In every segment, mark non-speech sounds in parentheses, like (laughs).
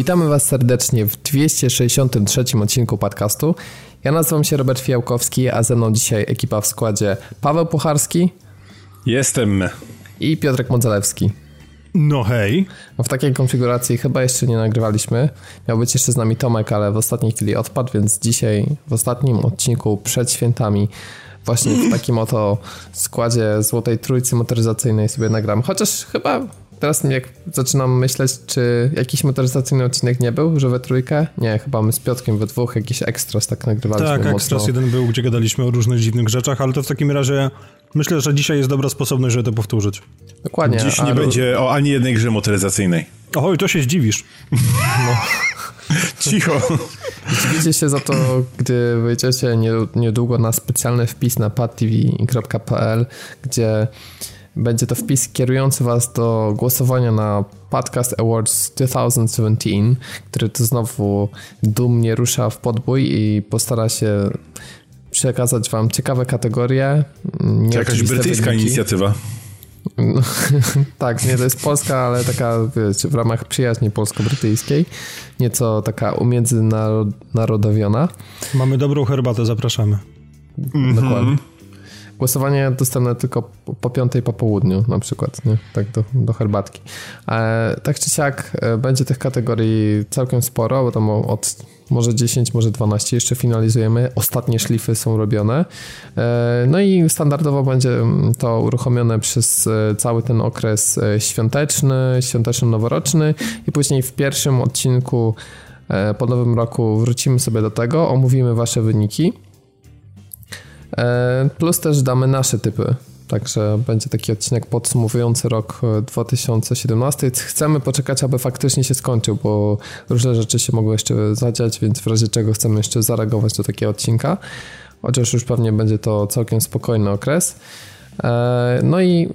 Witamy Was serdecznie w 263 odcinku podcastu. Ja nazywam się Robert Fiałkowski, a ze mną dzisiaj ekipa w składzie Paweł Pucharski. Jestem. I Piotrek Modzelewski. No hej. No w takiej konfiguracji chyba jeszcze nie nagrywaliśmy. Miał być jeszcze z nami Tomek, ale w ostatniej chwili odpadł, więc dzisiaj w ostatnim odcinku przed świętami właśnie w takim oto składzie Złotej Trójcy Motoryzacyjnej sobie nagramy. Chociaż chyba teraz jak zaczynam myśleć, czy jakiś motoryzacyjny odcinek nie był, że we trójkę? Nie, chyba my z Piotkiem we dwóch jakiś ekstras tak nagrywaliśmy Tak, ekstras jeden był, gdzie gadaliśmy o różnych dziwnych rzeczach, ale to w takim razie myślę, że dzisiaj jest dobra sposobność, żeby to powtórzyć. Dokładnie. Dziś nie będzie o ani jednej grze motoryzacyjnej. Oj, to się zdziwisz. No. (laughs) Cicho. Zdziwicie się za to, gdy wejdziecie niedługo na specjalny wpis na padtv.pl, gdzie będzie to wpis kierujący Was do głosowania na Podcast Awards 2017, który to znowu dumnie rusza w podbój i postara się przekazać Wam ciekawe kategorie. To jakaś brytyjska wyniki. inicjatywa. No, (laughs) tak, nie, to jest polska, ale taka wiecie, w ramach przyjaźni polsko-brytyjskiej, nieco taka umiędzynarodowiona. Mamy dobrą herbatę, zapraszamy. Dokładnie. Mm -hmm. Głosowanie dostępne tylko po, piątej po południu na przykład, nie? tak do, do herbatki. E, tak czy siak e, będzie tych kategorii całkiem sporo, bo tam od może 10, może 12 jeszcze finalizujemy. Ostatnie szlify są robione. E, no i standardowo będzie to uruchomione przez e, cały ten okres świąteczny, świąteczno-noworoczny i później w pierwszym odcinku po nowym roku wrócimy sobie do tego, omówimy wasze wyniki plus też damy nasze typy. Także będzie taki odcinek podsumowujący rok 2017. E, chcemy poczekać, aby faktycznie się skończył, bo różne rzeczy się mogły jeszcze zadziać, więc w razie czego chcemy jeszcze zareagować do takiego odcinka. Chociaż już pewnie będzie to całkiem spokojny okres. E, no i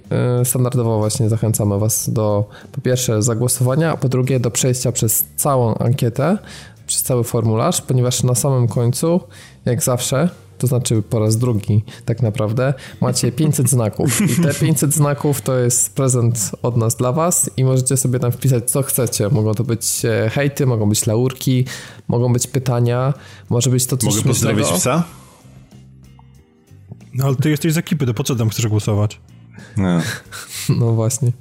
standardowo właśnie zachęcamy Was do po pierwsze zagłosowania, a po drugie do przejścia przez całą ankietę, przez cały formularz, ponieważ na samym końcu, jak zawsze, to znaczy po raz drugi tak naprawdę, macie 500 znaków i te 500 znaków to jest prezent od nas dla was i możecie sobie tam wpisać co chcecie. Mogą to być e, hejty, mogą być laurki, mogą być pytania, może być to coś Mogę pozdrowić psa? No ale ty jesteś z ekipy, to po co tam chcesz głosować? No, (laughs) no właśnie.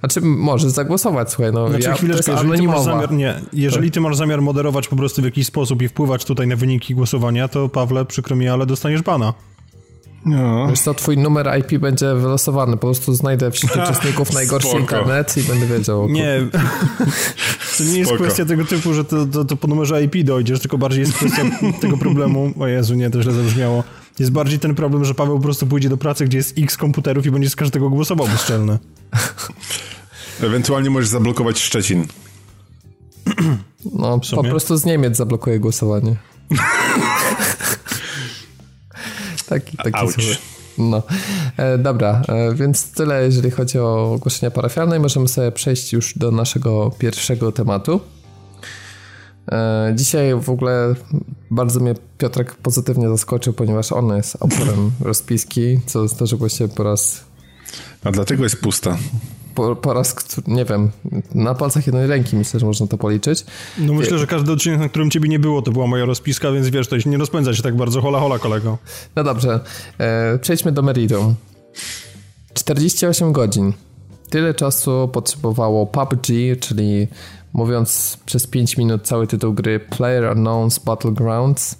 Znaczy, możesz zagłosować, słuchaj, no znaczy, ja, chwileczkę, jeżeli ty masz zamiar, nie, jeżeli ty masz zamiar moderować po prostu w jakiś sposób i wpływać tutaj na wyniki głosowania, to Pawle, przykro mi, ale dostaniesz bana. No. Wiesz co, twój numer IP będzie wylosowany, po prostu znajdę wśród uczestników najgorszy Spoko. internet i będę wiedział. Nie, (laughs) to nie jest Spoko. kwestia tego typu, że to, to, to po numerze IP dojdziesz, tylko bardziej jest kwestia (laughs) tego problemu, o Jezu, nie, to źle zabrzmiało, jest bardziej ten problem, że Paweł po prostu pójdzie do pracy, gdzie jest x komputerów i będzie z każdego głosował bezczelny. (laughs) Ewentualnie możesz zablokować Szczecin. No, po prostu z Niemiec zablokuje głosowanie. (laughs) taki taki No, e, dobra, e, więc tyle jeżeli chodzi o ogłoszenia parafialne i możemy sobie przejść już do naszego pierwszego tematu. E, dzisiaj w ogóle bardzo mnie Piotrek pozytywnie zaskoczył, ponieważ on jest autorem (laughs) rozpiski, co zdarzyło się po raz... A dlatego jest pusta po, po raz, nie wiem, na palcach jednej ręki myślę, że można to policzyć. No myślę, że każdy odcinek, na którym ciebie nie było, to była moja rozpiska, więc wiesz, to nie rozpędza się tak bardzo. Hola, hola, kolego. No dobrze, e, przejdźmy do meritum. 48 godzin. Tyle czasu potrzebowało PUBG, czyli mówiąc przez 5 minut cały tytuł gry Player Unknown's Battlegrounds.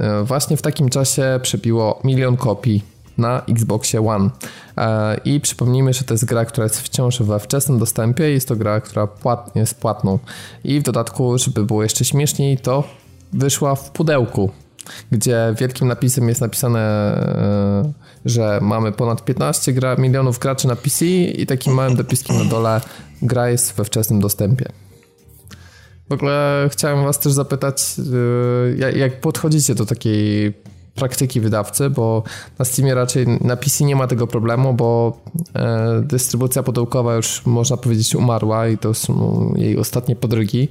E, właśnie w takim czasie przebiło milion kopii na Xboxie One. E, I przypomnijmy, że to jest gra, która jest wciąż we wczesnym dostępie. Jest to gra, która płat, jest płatną. I w dodatku, żeby było jeszcze śmieszniej, to wyszła w pudełku, gdzie wielkim napisem jest napisane, e, że mamy ponad 15 gra, milionów graczy na PC i takim małym dopiskiem na dole gra jest we wczesnym dostępie. W ogóle chciałem was też zapytać, e, jak podchodzicie do takiej praktyki wydawcy, bo na Steamie raczej na PC nie ma tego problemu, bo e, dystrybucja pudełkowa już można powiedzieć umarła i to są jej ostatnie podrygi.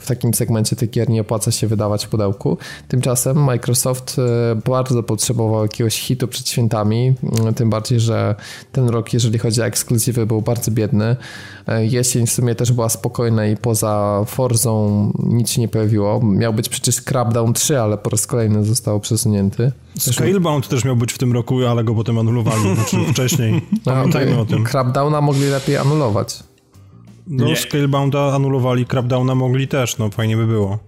W takim segmencie tych gier nie opłaca się wydawać w pudełku. Tymczasem Microsoft e, bardzo potrzebował jakiegoś hitu przed świętami, mm, tym bardziej, że ten rok, jeżeli chodzi o ekskluzywy, był bardzo biedny. E, jesień w sumie też była spokojna i poza Forzą nic się nie pojawiło. Miał być przecież Crapdown 3, ale po raz kolejny został przesunięty. Scalebound też miał być w tym roku, ale go potem anulowali, znaczy wcześniej. (laughs) No, Pamiętajmy no, o tym. Crapdowna mogli lepiej anulować. No, nie. Scalebounda anulowali, Crapdowna mogli też, no fajnie by było.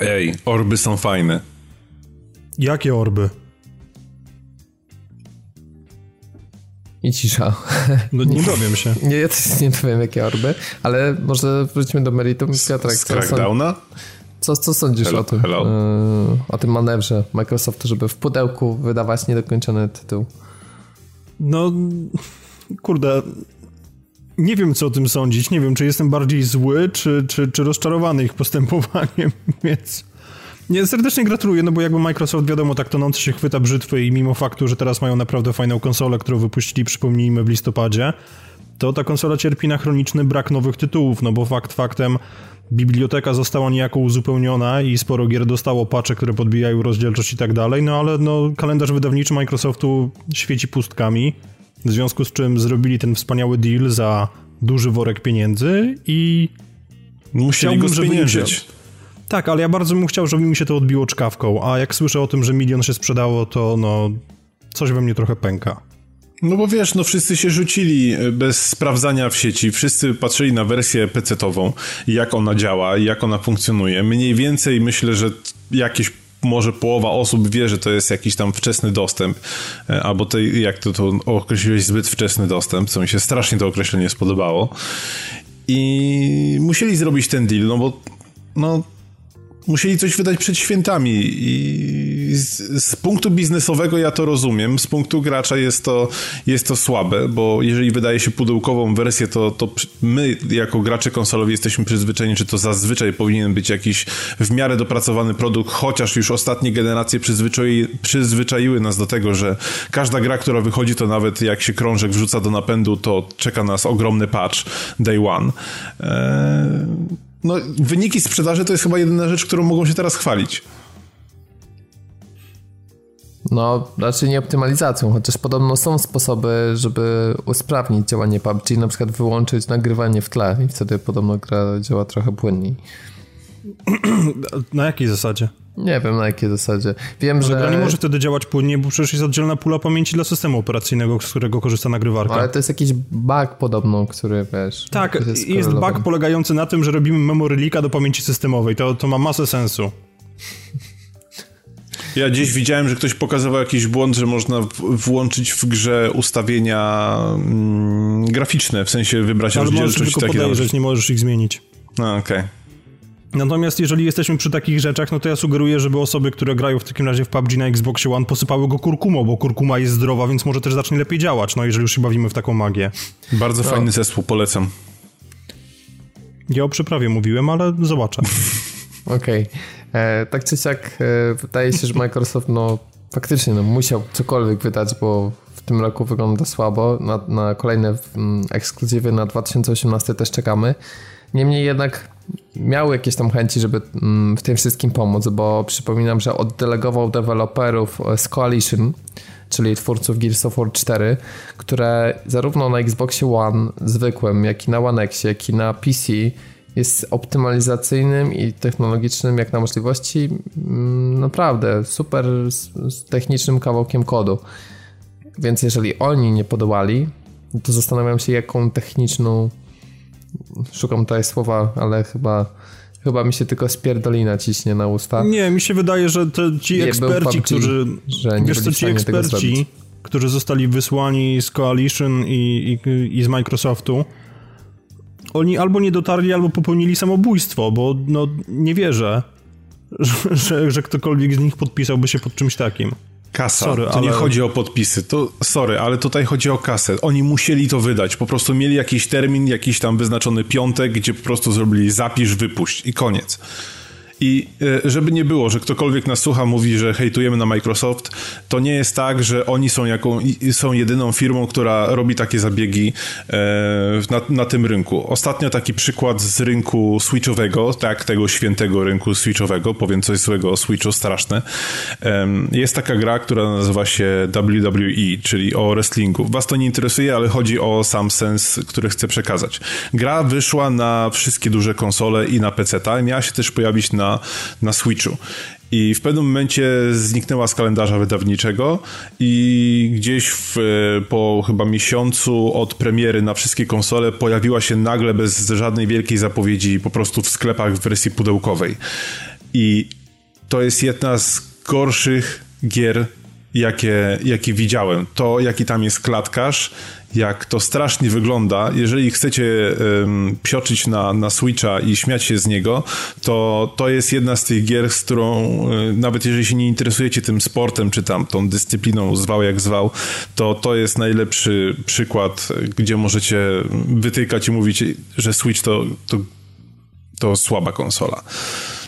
Ej, orby są fajne. Jakie orby? I cisza. (laughs) No nie dowiem się. Nie, ja też nie dowiem jakie orby, ale może wróćmy do meritum. Piotrek, Z Crackdowna? Co, co sądzisz hello, o tym? Hello. Yy, o tym manewrze Microsoftu, żeby w pudełku wydawać niedokończony tytuł? No, kurde, nie wiem, co o tym sądzić. Nie wiem, czy jestem bardziej zły, czy, czy, czy rozczarowany ich postępowaniem, (laughs) więc... Nie, serdecznie gratuluję, no bo jakby Microsoft, wiadomo, tak tonący się chwyta brzytwy i mimo faktu, że teraz mają naprawdę fajną konsolę, którą wypuścili, przypomnijmy, w listopadzie, to ta konsola cierpi na chroniczny brak nowych tytułów, no bo fakt faktem biblioteka została niejako uzupełniona i sporo gier dostało pacze, które podbijają rozdzielczość i tak dalej, no ale no, kalendarz wydawniczy Microsoftu świeci pustkami. W związku z czym zrobili ten wspaniały deal za duży worek pieniędzy i musieli go spieniężyć. Tak, ale ja bardzo bym chciał, żeby mi się to odbiło czkawką, a jak słyszę o tym, że milion się sprzedało, to no coś we mnie trochę pęka. No bo wiesz, no wszyscy się rzucili e, bez sprawdzania w sieci, wszyscy patrzyli na wersję PC-tową, jak ona działa, jak ona funkcjonuje. Mniej więcej myślę, że jakieś może połowa osób wie, że to jest jakiś tam wczesny dostęp, e, albo tej, jak to, to określiłeś, zbyt wczesny dostęp, co mi się strasznie to określenie spodobało. I musieli zrobić ten deal, no bo no, musieli coś wydać przed świętami i z, z, punktu biznesowego ja to rozumiem, z punktu gracza jest to, jest to słabe, bo jeżeli wydaje się pudełkową wersję, to, to my jako gracze konsolowi jesteśmy przyzwyczajeni, czy to zazwyczaj powinien być jakiś w miarę dopracowany produkt, chociaż już ostatnie generacje przyzwyczai, przyzwyczaiły nas do tego, że każda gra, która wychodzi, to nawet jak się krążek wrzuca do napędu, to czeka nas ogromny patch day one. Eee no, wyniki sprzedaży to jest chyba jedyna rzecz, którą mogą się teraz chwalić. No, raczej nie optymalizacją, chociaż podobno są sposoby, żeby usprawnić działanie PUBG, na przykład wyłączyć nagrywanie w tle i wtedy podobno gra działa trochę płynniej. (clears throat) Na jakiej zasadzie? Nie wiem na jakiej zasadzie. Wiem, że... Gra nie może wtedy działać płynnie, bo przecież jest oddzielna pula pamięci dla systemu operacyjnego, z którego korzysta nagrywarka. Ale to jest jakiś bug podobno, który wiesz... Tak, jest, jest bug polegający na tym, że robimy memory leaka do pamięci systemowej. To, to ma masę sensu. Ja gdzieś widziałem, że ktoś pokazywał jakiś błąd, że można włączyć w grze ustawienia mm, graficzne, w sensie wybrać Ale rozdzielczość. Ale możesz tylko podejrzeć, nie możesz ich zmienić. No, okej. Okay. Natomiast jeżeli jesteśmy przy takich rzeczach, no to ja sugeruję, żeby osoby, które grają w takim razie w PUBG na Xboxie One posypały go kurkumą, bo kurkuma jest zdrowa, więc może też zacznie lepiej działać, no jeżeli już się bawimy w taką magię. Bardzo to... fajny zespół, polecam. Ja o przyprawie mówiłem, ale zobaczę. (laughs) Okej. Okay. E, tak czy siak e, wydaje się, że Microsoft no faktycznie no, musiał cokolwiek wydać, bo w tym roku wygląda słabo. Na, na kolejne mm, ekskluzywy na 2018 też czekamy. Niemniej jednak miał jakieś tam chęci, żeby mm, w tym wszystkim pomóc, bo przypominam, że oddelegował deweloperów z Coalition, czyli twórców Gears of War 4, które zarówno na Xboxie One zwykłym, jak i na One X, jak i na PC jest optymalizacyjnym i technologicznym jak na możliwości mm, naprawdę super technicznym kawałkiem kodu. Więc jeżeli oni nie podołali, to zastanawiam się, jaką techniczną szukam tutaj słowa, ale chyba chyba mi się tylko spierdolina ciśnie na usta. Nie, mi się wydaje, że te, ci nie eksperci, którzy że nie wiesz co, ci eksperci, którzy zostali wysłani z Coalition i, i, i z Microsoftu, oni albo nie dotarli, albo popełnili samobójstwo, bo no nie wierzę, że, (laughs) że, że ktokolwiek z nich podpisałby się pod czymś takim. Kasa. Sorry, to ale... nie chodzi o podpisy. To, sorry, ale tutaj chodzi o kasę. Oni musieli to wydać. Po prostu mieli jakiś termin, jakiś tam wyznaczony piątek, gdzie po prostu zrobili zapisz, wypuść i koniec. I e, żeby nie było, że ktokolwiek nas słucha, mówi, że hejtujemy na Microsoft, to nie jest tak, że oni są, jaką, są jedyną firmą, która robi takie zabiegi e, na, na tym rynku. Ostatnio taki przykład z rynku switchowego, tak, tego świętego rynku switchowego, powiem coś złego o Switchu, straszne. Jest taka gra, która nazywa się WWE, czyli o wrestlingu. Was to nie interesuje, ale chodzi o sam sens, który chcę przekazać. Gra wyszła na wszystkie duże konsole i na PC, i miała się też pojawić na, na Switchu. I w pewnym momencie zniknęła z kalendarza wydawniczego i gdzieś w, po chyba miesiącu od premiery na wszystkie konsole pojawiła się nagle bez żadnej wielkiej zapowiedzi po prostu w sklepach w wersji pudełkowej. I to jest jedna z gorszych gier jakie, jakie widziałem. To, jaki tam jest klatkarz, jak to strasznie wygląda. Jeżeli chcecie um, psioczyć na, na Switcha i śmiać się z niego, to to jest jedna z tych gier, z którą um, nawet jeżeli się nie interesujecie tym sportem, czy tam tą dyscypliną, zwał jak zwał, to to jest najlepszy przykład, gdzie możecie wytykać i mówić, że Switch to, to, to słaba konsola.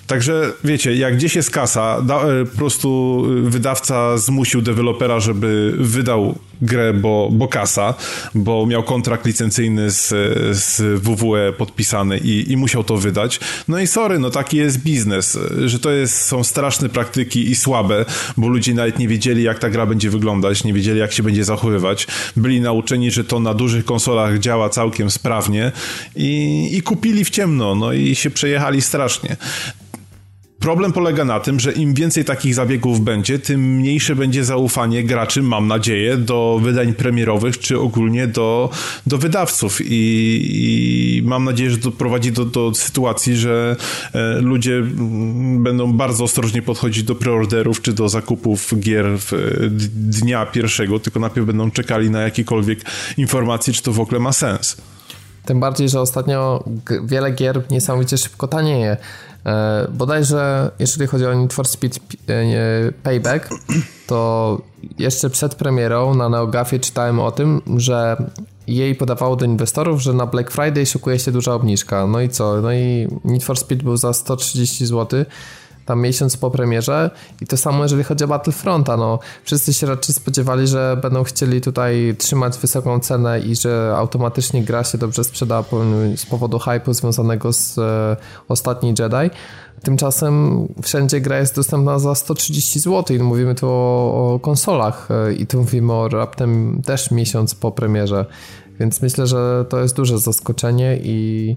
Także wiecie, jak gdzieś jest kasa, e, po prostu wydawca zmusił dewelopera, żeby wydał grę, bo, bo kasa, bo miał kontrakt licencyjny z, z WWE podpisany i, i musiał to wydać. No i sorry, no taki jest biznes, że to jest, są straszne praktyki i słabe, bo ludzie nawet nie wiedzieli, jak ta gra będzie wyglądać, nie wiedzieli, jak się będzie zachowywać. Byli nauczeni, że to na dużych konsolach działa całkiem sprawnie i, i kupili w ciemno, no i się przejechali strasznie. Problem polega na tym, że im więcej takich zabiegów będzie, tym mniejsze będzie zaufanie graczy, mam nadzieję, do wydań premierowych, czy ogólnie do, do wydawców. I, I mam nadzieję, że to prowadzi do, do sytuacji, że e, ludzie będą bardzo ostrożnie podchodzić do preorderów, czy do zakupów gier w, dnia pierwszego, tylko najpierw będą czekali na jakiekolwiek informacje, czy to w ogóle ma sens. Tym bardziej, że ostatnio wiele gier niesamowicie szybko tanieje. E, bodajże, jeżeli chodzi o Need for Speed e, Payback, to jeszcze przed premierą na Neogafie czytałem o tym, że jej podawało do inwestorów, że na Black Friday szukuje się duża obniżka. No i co? No i Need for Speed był za 130 zł tam miesiąc po premierze. I to samo jeżeli chodzi o Battlefronta, no wszyscy się raczej spodziewali, że będą chcieli tutaj trzymać wysoką cenę i że automatycznie gra się dobrze sprzeda z powodu hype'u związanego z e, ostatni Jedi. Tymczasem wszędzie gra jest dostępna za 130 zł i mówimy tu o, o konsolach e, i tu mówimy o raptem też miesiąc po premierze, więc myślę, że to jest duże zaskoczenie i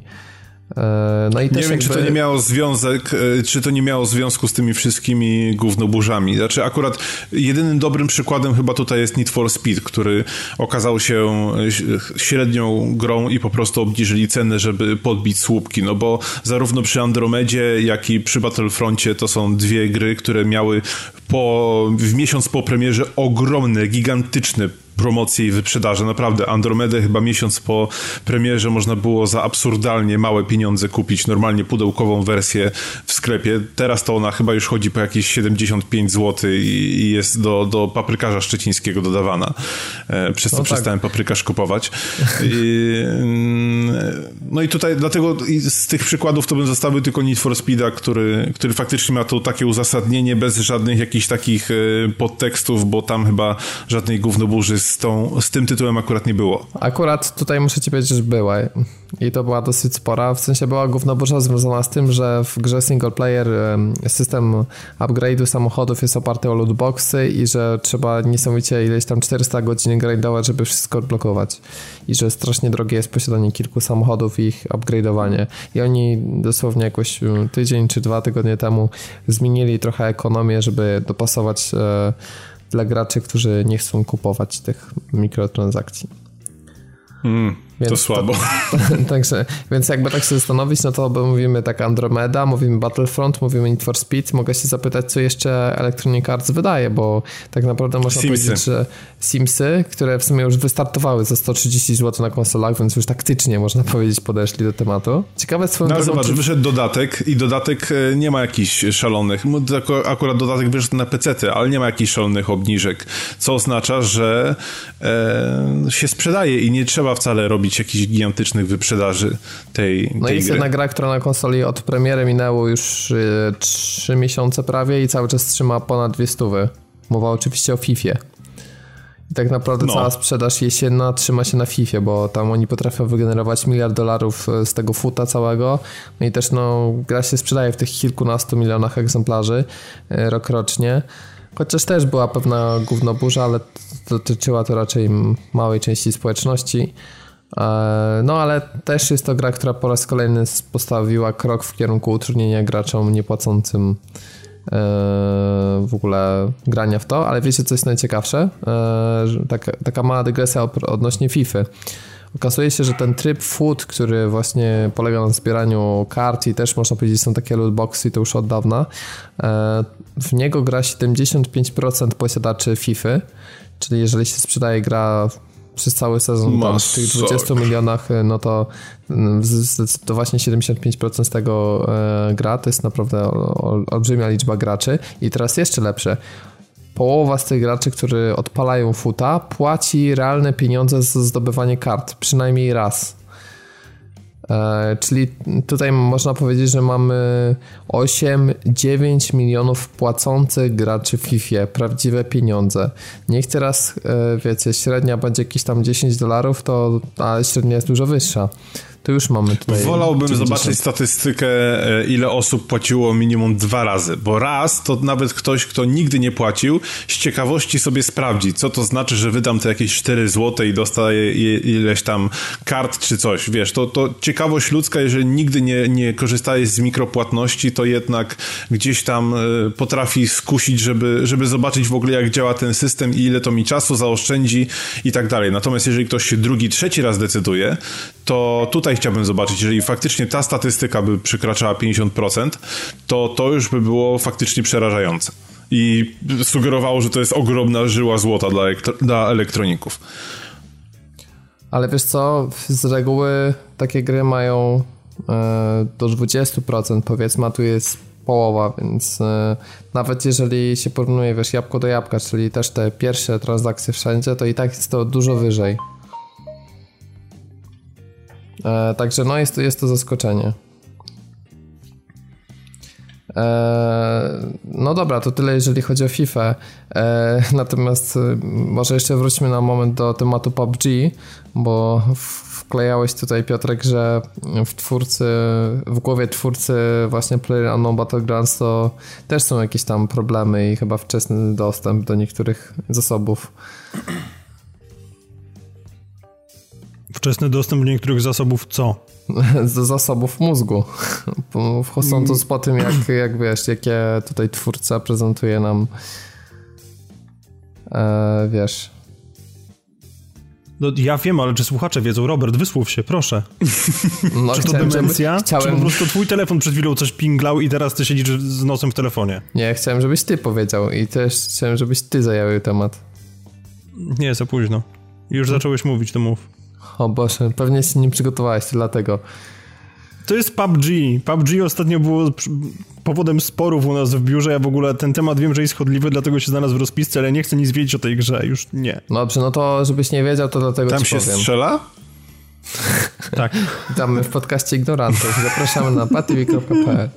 no i nie wiem, jakby... czy to nie miało związek, e, czy to nie miało związku z tymi wszystkimi głównoburzami. Znaczy akurat jedynym dobrym przykładem chyba tutaj jest Need for Speed, który okazał się e, średnią grą i po prostu obniżyli cenę, żeby podbić słupki, no bo zarówno przy Andromedzie, jak i przy Battlefroncie to są dwie gry, które miały po, w miesiąc po premierze ogromne, gigantyczne promocje i wyprzedaże. Naprawdę, Andromedę chyba miesiąc po premierze można było za absurdalnie małe pieniądze kupić normalnie pudełkową wersję w sklepie. Teraz to ona chyba już chodzi po jakieś 75 zł i, jest do, do paprykarza szczecińskiego dodawana. E, przez co no tak. przestałem paprykarz kupować. I, mm, no i tutaj dlatego z tych przykładów to bym zostawił tylko Need for Speeda, który, który faktycznie ma to takie uzasadnienie bez żadnych jakichś takich e, podtekstów, bo tam chyba żadnej gównoburzy z, tą, z tym tytułem akurat nie było. Akurat tutaj muszę ci powiedzieć, że była. I to była dosyć spora, w sensie była głównoburza związana z tym, że w grze single player system upgrade'u samochodów jest oparty o lootboxy i że trzeba niesamowicie ileś tam 400 godzin grindować, żeby wszystko odblokować. I że strasznie drogie jest posiadanie kilku samochodów i ich upgrade'owanie. I oni dosłownie jakoś tydzień czy dwa tygodnie temu zmienili trochę ekonomię, żeby dopasować e, dla graczy, którzy nie chcą kupować tych mikrotransakcji. Mm. Więc to słabo. (laughs) To, także, więc jakby tak się zastanowić, no to mówimy tak Andromeda, mówimy Battlefront, mówimy Need for Speed. Mogę się zapytać, co jeszcze Electronic Arts wydaje, bo tak naprawdę można Simsy. powiedzieć, że Simsy, które w sumie już wystartowały za 130 zł na konsolach, więc już taktycznie można powiedzieć podeszli do tematu. Ciekawe swoją No zobacz, czy... wyszedł dodatek i dodatek e, nie ma jakichś szalonych, akurat dodatek wyszedł na PC, ale nie ma jakichś szalonych obniżek, co oznacza, że e, się sprzedaje i nie trzeba wcale robić narobić jakichś gigantycznych wyprzedaży tej, no tej jest gry. jedna gra, która na konsoli od premiery minęło już y, 3 miesiące prawie i cały czas trzyma ponad 200. Mowa oczywiście o FIFA. I tak naprawdę No. cała sprzedaż jesienna trzyma się na FIFA, bo tam oni potrafią wygenerować miliard dolarów y, z tego futa całego. No i też no, gra się sprzedaje w tych kilkunastu milionach egzemplarzy y, rokrocznie. Chociaż też była pewna gównoburza, ale dotyczyła to raczej małej części społeczności. E, No, ale też jest to gra, która po raz kolejny postawiła krok w kierunku utrudnienia graczom niepłacącym e, w ogóle grania w to, ale wiecie co jest najciekawsze? E, Taka, taka mała dygresja odnośnie FIFA. Okazuje się, że ten tryb food, który właśnie polega na zbieraniu kart i też można powiedzieć są takie lootboxy, to już od dawna, w niego gra 75% posiadaczy FIFA, czyli jeżeli się sprzedaje gra przez cały sezon tam, w tych 20 milionach, no to, to właśnie 75% z tego e, gra, to jest naprawdę olbrzymia liczba graczy. I teraz jeszcze lepsze. Połowa z tych graczy, którzy odpalają futa, płaci realne pieniądze za zdobywanie kart, przynajmniej raz. E, czyli tutaj można powiedzieć, że mamy 8-9 milionów płacących graczy w FIFA, prawdziwe pieniądze. Niech teraz, e, wiecie, średnia będzie jakieś tam 10 dolarów, to a średnia jest dużo wyższa. To już mamy tutaj. Wolałbym 90. zobaczyć statystykę, e, ile osób płaciło minimum dwa razy, bo raz to nawet ktoś, kto nigdy nie płacił, z ciekawości sobie sprawdzi, co to znaczy, że wydam te jakieś 4 zł i dostaję ileś tam kart czy coś. Wiesz, to, to ciekawość ludzka, jeżeli nigdy nie, nie korzystałeś z mikropłatności, to jednak gdzieś tam e, potrafi skusić, żeby, żeby zobaczyć w ogóle, jak działa ten system i ile to mi czasu zaoszczędzi i tak dalej. Natomiast jeżeli ktoś się drugi, trzeci raz decyduje, to tutaj chciałbym zobaczyć, jeżeli faktycznie ta statystyka by przekraczała 50%, to to już by było faktycznie przerażające. I sugerowało, że to jest ogromna żyła złota dla, dla elektroników. Ale wiesz co, z reguły takie gry mają e, do 20% powiedzmy, a tu jest połowa, więc e, nawet jeżeli się porównuje, wiesz, jabłko do jabłka, czyli też te pierwsze transakcje wszędzie, to i tak jest to dużo wyżej. E, także no jest jest to zaskoczenie. E, no dobra, to tyle jeżeli chodzi o FIFA. E, natomiast może jeszcze wróćmy na moment do tematu PUBG, bo wklejałeś tutaj Piotrek, że w twórcy, w głowie twórcy właśnie PlayerUnknown Battlegrounds to też są jakieś tam problemy i chyba wczesny dostęp do niektórych zasobów. Wczesny dostęp do niektórych zasobów co? (laughs) Do zasobów mózgu. (laughs) Chodząc po tym, jak, jak wiesz, jakie tutaj twórca prezentuje nam e, wiesz. No, ja wiem, ale czy słuchacze wiedzą? Robert, wysłów się, proszę. No, czy to chciałem, demencja? Chciałem... Czy po prostu twój telefon przed chwilą coś pinglał i teraz ty siedzisz z nosem w telefonie? Nie, chciałem, żebyś ty powiedział i też chciałem, żebyś ty zajął temat. Nie, za późno. Już zacząłeś mówić, to mów. O Boże, pewnie się nie przygotowałeś, to dlatego. To jest PUBG. PUBG ostatnio było powodem sporów u nas w biurze. Ja w ogóle ten temat wiem, że jest chodliwy, dlatego się znalazł w rozpisce, ale nie chcę nic wiedzieć o tej grze. Już nie. Dobrze, no to żebyś nie wiedział, to dlatego Tam ci się powiem. strzela? Tak. Witamy w podcaście Ignorantów. Zapraszamy na patywi.pl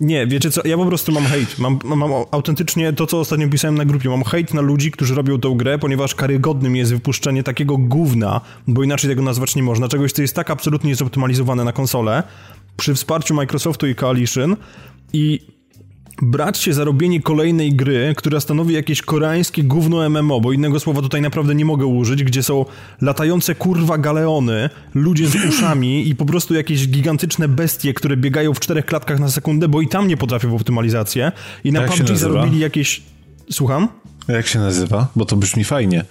Nie, wiecie co, ja po prostu mam hejt. Mam, mam autentycznie to, co ostatnio pisałem na grupie. Mam hejt na ludzi, którzy robią tą grę, ponieważ karygodnym jest wypuszczenie takiego gówna, bo inaczej tego nazwać nie można. Czegoś, co jest tak absolutnie zoptymalizowane na konsolę, przy wsparciu Microsoftu i Coalition i brać się za robienie kolejnej gry, która stanowi jakieś koreańskie gówno MMO, bo innego słowa tutaj naprawdę nie mogę użyć, gdzie są latające kurwa galeony, ludzie z (laughs) uszami i po prostu jakieś gigantyczne bestie, które biegają w czterech klatkach na sekundę, bo i tam nie potrafią w optymalizację i na Jak PUBG zarobili jakieś... Słucham? Jak się nazywa? Bo to brzmi fajnie.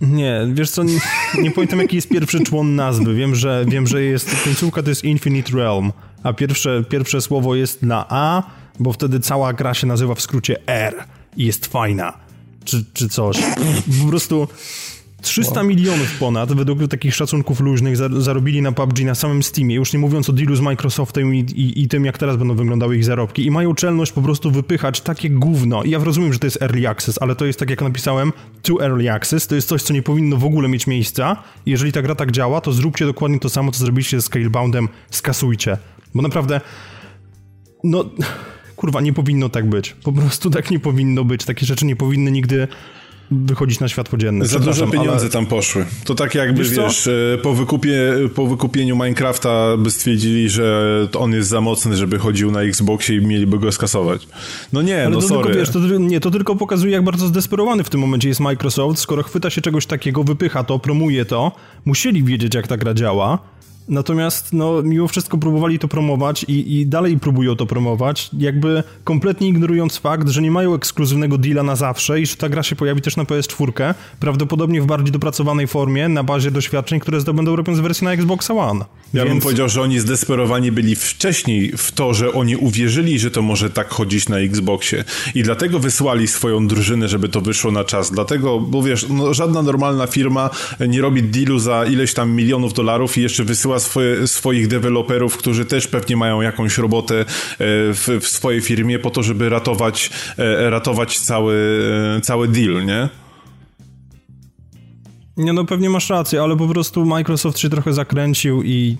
Nie, wiesz co, nie, nie pamiętam jaki jest pierwszy człon nazwy. Wiem, że wiem, że jest końcówka to jest Infinite Realm, a pierwsze, pierwsze słowo jest na A, bo wtedy cała gra się nazywa w skrócie R i jest fajna. Czy, czy coś. Po prostu 300 wow. milionów ponad, według takich szacunków luźnych, zarobili na PUBG na samym Steamie, już nie mówiąc o dealu z Microsoftem i, i, i, tym, jak teraz będą wyglądały ich zarobki. I mają czelność po prostu wypychać takie gówno. I ja rozumiem, że to jest early access, ale to jest, tak jak napisałem, too early access. To jest coś, co nie powinno w ogóle mieć miejsca. I jeżeli ta gra tak działa, to zróbcie dokładnie to samo, co zrobiliście z Scaleboundem, skasujcie. Bo naprawdę, no kurwa, nie powinno tak być. Po prostu tak nie powinno być. Takie rzeczy nie powinny nigdy wychodzić na światło dzienne. Za dużo pieniędzy ale... tam poszły. To tak jakby, wiesz, wiesz e, po, wykupie, po wykupieniu Minecrafta by stwierdzili, że on jest za mocny, żeby chodził na Xboxie i mieliby go skasować. No nie, ale no to sorry. Tylko, wiesz, to, nie, to tylko pokazuje, jak bardzo zdesperowany w tym momencie jest Microsoft, skoro chwyta się czegoś takiego, wypycha to, promuje to, musieli wiedzieć, jak ta gra działa, Natomiast no, mimo wszystko próbowali to promować i, i, dalej próbują to promować, jakby kompletnie ignorując fakt, że nie mają ekskluzywnego deala na zawsze i że ta gra się pojawi też na PS4, prawdopodobnie w bardziej dopracowanej formie, na bazie doświadczeń, które zdobędą robiąc wersję na Xbox One. Ja Więc... bym powiedział, że oni zdesperowani byli wcześniej w to, że oni uwierzyli, że to może tak chodzić na Xboxie i dlatego wysłali swoją drużynę, żeby to wyszło na czas. Dlatego, bo wiesz, no, żadna normalna firma nie robi dealu za ileś tam milionów dolarów i jeszcze wysyła swoje, swoich deweloperów, którzy też pewnie mają jakąś robotę e, w, w swojej firmie po to, żeby ratować, e, ratować cały, e, cały deal, nie? Nie, no pewnie masz rację, ale po prostu Microsoft się trochę zakręcił i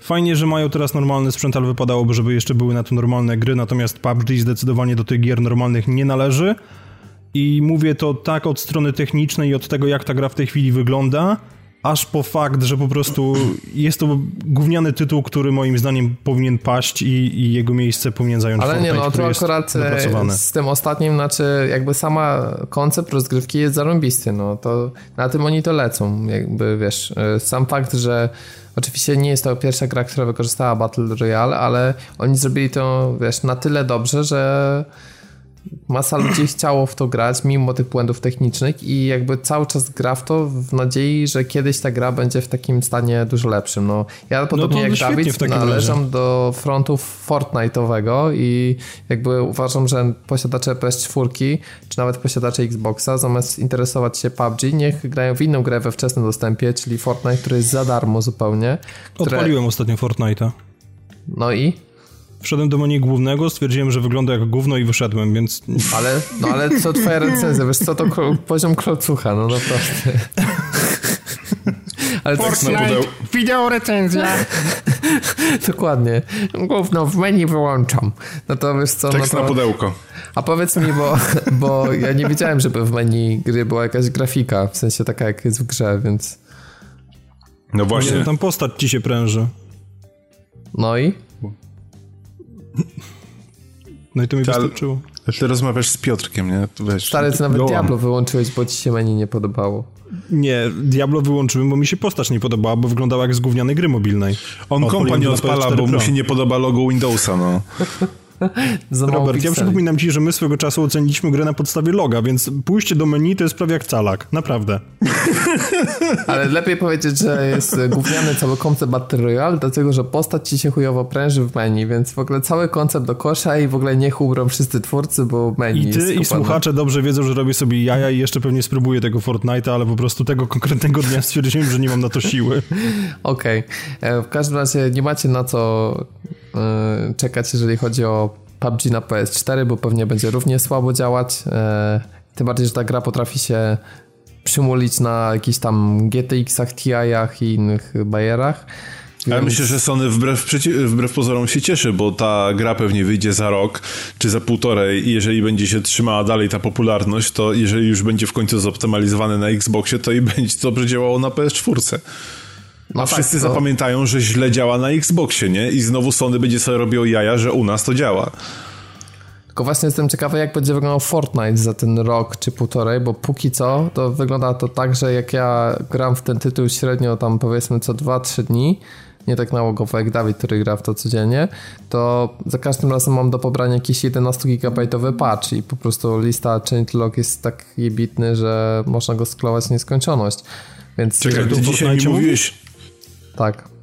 fajnie, że mają teraz normalny sprzęt, ale wypadałoby, żeby jeszcze były na to normalne gry, natomiast PUBG zdecydowanie do tych gier normalnych nie należy i mówię to tak od strony technicznej i od tego, jak ta gra w tej chwili wygląda, aż po fakt, że po prostu jest to gówniany tytuł, który moim zdaniem powinien paść i, i jego miejsce powinien zająć Ale Fortnite, nie, no to akurat e, z tym ostatnim, znaczy jakby sama koncept rozgrywki jest zarąbisty, no to na tym oni to lecą, jakby wiesz, e, sam fakt, że Oczywiście nie jest to pierwsza gra, która wykorzystała Battle Royale, ale oni zrobili to, wiesz, na tyle dobrze, że masa ludzi chciało w to grać, mimo tych błędów technicznych i jakby cały czas gra w to w nadziei, że kiedyś ta gra będzie w takim stanie dużo lepszym. No, ja no podobnie no jak Dawid należam razie. do frontów Fortnite'owego i jakby uważam, że posiadacze PS4 czy nawet posiadacze Xboxa zamiast interesować się PUBG, niech grają w inną grę we wczesnym dostępie, czyli Fortnite, który jest za darmo zupełnie. Które... Odpaliłem ostatnio Fortnite'a. No i? Wszedłem do menu głównego, stwierdziłem, że wygląda jak gówno i wyszedłem, więc... Ale, no ale co twoja recenzja? Wiesz co, to poziom klocucha, no naprawdę. Ale Fortnite, tak wideo recenzja. Dokładnie. Gówno w menu wyłączam. No to wiesz co... Tekst no to... na pudełko. A powiedz mi, bo, bo ja nie wiedziałem, żeby w menu gry była jakaś grafika, w sensie taka jak jest w grze, więc... No właśnie. Nie, tam postać ci się pręży. No i? No i to mi ty, wystarczyło. Ty rozmawiasz z Piotrkiem, nie? Weź, Stary, ty nawet Diablo wyłączyłeś, bo ci się menu nie podobało. Nie, Diablo wyłączyłem, bo mi się postać nie podobała, bo wyglądała jak z gównianej gry mobilnej. On kompa nie odpala, bo mu się nie podoba logo Windowsa, no. (laughs) Robert, ja przypominam ci, że my swego czasu oceniliśmy grę na podstawie loga, więc pójście do menu to jest prawie jak calak. Naprawdę. (laughs) Ale lepiej powiedzieć, że jest gówniany cały koncept Battle Royale, dlatego, że postać ci się chujowo pręży w menu, więc w ogóle cały koncept do kosza i w ogóle niech ubrą wszyscy twórcy, bo menu I ty i słuchacze dobrze wiedzą, że robię sobie jaja i jeszcze pewnie spróbuję tego Fortnite'a, ale po prostu tego konkretnego dnia stwierdziłem, że nie mam na to siły. (laughs) Okej. Okay. E, w każdym razie nie macie na co czekać, jeżeli chodzi o PUBG na PS4, bo pewnie będzie równie słabo działać. E, tym bardziej, że ta gra potrafi się przymulić na jakichś tam GTX-ach, TI-ach i innych bajerach. Więc... Ja myślę, że Sony wbrew, wbrew pozorom się cieszy, bo ta gra pewnie wyjdzie za rok czy za półtorej i jeżeli będzie się trzymała dalej ta popularność, to jeżeli już będzie w końcu zoptymalizowane na Xboxie, to i będzie dobrze działało na PS4. No A tak, wszyscy to... zapamiętają, że źle działa na Xboxie, nie? I znowu Sony będzie sobie robiło jaja, że u nas to działa. Tylko właśnie jestem ciekawy, jak będzie wyglądał Fortnite za ten rok czy półtorej, bo póki co to wygląda to tak, że jak ja gram w ten tytuł średnio tam powiedzmy co 2-3 dni, nie tak nałogowo jak Dawid, który gra w to codziennie, to za każdym razem mam do pobrania jakiś 11 GB patch i po prostu lista changelog jest tak jebitny, że można go sklować w nieskończoność. Więc Czekaj, ty dzisiaj nie mówiłeś tak.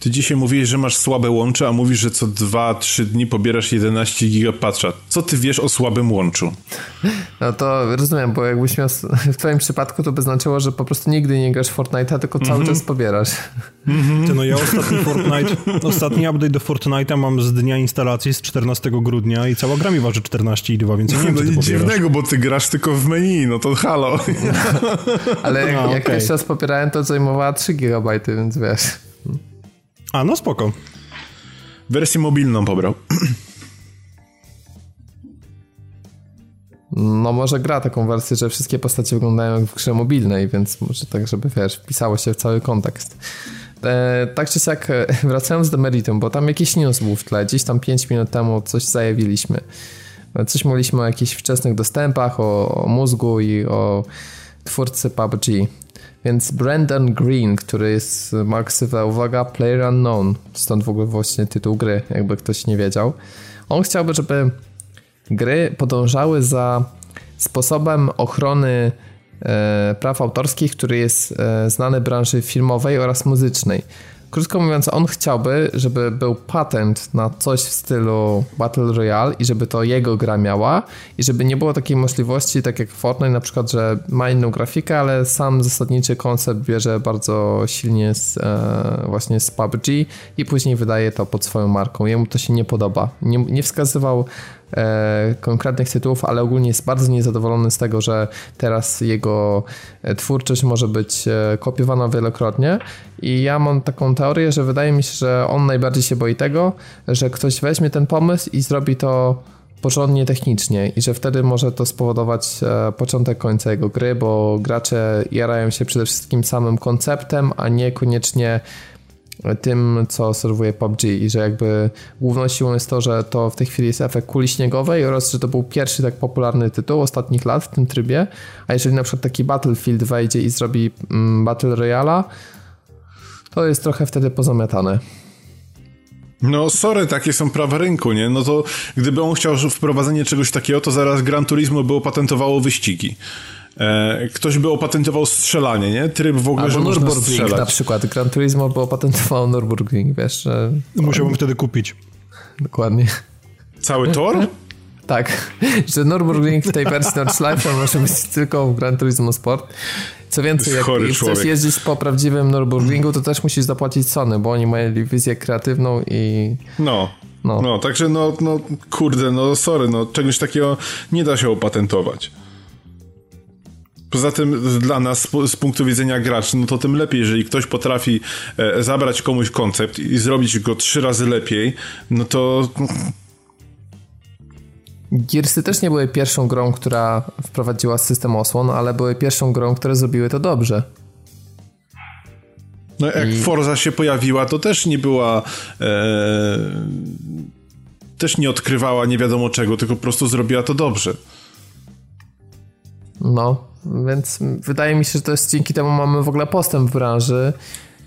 Ty dzisiaj mówiłeś, że masz słabe łącze, a mówisz, że co 2-3 dni pobierasz 11 giga. Co ty wiesz o słabym łączu? No to rozumiem, bo jakbyś miał (laughs) w twoim przypadku to by znaczyło, że po prostu nigdy nie grasz Fortnite'a, tylko cały mm -hmm. czas pobierasz. Mm -hmm. Ty, no ja ostatni Fortnite, ostatni update do Fortnite'a mam z dnia instalacji z 14 grudnia i cała gra mi waży 14,2, więc nie wiem, No nic dziwnego, bo ty grasz tylko w menu, no to halo. (laughs) Ale jak, no, jak okay. raz popierałem, to zajmowała 3 GB, więc wiesz. A, no spoko. Wersję mobilną pobrał. No może gra taką wersję, że wszystkie postacie wyglądają jak w grze mobilnej, więc może tak, żeby wiesz, wpisało się w cały kontekst. E, tak czy siak, (laughs) wracając do meritum, bo tam jakiś news był w tle, gdzieś tam 5 minut temu coś zajawiliśmy. Coś mówiliśmy o jakichś wczesnych dostępach, o, o mózgu i o twórcy PUBG. Więc Brandon Green, który jest, ma ksywę, uwaga, Player Unknown, stąd w ogóle właśnie tytuł gry, jakby ktoś nie wiedział. On chciałby, żeby gry podążały za sposobem ochrony e, praw autorskich, który jest e, znany branży filmowej oraz muzycznej. Krótko mówiąc, on chciałby, żeby był patent na coś w stylu Battle Royale i żeby to jego gra miała i żeby nie było takiej możliwości, tak jak Fortnite na przykład, że ma inną grafikę, ale sam zasadniczy koncept bierze bardzo silnie z, e, właśnie z PUBG i później wydaje to pod swoją marką. Jemu to się nie podoba. Nie, nie wskazywał konkretnych tytułów, ale ogólnie jest bardzo niezadowolony z tego, że teraz jego e, twórczość może być e, kopiowana wielokrotnie. I ja mam taką teorię, że wydaje mi się, że on najbardziej się boi tego, że ktoś weźmie ten pomysł i zrobi to porządnie technicznie i że wtedy może to spowodować e, początek końca jego gry, bo gracze jarają się przede wszystkim samym konceptem, a nie koniecznie tym, co serwuje PUBG i że jakby główną siłą jest to, że to w tej chwili jest efekt kuli śniegowej oraz, że to był pierwszy tak popularny tytuł ostatnich lat w tym trybie, a jeżeli na przykład taki Battlefield wejdzie i zrobi mm, Battle Royale, to jest trochę wtedy pozamiatane. No sorry, takie są prawa rynku, nie? No to gdyby on chciał wprowadzenie czegoś takiego, to zaraz Gran Turismo by opatentowało wyścigi. E, ktoś by opatentował strzelanie, nie? Tryb w ogóle, Albo że można strzelać. na przykład. Gran Turismo by opatentował Nürburgring, wiesz, że... Musiałbym wtedy kupić. Dokładnie. Cały tor? (laughs) tak, że Nürburgring w tej wersji Nordschleife może być tylko w Gran Turismo Sport. Co więcej, jak chcesz człowiek. jeździć po prawdziwym Nürburgringu, to też musisz zapłacić Sony, bo oni mieli wizję kreatywną i... No, no, no także no, no kurde, no sorry, no czegoś takiego nie da się opatentować. Poza tym dla nas z punktu widzenia graczy, no to tym lepiej, jeżeli ktoś potrafi e, zabrać komuś koncept i zrobić go trzy razy lepiej, no to... Gearsy też nie były pierwszą grą, która wprowadziła system osłon, ale były pierwszą grą, które zrobiły to dobrze. No jak I... Forza się pojawiła, to też nie była... E... Też nie odkrywała nie wiadomo czego, tylko po prostu zrobiła to dobrze. No, więc wydaje mi się, że to jest dzięki temu mamy w ogóle postęp w branży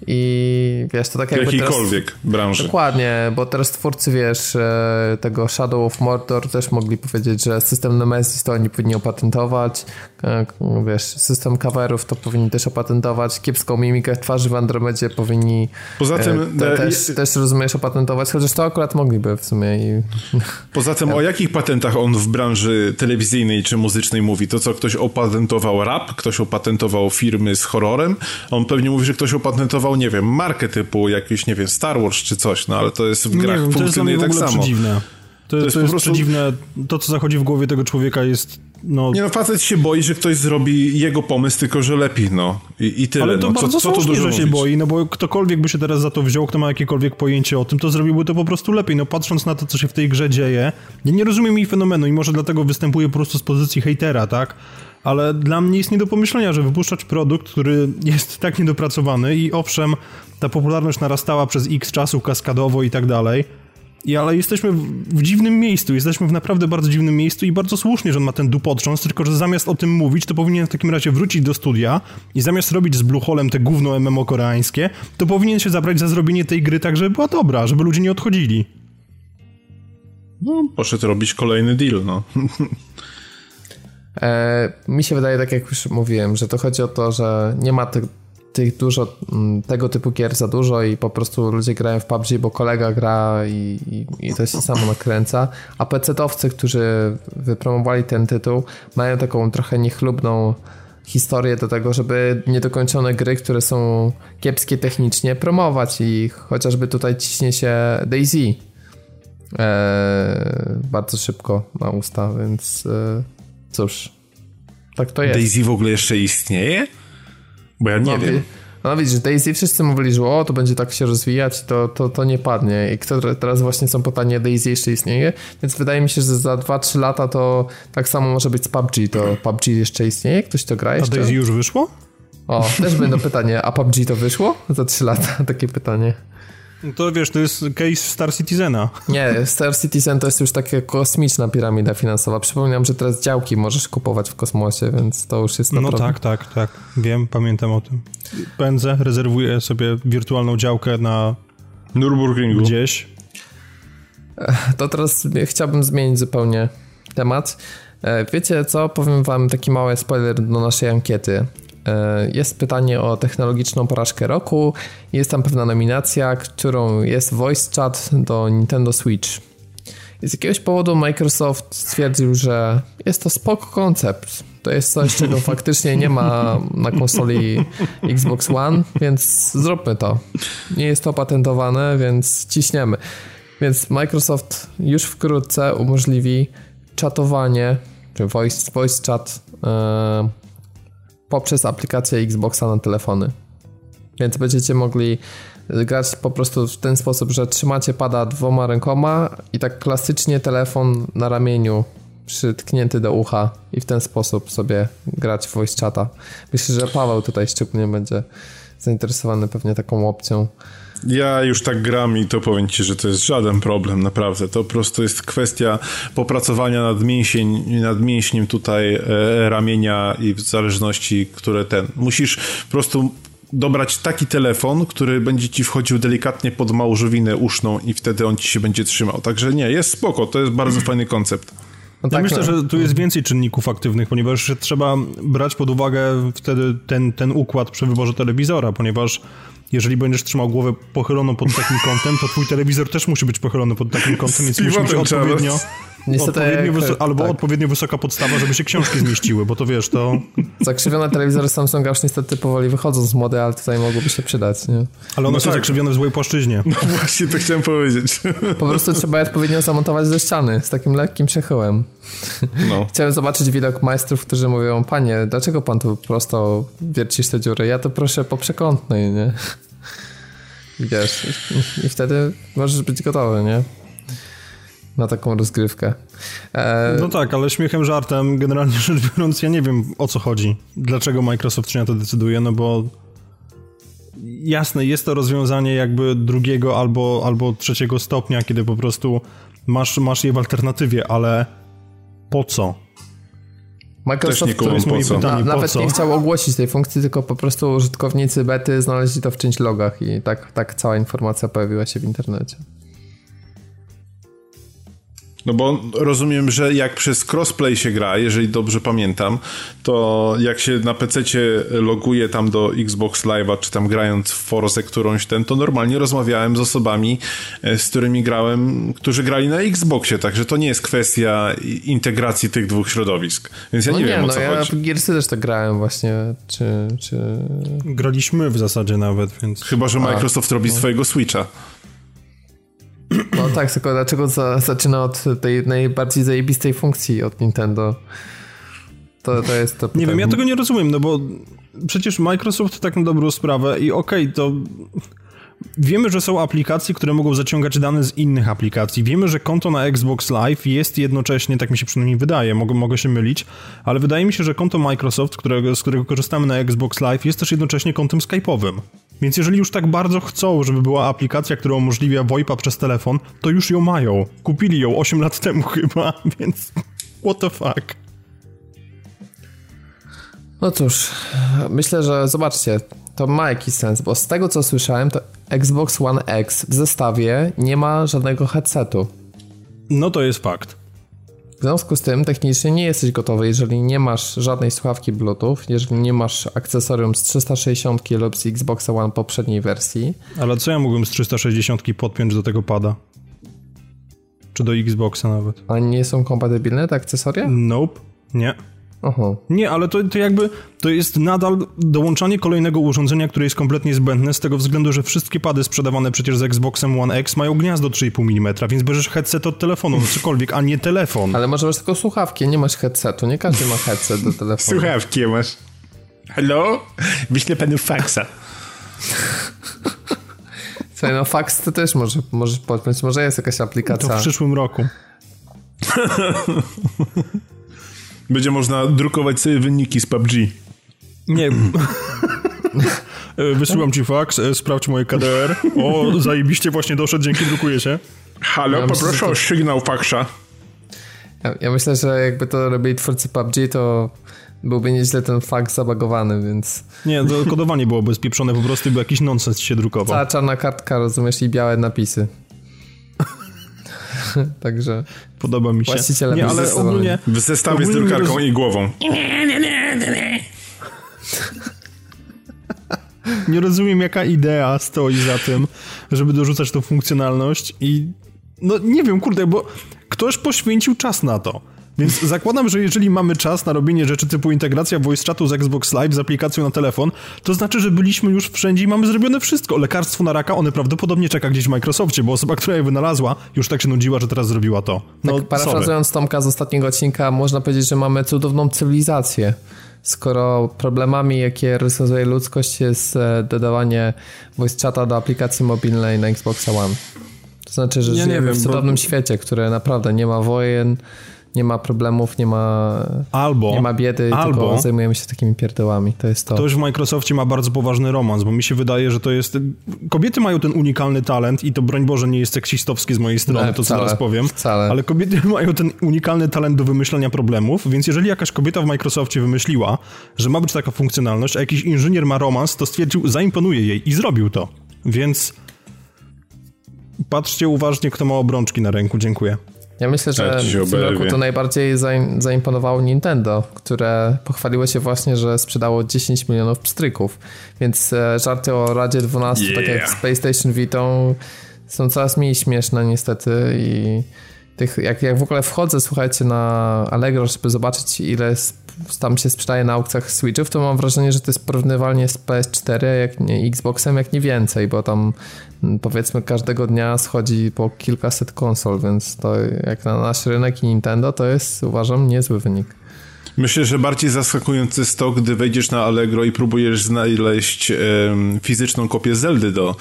i wiesz, to tak jakby Jakiejkolwiek teraz, branży. Dokładnie, bo teraz twórcy, wiesz, e, tego Shadow of Mordor też mogli powiedzieć, że system Nemesis to oni powinni opatentować, e, wiesz, system coverów to powinni też opatentować, kiepską mimikę twarzy w Andromedzie powinni Poza e, tym, te, też, też rozumiesz opatentować, chociaż to akurat mogliby w sumie. I... Poza tym o (laughs) jakich patentach on w branży telewizyjnej czy muzycznej mówi? To co, ktoś opatentował rap, ktoś opatentował firmy z horrorem, on pewnie mówi, że ktoś opatentował nie wiem, markę typu jakiś, nie wiem, Star Wars czy coś, no ale to jest w grach wiem, funkcjonuje to jest tak samo. Przedziwne. To, to jest, to jest po prostu... przedziwne. To, co zachodzi w głowie tego człowieka jest no... Nie no, facet się boi, że ktoś zrobi jego pomysł, tylko że lepiej, no. I, i tyle. Ale to no. bardzo co, co dużo że się boi, no bo ktokolwiek by się teraz za to wziął, kto ma jakiekolwiek pojęcie o tym, to zrobiłby to po prostu lepiej. No patrząc na to, co się w tej grze dzieje, ja nie rozumiem jej fenomenu i może dlatego występuję po prostu z pozycji hejtera, tak? ale dla mnie jest nie do pomyślenia, że wypuszczać produkt, który jest tak niedopracowany i owszem, ta popularność narastała przez x czasu kaskadowo i tak dalej, i, ale jesteśmy w, w, dziwnym miejscu, jesteśmy w naprawdę bardzo dziwnym miejscu i bardzo słusznie, że on ma ten dupotrząs, tylko że zamiast o tym mówić, to powinien w takim razie wrócić do studia i zamiast robić z Blueholem te gówno MMO koreańskie, to powinien się zabrać za zrobienie tej gry tak, żeby była dobra, żeby ludzie nie odchodzili. No, poszedł robić kolejny deal, no. E, mi się wydaje, tak jak już mówiłem, że to chodzi o to, że nie ma tych tych dużo, mm, tego typu gier za dużo i po prostu ludzie grają w PUBG, bo kolega gra i, i, i to się samo nakręca, a PC-towcy, którzy wypromowali ten tytuł, mają taką trochę niechlubną historię do tego, żeby niedokończone gry, które są kiepskie technicznie, promować i chociażby tutaj ciśnie się Daisy ee, bardzo szybko na usta, więc e, cóż, tak to jest. Daisy w ogóle jeszcze istnieje? Bo ja nie no, wiem. No widzisz, Daisy wszyscy mówili, że o, to będzie tak się rozwijać, to, to, to nie padnie. I kto teraz właśnie są pytanie, Daisy jeszcze istnieje, więc wydaje mi się, że za 2-3 lata to tak samo może być z PUBG, to PUBG jeszcze istnieje? Ktoś to gra jeszcze? A Daisy już wyszło? O, też będą pytanie, a PUBG to wyszło? Za 3 lata, (laughs) takie pytanie. No to wiesz, to jest case Star Citizena. Nie, Star Citizen to jest już taka kosmiczna piramida finansowa. Przypominam, że teraz działki możesz kupować w kosmosie, więc to już jest no naprawdę... No tak, tak, tak. Wiem, pamiętam o tym. Pędzę, rezerwuję sobie wirtualną działkę na Nürburgringu. Gdzieś. To teraz chciałbym zmienić zupełnie temat. E, wiecie co? Powiem wam taki mały spoiler do naszej ankiety. E, jest pytanie o technologiczną porażkę roku. Jest tam pewna nominacja, którą jest voice chat do Nintendo Switch. Z jakiegoś powodu Microsoft stwierdził, że jest to spoko koncept. To jest coś, czego (laughs) faktycznie nie ma na konsoli Xbox One, więc zróbmy to. Nie jest to patentowane, więc ciśniemy. Więc Microsoft już wkrótce umożliwi czatowanie, czy voice, voice chat yy, poprzez aplikację Xboxa na telefony. Więc będziecie mogli grać po prostu w ten sposób, że trzymacie pada dwoma rękoma i tak klasycznie telefon na ramieniu przytknięty do ucha i w ten sposób sobie grać w voice chata. Myślę, że Paweł tutaj szczególnie będzie zainteresowany pewnie taką opcją. Ja już tak gram i to powiem ci, że to jest żaden problem, naprawdę. To po prostu jest kwestia popracowania nad, mięsień, nad mięśniem tutaj e, ramienia i w zależności, które ten. Musisz po prostu dobrać taki telefon, który będzie ci wchodził delikatnie pod małżowinę uszną i wtedy on ci się będzie trzymał. Także nie, jest spoko, to jest bardzo fajny koncept. No tak, ja myślę, no. że tu jest więcej czynników aktywnych, ponieważ trzeba brać pod uwagę wtedy ten, ten układ przy wyborze telewizora, ponieważ jeżeli będziesz trzymał głowę pochyloną pod takim kątem, to twój telewizor też musi być pochylony pod takim kątem, więc musi być odpowiednio, Niestety, odpowiednio jak, albo tak. odpowiednio wysoka podstawa, żeby się książki zmieściły, bo to wiesz, to... Zakrzywione telewizory Samsunga już niestety powoli wychodzą z mody, ale tutaj mogłoby się przydać, nie? Ale one no są tak. zakrzywione w złej płaszczyźnie. No (laughs) właśnie, to chciałem powiedzieć. Po prostu trzeba je odpowiednio zamontować do ściany, z takim lekkim przechyłem. No. (laughs) Chciałem zobaczyć widok majstrów, którzy mówią, panie, dlaczego pan tu prosto wiercisz te dziury? Ja to proszę po przekątnej, nie? Wiesz, i wtedy możesz być gotowy, nie? Na taką rozgrywkę. E... No tak, ale śmiechem, żartem, generalnie (laughs) rzecz biorąc, ja nie wiem o co chodzi. Dlaczego Microsoft się na to decyduje, no bo jasne, jest to rozwiązanie jakby drugiego albo, albo trzeciego stopnia, kiedy po prostu masz, masz je w alternatywie, ale po co? Microsoft to jest moje pytanie, na, nawet co? nie chciał ogłosić tej funkcji, tylko po prostu użytkownicy bety znaleźli to w czymś logach i tak, tak cała informacja pojawiła się w internecie. No bo rozumiem, że jak przez crossplay się gra, jeżeli dobrze pamiętam, to jak się na PC loguje tam do Xbox Live'a, czy tam grając w Forze którąś ten, to normalnie rozmawiałem z osobami, e, z którymi grałem, którzy grali na Xboxie, także to nie jest kwestia integracji tych dwóch środowisk. Więc ja no nie, nie wiem, no o co ja chodzi. w Gearsy też tak grałem właśnie, czy, czy... Graliśmy w zasadzie nawet, więc... Chyba, że Microsoft A, robi no. swojego Switcha. No tak, tylko dlaczego za, zaczyna od tej najbardziej zajebistej funkcji od Nintendo? To, to jest to Nie wiem, ja tego nie rozumiem, no bo przecież Microsoft tak na dobrą sprawę i okej, okay, to wiemy, że są aplikacje, które mogą zaciągać dane z innych aplikacji. Wiemy, że konto na Xbox Live jest jednocześnie, tak mi się przynajmniej wydaje, mogę, mogę się mylić, ale wydaje mi się, że konto Microsoft, którego, z którego korzystamy na Xbox Live, jest też jednocześnie kontem Skype'owym. Więc jeżeli już tak bardzo chcą, żeby była aplikacja, która umożliwia VoIPa przez telefon, to już ją mają. Kupili ją 8 lat temu (laughs) chyba, więc what the fuck. No cóż, myślę, że zobaczcie, to ma jakiś sens, bo z tego co słyszałem, to Xbox One X w zestawie nie ma żadnego headsetu. No to jest fakt. W związku z tym technicznie nie jesteś gotowy, jeżeli nie masz żadnej słuchawki Bluetooth, jeżeli nie masz akcesorium z 360 lub z Xboxa One poprzedniej wersji. Ale co ja mógłbym z 360 podpiąć do tego pada? Czy do Xboxa nawet? A nie są kompatybilne te akcesoria? Nope, nie. Aha. Nie, ale to, to jakby to jest nadal dołączanie kolejnego urządzenia, które jest kompletnie zbędne z tego względu, że wszystkie pady sprzedawane przecież z Xboxem One X mają gniazdo 3,5 mm, więc bierzesz headset od telefonu, no cokolwiek, a nie telefon. Ale może masz tylko słuchawki, nie masz headsetu. Nie każdy ma headset do telefonu. Słuchawki masz. Halo? Wyślę panu faxa. Słuchaj, no fax to też może, możesz podpiąć, może jest jakaś aplikacja. To w przyszłym roku. (laughs) Będzie można drukować sobie wyniki z PUBG. Nie. (laughs) Wysyłam ci faks, e, sprawdź moje KDR. O, zajebiście właśnie doszedł, dzięki drukuję się. Halo, Ja myślę, poproszę o to- sygnał faxa. Ja, ja myślę, że jakby to robili twórcy PUBG, to byłby nieźle ten fax zabagowany, więc Nie, to kodowanie było bezpieprzone, po prostu był jakiś nonsens się drukował. cała czarna kartka, rozumiesz, i białe napisy. (laughs) Także Podoba mi się. Właściciele Nie, ale ogólnie... W zestawie z ogólnie nie drukarką roz- i głową. (laughs) Nie rozumiem, jaka idea stoi za tym, żeby dorzucać tą funkcjonalność i no nie wiem, kurde, bo ktoś poświęcił czas na to. Więc zakładam, że jeżeli mamy czas na robienie rzeczy typu integracja voice chatu z Xbox Live z aplikacją na telefon, to znaczy, że byliśmy już wszędzie i mamy zrobione wszystko. Lekarstwo na raka, one prawdopodobnie czeka gdzieś w Microsoftie, bo osoba, która je wynalazła, już tak się nudziła, że teraz zrobiła to. No, tak parafrazując Tomka z ostatniego odcinka, można powiedzieć, że mamy cudowną cywilizację. Skoro problemami, jakie rozwiązuje ludzkość, jest e, dodawanie voice chata do aplikacji mobilnej na Xbox One. To znaczy, że Ja żyjemy wiem, w bo- cudownym świecie, które naprawdę nie ma wojen, nie ma problemów, nie ma, Albo, nie ma biedy, albo tylko zajmujemy się takimi pierdołami. To jest to. Ktoś w Microsoftie ma bardzo poważny romans, bo mi się wydaje, że to jest... Kobiety mają ten unikalny talent i to broń Boże nie jest seksistowski z mojej strony, Nie, to co wcale, teraz powiem, wcale. ale kobiety (laughs) mają ten unikalny talent do wymyślania problemów, więc jeżeli jakaś kobieta w Microsoftie wymyśliła, że ma być taka funkcjonalność, a jakiś inżynier ma romans, to stwierdził, zaimponuje jej i zrobił to. Więc patrzcie uważnie, kto ma obrączki na ręku. Dziękuję. Ja myślę, że w tym roku to najbardziej zaim- zaimponowało Nintendo, które pochwaliło się właśnie, że sprzedało 10 milionów pstryków. Więc e, żarty o Radzie 12, tak jak Yeah. z PlayStation Vita, są coraz mniej śmieszne niestety i tych, jak, jak w ogóle wchodzę, słuchajcie, na Allegro, żeby zobaczyć ile tam się sprzedaje na aukcjach Switchów, to mam wrażenie, że to jest porównywalnie z PS4, jak nie Xboxem, jak nie więcej, bo tam mm, powiedzmy każdego dnia schodzi po kilkaset konsol, więc to jak na nasz rynek i Nintendo, to jest uważam niezły wynik. Myślę, że bardziej zaskakujący jest to, gdy wejdziesz na Allegro i próbujesz znaleźć em, fizyczną kopię Zeldy do,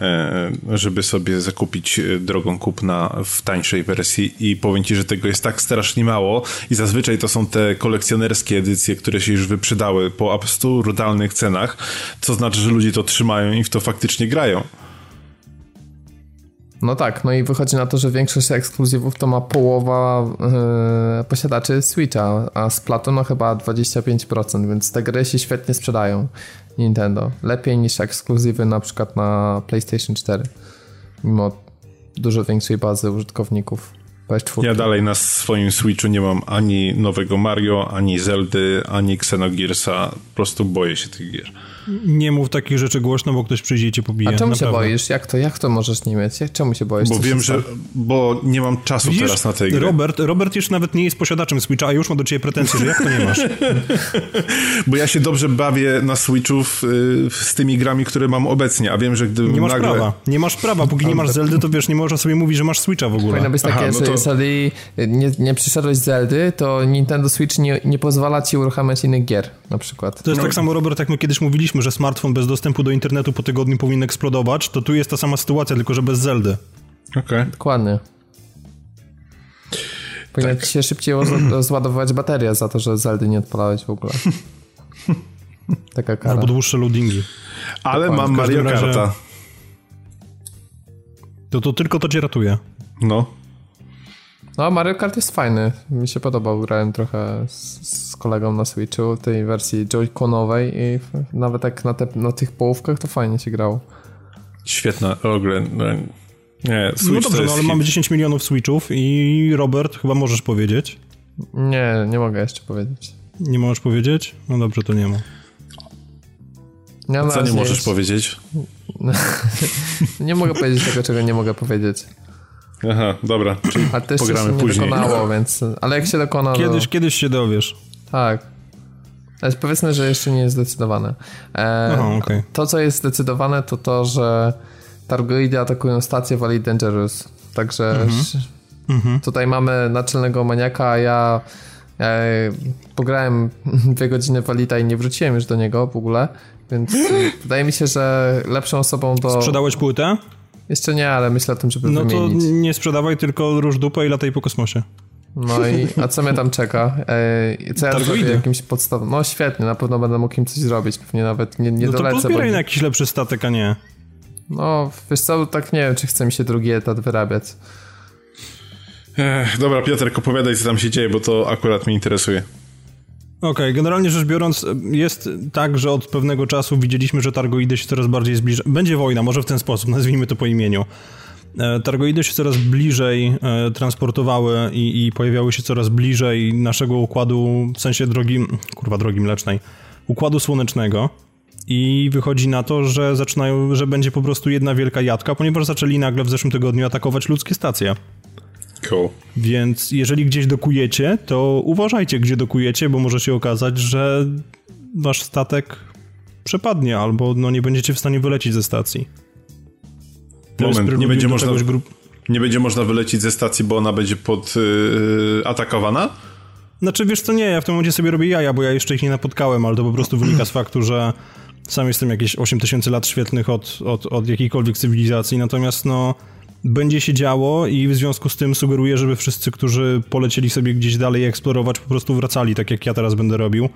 e, żeby sobie zakupić e, drogą kupna w tańszej wersji. I powiem ci, że tego jest tak strasznie mało. I zazwyczaj to są te kolekcjonerskie edycje, które się już wyprzedały po absurdalnych cenach, co znaczy, że ludzie to trzymają i w to faktycznie grają. No tak, no i wychodzi na to, że większość ekskluzywów to ma połowa yy, posiadaczy Switcha, a Splatoon no chyba 25%, więc te gry się świetnie sprzedają Nintendo. Lepiej niż ekskluzywy na przykład na PlayStation 4, mimo dużo większej bazy użytkowników PS4. Ja dalej na swoim Switchu nie mam ani nowego Mario, ani Zeldy, ani Xenogearsa. Po prostu boję się tych gier. Nie mów takich rzeczy głośno, bo ktoś przyjdzie i cię pobije. A czemu się boisz? Jak to, jak to możesz nie mieć? Jak- Czemu się boisz? Bo Co wiem, że. Bo nie mam czasu Widzisz, teraz na tej gry. Robert, Robert jeszcze nawet nie jest posiadaczem Switcha, a już ma do ciebie pretensje, że jak to nie masz? (laughs) Bo ja się dobrze bawię na Switchów y, z tymi grami, które mam obecnie, a wiem, że gdy Nie masz nagle... prawa. Nie masz prawa. Póki nie masz Zeldy, to wiesz, nie można sobie mówić, że masz Switcha w ogóle. Powinno być takie, Aha, no że to- jeżeli nie, nie przyszedłeś Zeldy, to Nintendo Switch nie, nie pozwala ci uruchamiać innych gier, na przykład. To jest tak samo, Robert, jak my kiedyś mówiliśmy, że smartfon bez dostępu do internetu po tygodniu powinien eksplodować, to tu jest ta sama sytuacja, tylko że bez Zeldy. Okej. Dokładnie. Powinna ci się szybciej roz- (clears throat) rozładowywać bateria za to, że Zeldy nie odpalałeś w ogóle. (laughs) Taka kara. Albo dłuższe loadingi. Ale Dokładnie, mam Mario razie- Karta. To, to tylko to cię ratuje. No. No, Mario Kart jest fajny. Mi się podobał. Grałem trochę z, z kolegą na Switchu, tej wersji Joy-Conowej i nawet jak na, te, na tych połówkach to fajnie się grało. Świetna ogre. no, Nie, Switch No dobrze, to no ale hit. mamy 10 milionów Switchów i Robert, chyba możesz powiedzieć. Nie, nie mogę jeszcze powiedzieć. Nie możesz powiedzieć? No dobrze, to nie ma. Ja Co nie możesz jest... powiedzieć? (laughs) nie mogę powiedzieć tego, czego nie mogę powiedzieć. Aha, dobra. Czyli Ale to jeszcze się nie później. dokonało, więc... Ale jak się dokona... Kiedyś, to... kiedyś się dowiesz. Tak. Ale powiedzmy, że jeszcze nie jest zdecydowane. E, okay. To, co jest zdecydowane, to to, że Targoidy atakują stację Valley Dangerous. Także mhm. mhm. tutaj mamy naczelnego maniaka, a ja, ja pograłem (laughs) dwie godziny Walita i nie wróciłem już do niego w ogóle, więc (gasps) wydaje mi się, że lepszą osobą do... Sprzedałeś płytę? Jeszcze nie, ale myślę o tym, żeby no. No to nie sprzedawaj, tylko róż dupę i lataj po kosmosie. No i a co mnie tam czeka? E, co ja zrobię jakimś podstawą? No świetnie, na pewno będę mógł im coś zrobić, pewnie nawet nie, nie no dolecę. No to pozbieraj bo... na jakiś lepszy statek, a nie. No, wiesz co, tak nie wiem, czy chce mi się drugi etat wyrabiać. Ech, dobra, Piotr, opowiadaj, co tam się dzieje, bo to akurat mnie interesuje. Okej, okay, generalnie rzecz biorąc, jest tak, że od pewnego czasu widzieliśmy, że targoidy się coraz bardziej zbliżają. Będzie wojna, może w ten sposób, nazwijmy to po imieniu. E, targoidy się coraz bliżej e, transportowały i, i, pojawiały się coraz bliżej naszego układu, w sensie drogi, kurwa, drogi mlecznej, układu słonecznego. I wychodzi na to, że zaczynają, że będzie po prostu jedna wielka jadka, ponieważ zaczęli nagle w zeszłym tygodniu atakować ludzkie stacje. Cool. Więc jeżeli gdzieś dokujecie, to uważajcie, gdzie dokujecie, bo może się okazać, że wasz statek przepadnie albo no, nie będziecie w stanie wylecieć ze stacji. Moment, nie będzie, można, nie będzie można wylecieć ze stacji, bo ona będzie pod yy, atakowana? Znaczy, wiesz co, nie, ja w tym momencie sobie robię jaja, bo ja jeszcze ich nie napotkałem, ale to po prostu wynika z (clears throat) faktu, że sam jestem jakieś 8000 lat świetlnych od, od, od jakiejkolwiek cywilizacji, natomiast no będzie się działo i w związku z tym sugeruję, żeby wszyscy, którzy polecieli sobie gdzieś dalej eksplorować, po prostu wracali, tak jak ja teraz będę robił,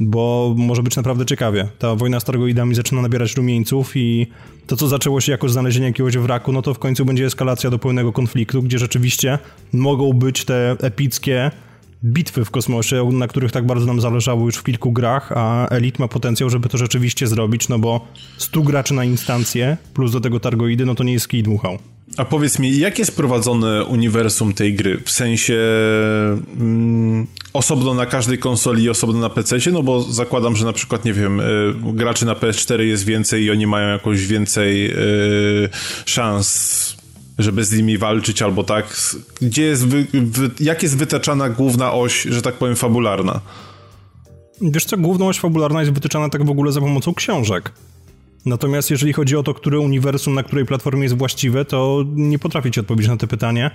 bo może być naprawdę ciekawie. Ta wojna z targoidami zaczyna nabierać rumieńców i to, co zaczęło się jako znalezienie jakiegoś wraku, no to w końcu będzie eskalacja do pełnego konfliktu, gdzie rzeczywiście mogą być te epickie bitwy w kosmosie, na których tak bardzo nam zależało już w kilku grach, a Elite ma potencjał, żeby to rzeczywiście zrobić, no bo 100 graczy na instancję, plus do tego targoidy, no to nie jest kij dmuchał. A powiedz mi, jak jest prowadzone uniwersum tej gry? W sensie mm, osobno na każdej konsoli i osobno na PC? No bo zakładam, że na przykład, nie wiem, y, graczy na PS4 jest więcej i oni mają jakoś więcej y, szans żeby z nimi walczyć albo tak. Gdzie jest wy, wy, jak jest wytaczana główna oś, że tak powiem, fabularna? Wiesz co, główna oś fabularna jest wytyczana tak w ogóle za pomocą książek. Natomiast jeżeli chodzi o to, które uniwersum na której platformie jest właściwe, to nie potrafię ci odpowiedzieć na to pytanie.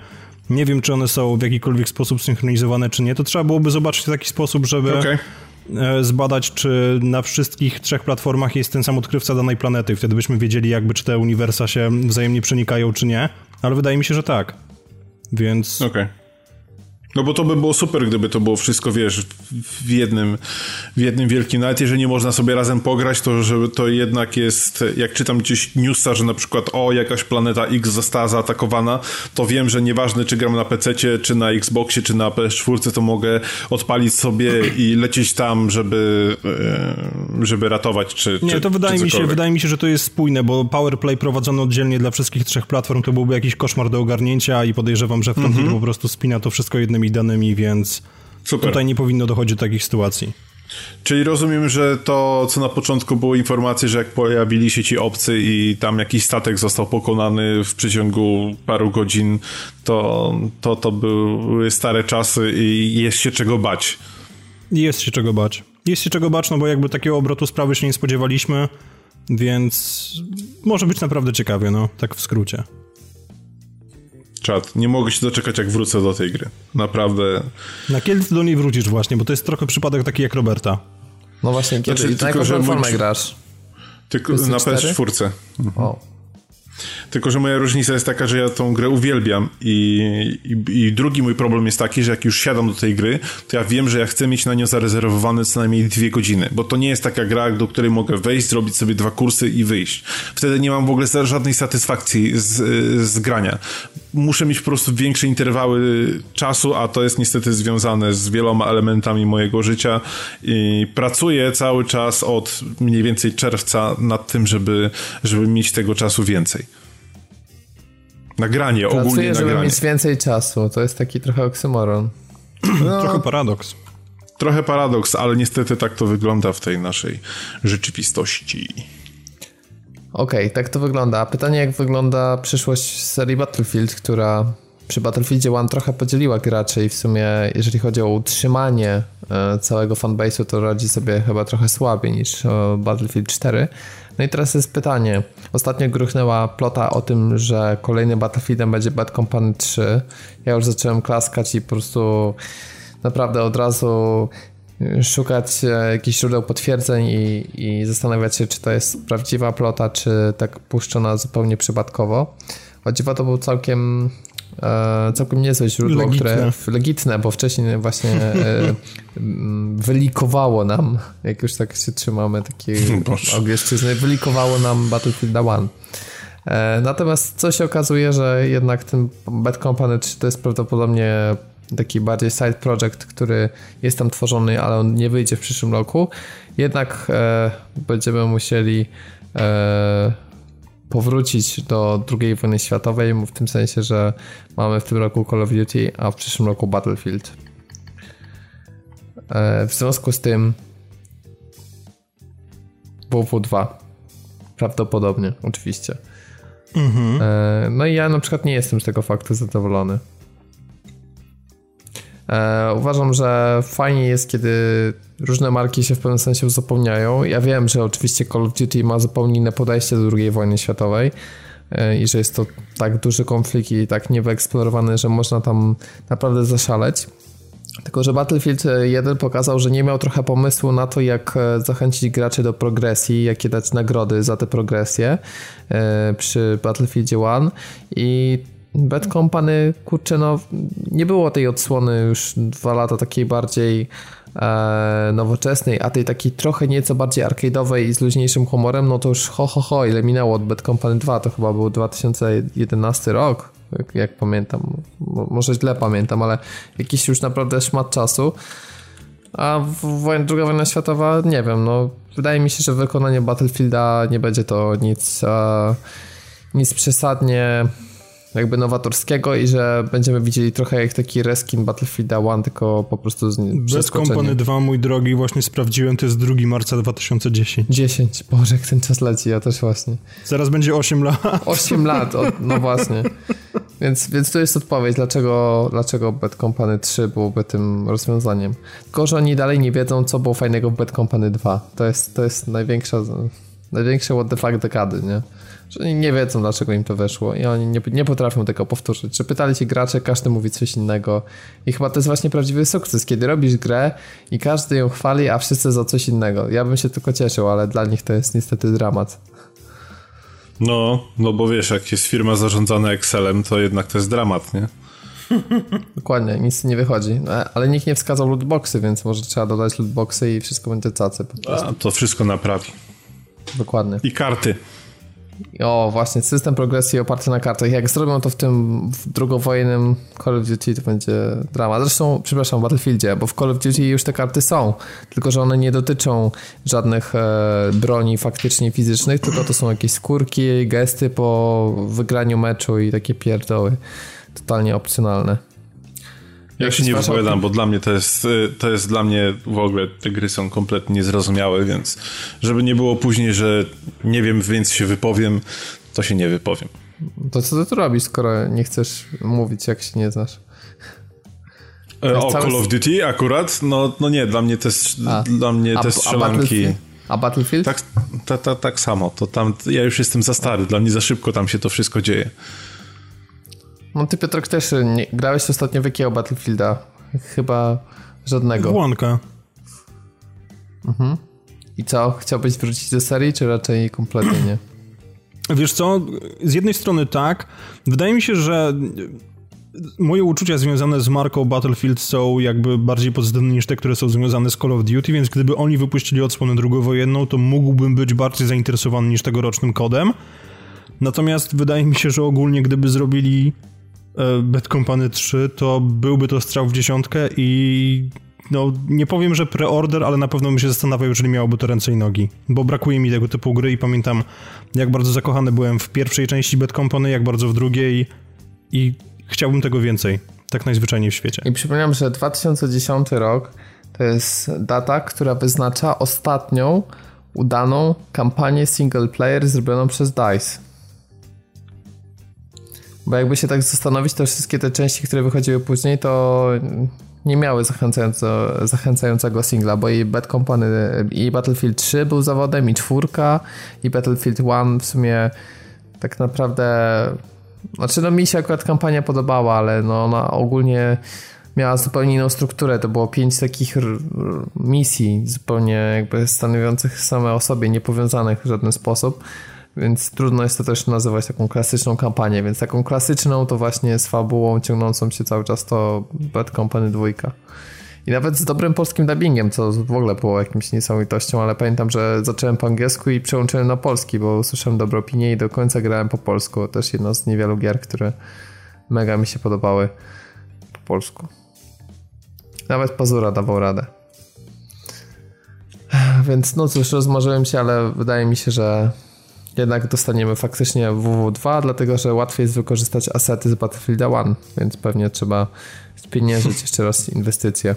Nie wiem, czy one są w jakikolwiek sposób synchronizowane, czy nie. To trzeba byłoby zobaczyć w taki sposób, żeby okay. E, zbadać, czy na wszystkich trzech platformach jest ten sam odkrywca danej planety. Wtedy byśmy wiedzieli, jakby czy te uniwersa się wzajemnie przenikają, czy nie. Ale wydaje mi się, że tak. Więc. Okay. No bo to by było super, gdyby to było wszystko, wiesz, w jednym, w jednym wielkim, nawet jeżeli nie można sobie razem pograć, to że to jednak jest, jak czytam gdzieś newsa, że na przykład o, jakaś planeta X została zaatakowana, to wiem, że nieważne czy gram na PC, czy na Xboxie, czy na PS4, to mogę odpalić sobie i lecieć tam, żeby, e, żeby ratować, czy Nie, czy, to wydaje mi się, wydaje mi się, że to jest spójne, bo Powerplay prowadzony oddzielnie dla wszystkich trzech platform to byłby jakiś koszmar do ogarnięcia i podejrzewam, że Frontier mm -hmm. po prostu spina to wszystko jednym danymi, więc Super. tutaj nie powinno dochodzić do takich sytuacji. Czyli rozumiem, że to, co na początku było informacje, że jak pojawili się ci obcy i tam jakiś statek został pokonany w przeciągu paru godzin, to, to, to były stare czasy i jest się czego bać. Jest się czego bać. Jest się czego bać, no bo jakby takiego obrotu sprawy się nie spodziewaliśmy, więc może być naprawdę ciekawie, no, tak w skrócie. Czad, nie mogę się doczekać, jak wrócę do tej gry. Naprawdę. Na kiedy ty do niej wrócisz właśnie? Bo to jest trochę przypadek taki jak Roberta. No właśnie, kiedy znaczy, i na jaką formę grasz? Tylko na PS4. Mhm. O. Tylko, że moja różnica jest taka, że ja tą grę uwielbiam i, i, i, drugi mój problem jest taki, że jak już siadam do tej gry, to ja wiem, że ja chcę mieć na nią zarezerwowane co najmniej dwie godziny, bo to nie jest taka gra, do której mogę wejść, zrobić sobie dwa kursy i wyjść. Wtedy nie mam w ogóle żadnej satysfakcji z, z grania. Muszę mieć po prostu większe interwały czasu, a to jest niestety związane z wieloma elementami mojego życia i pracuję cały czas od mniej więcej czerwca nad tym, żeby, żeby mieć tego czasu więcej. Nagranie, Pracuję, ogólnie Pracuję, żeby mieć więcej czasu. To jest taki trochę oksymoron. No, (clears throat) trochę paradoks. Trochę paradoks, ale niestety tak to wygląda w tej naszej rzeczywistości. Okej, okay, tak to wygląda. Pytanie, jak wygląda przyszłość serii Battlefield, która przy Battlefieldzie One trochę podzieliła graczy i w sumie, jeżeli chodzi o utrzymanie e, całego fanbase'u, to radzi sobie chyba trochę słabiej niż e, Battlefield 4. No i teraz jest pytanie. Ostatnio gruchnęła plota o tym, że kolejny Battlefieldem będzie Bad Company 3. Ja już zacząłem klaskać i po prostu naprawdę od razu szukać e, jakichś źródeł potwierdzeń i, i zastanawiać się, czy to jest prawdziwa plota, czy tak puszczona zupełnie przypadkowo. O to był całkiem e, całkiem niezłe źródło, legitne. które legitne, bo wcześniej właśnie e, (laughs) wylikowało nam, jak już tak się trzymamy takiej (laughs) ogieszczyzny, wylikowało nam Battlefield 1. Natomiast co się okazuje, że jednak ten Bad Company 3 to jest prawdopodobnie taki bardziej side project, który jest tam tworzony, ale on nie wyjdzie w przyszłym roku. Jednak e, będziemy musieli e, powrócić do II wojny światowej, w tym sensie, że mamy w tym roku Call of Duty, a w przyszłym roku Battlefield. E, w związku z tym WW2 prawdopodobnie, oczywiście. Mhm. E, no i ja na przykład nie jestem z tego faktu zadowolony. E, uważam, że fajnie jest, kiedy różne marki się w pewnym sensie uzupełniają. Ja wiem, że oczywiście Call of Duty ma zupełnie inne podejście do II wojny światowej e, i że jest to tak duży konflikt i tak niewyeksplorowany, że można tam naprawdę zaszaleć. Tylko, że Battlefield 1 pokazał, że nie miał trochę pomysłu na to, jak e, zachęcić graczy do progresji, jakie dać nagrody za te progresje przy Battlefieldzie 1 i Bad Company, kurczę, no nie było tej odsłony już dwa lata takiej bardziej e, nowoczesnej, a tej takiej trochę nieco bardziej arcade'owej i z luźniejszym humorem, no to już ho, ho, ho, ile minęło od Bad Company 2, to chyba był 2011 rok, jak, jak pamiętam, może źle pamiętam, ale jakiś już naprawdę szmat czasu. A w, druga wojna światowa, nie wiem, no wydaje mi się, że wykonanie Battlefielda nie będzie to nic, e, nic przesadnie jakby nowatorskiego i że będziemy widzieli trochę jak taki reskin Battlefielda 1, tylko po prostu z Bez Company 2, mój drogi, właśnie sprawdziłem, to jest 2 marca 2010. 10, Boże, jak ten czas leci, ja też właśnie. Zaraz będzie 8 lat. 8 lat, o, no właśnie. Więc, więc to jest odpowiedź, dlaczego, dlaczego Bad Company 3 byłoby tym rozwiązaniem. Tylko, że oni dalej nie wiedzą, co było fajnego w Bad Company 2. To jest, to jest największa, największe what the fuck dekady, nie? Że nie wiedzą, dlaczego im to weszło i oni nie, nie potrafią tego powtórzyć. Że pytali się gracze, każdy mówi coś innego i chyba to jest właśnie prawdziwy sukces, kiedy robisz grę i każdy ją chwali, a wszyscy za coś innego. Ja bym się tylko cieszył, ale dla nich to jest niestety dramat. No, no bo wiesz, jak jest firma zarządzana Excelem, to jednak to jest dramat, nie? Dokładnie, nic nie wychodzi. E, ale nikt nie wskazał lootboxy, więc może trzeba dodać lootboxy i wszystko będzie cacy. A, to wszystko naprawi. Dokładnie. I karty. O, właśnie, system progresji oparty na kartach. Jak zrobią to w tym w drugowojennym Call of Duty, to będzie drama. Zresztą, przepraszam, w Battlefieldzie, bo w Call of Duty już te karty są, tylko że one nie dotyczą żadnych e, broni faktycznie fizycznych, tylko to są jakieś skórki, gesty po wygraniu meczu i takie pierdoły totalnie opcjonalne. Ja się nie wypowiadam, bo dla mnie to jest, y, to jest dla mnie w ogóle te gry są kompletnie niezrozumiałe, więc żeby nie było później, że nie wiem, więc się wypowiem, to się nie wypowiem. To co ty tu robisz, skoro nie chcesz mówić, jak się nie znasz? E, o Call of Duty akurat? No, no nie, dla mnie te, a, dla mnie te a, strzelanki... A Battlefield? Tak, ta, ta, tak samo. To tam, ja już jestem za stary, dla mnie za szybko tam się to wszystko dzieje. No ty Piotrek też nie, grałeś ostatnio w jakiego Battlefielda? Chyba żadnego. Błonka. Mhm. I co? Chciałbyś wrócić do serii, czy raczej kompletnie nie? (clears throat) Wiesz co, z jednej strony tak. Wydaje mi się, że moje uczucia związane z marką Battlefield są jakby bardziej pozytywne niż te, które są związane z Call of Duty, więc gdyby oni wypuścili odsłonę drugowojenną, to mógłbym być bardziej zainteresowany niż tegorocznym kodem. Natomiast wydaje mi się, że ogólnie gdyby zrobili Bad Company 3, to byłby to strzał w dziesiątkę i no nie powiem, że preorder, ale na pewno bym się zastanawiał, jeżeli miałoby to ręce i nogi, bo brakuje mi tego typu gry i pamiętam jak bardzo zakochany byłem w pierwszej części Bad Company, jak bardzo w drugiej i chciałbym tego więcej. Tak najzwyczajniej w świecie. I przypominam, że 2010 rok to jest data, która wyznacza ostatnią udaną kampanię single player zrobioną przez DICE. Bo jakby się tak zastanowić, to wszystkie te części, które wychodziły później, to nie miały zachęcająco, zachęcającego singla, bo i Bad Company, i Battlefield 3 był zawodem, i czwórka, i Battlefield 1 w sumie tak naprawdę znaczy no mi się akurat kampania podobała, ale no ona ogólnie miała zupełnie inną strukturę. To było pięć takich misji, zupełnie jakby stanowiących same o sobie, niepowiązanych w żaden sposób. Więc trudno jest to też nazywać taką klasyczną kampanię, więc taką klasyczną to właśnie z fabułą ciągnącą się cały czas to Bad Company 2. I nawet z dobrym polskim dubbingiem, co w ogóle było jakimś niesamowitością, ale pamiętam, że zacząłem po angielsku i przełączyłem na polski, bo usłyszałem dobre opinie i do końca grałem po polsku. Też jedno z niewielu gier, które mega mi się podobały po polsku. Nawet Pazura dawał radę. Więc no cóż, rozmarzyłem się, ale wydaje mi się, że jednak dostaniemy faktycznie WW2, dlatego że łatwiej jest wykorzystać asety z Battlefield 1, więc pewnie trzeba spieniężyć jeszcze raz inwestycje.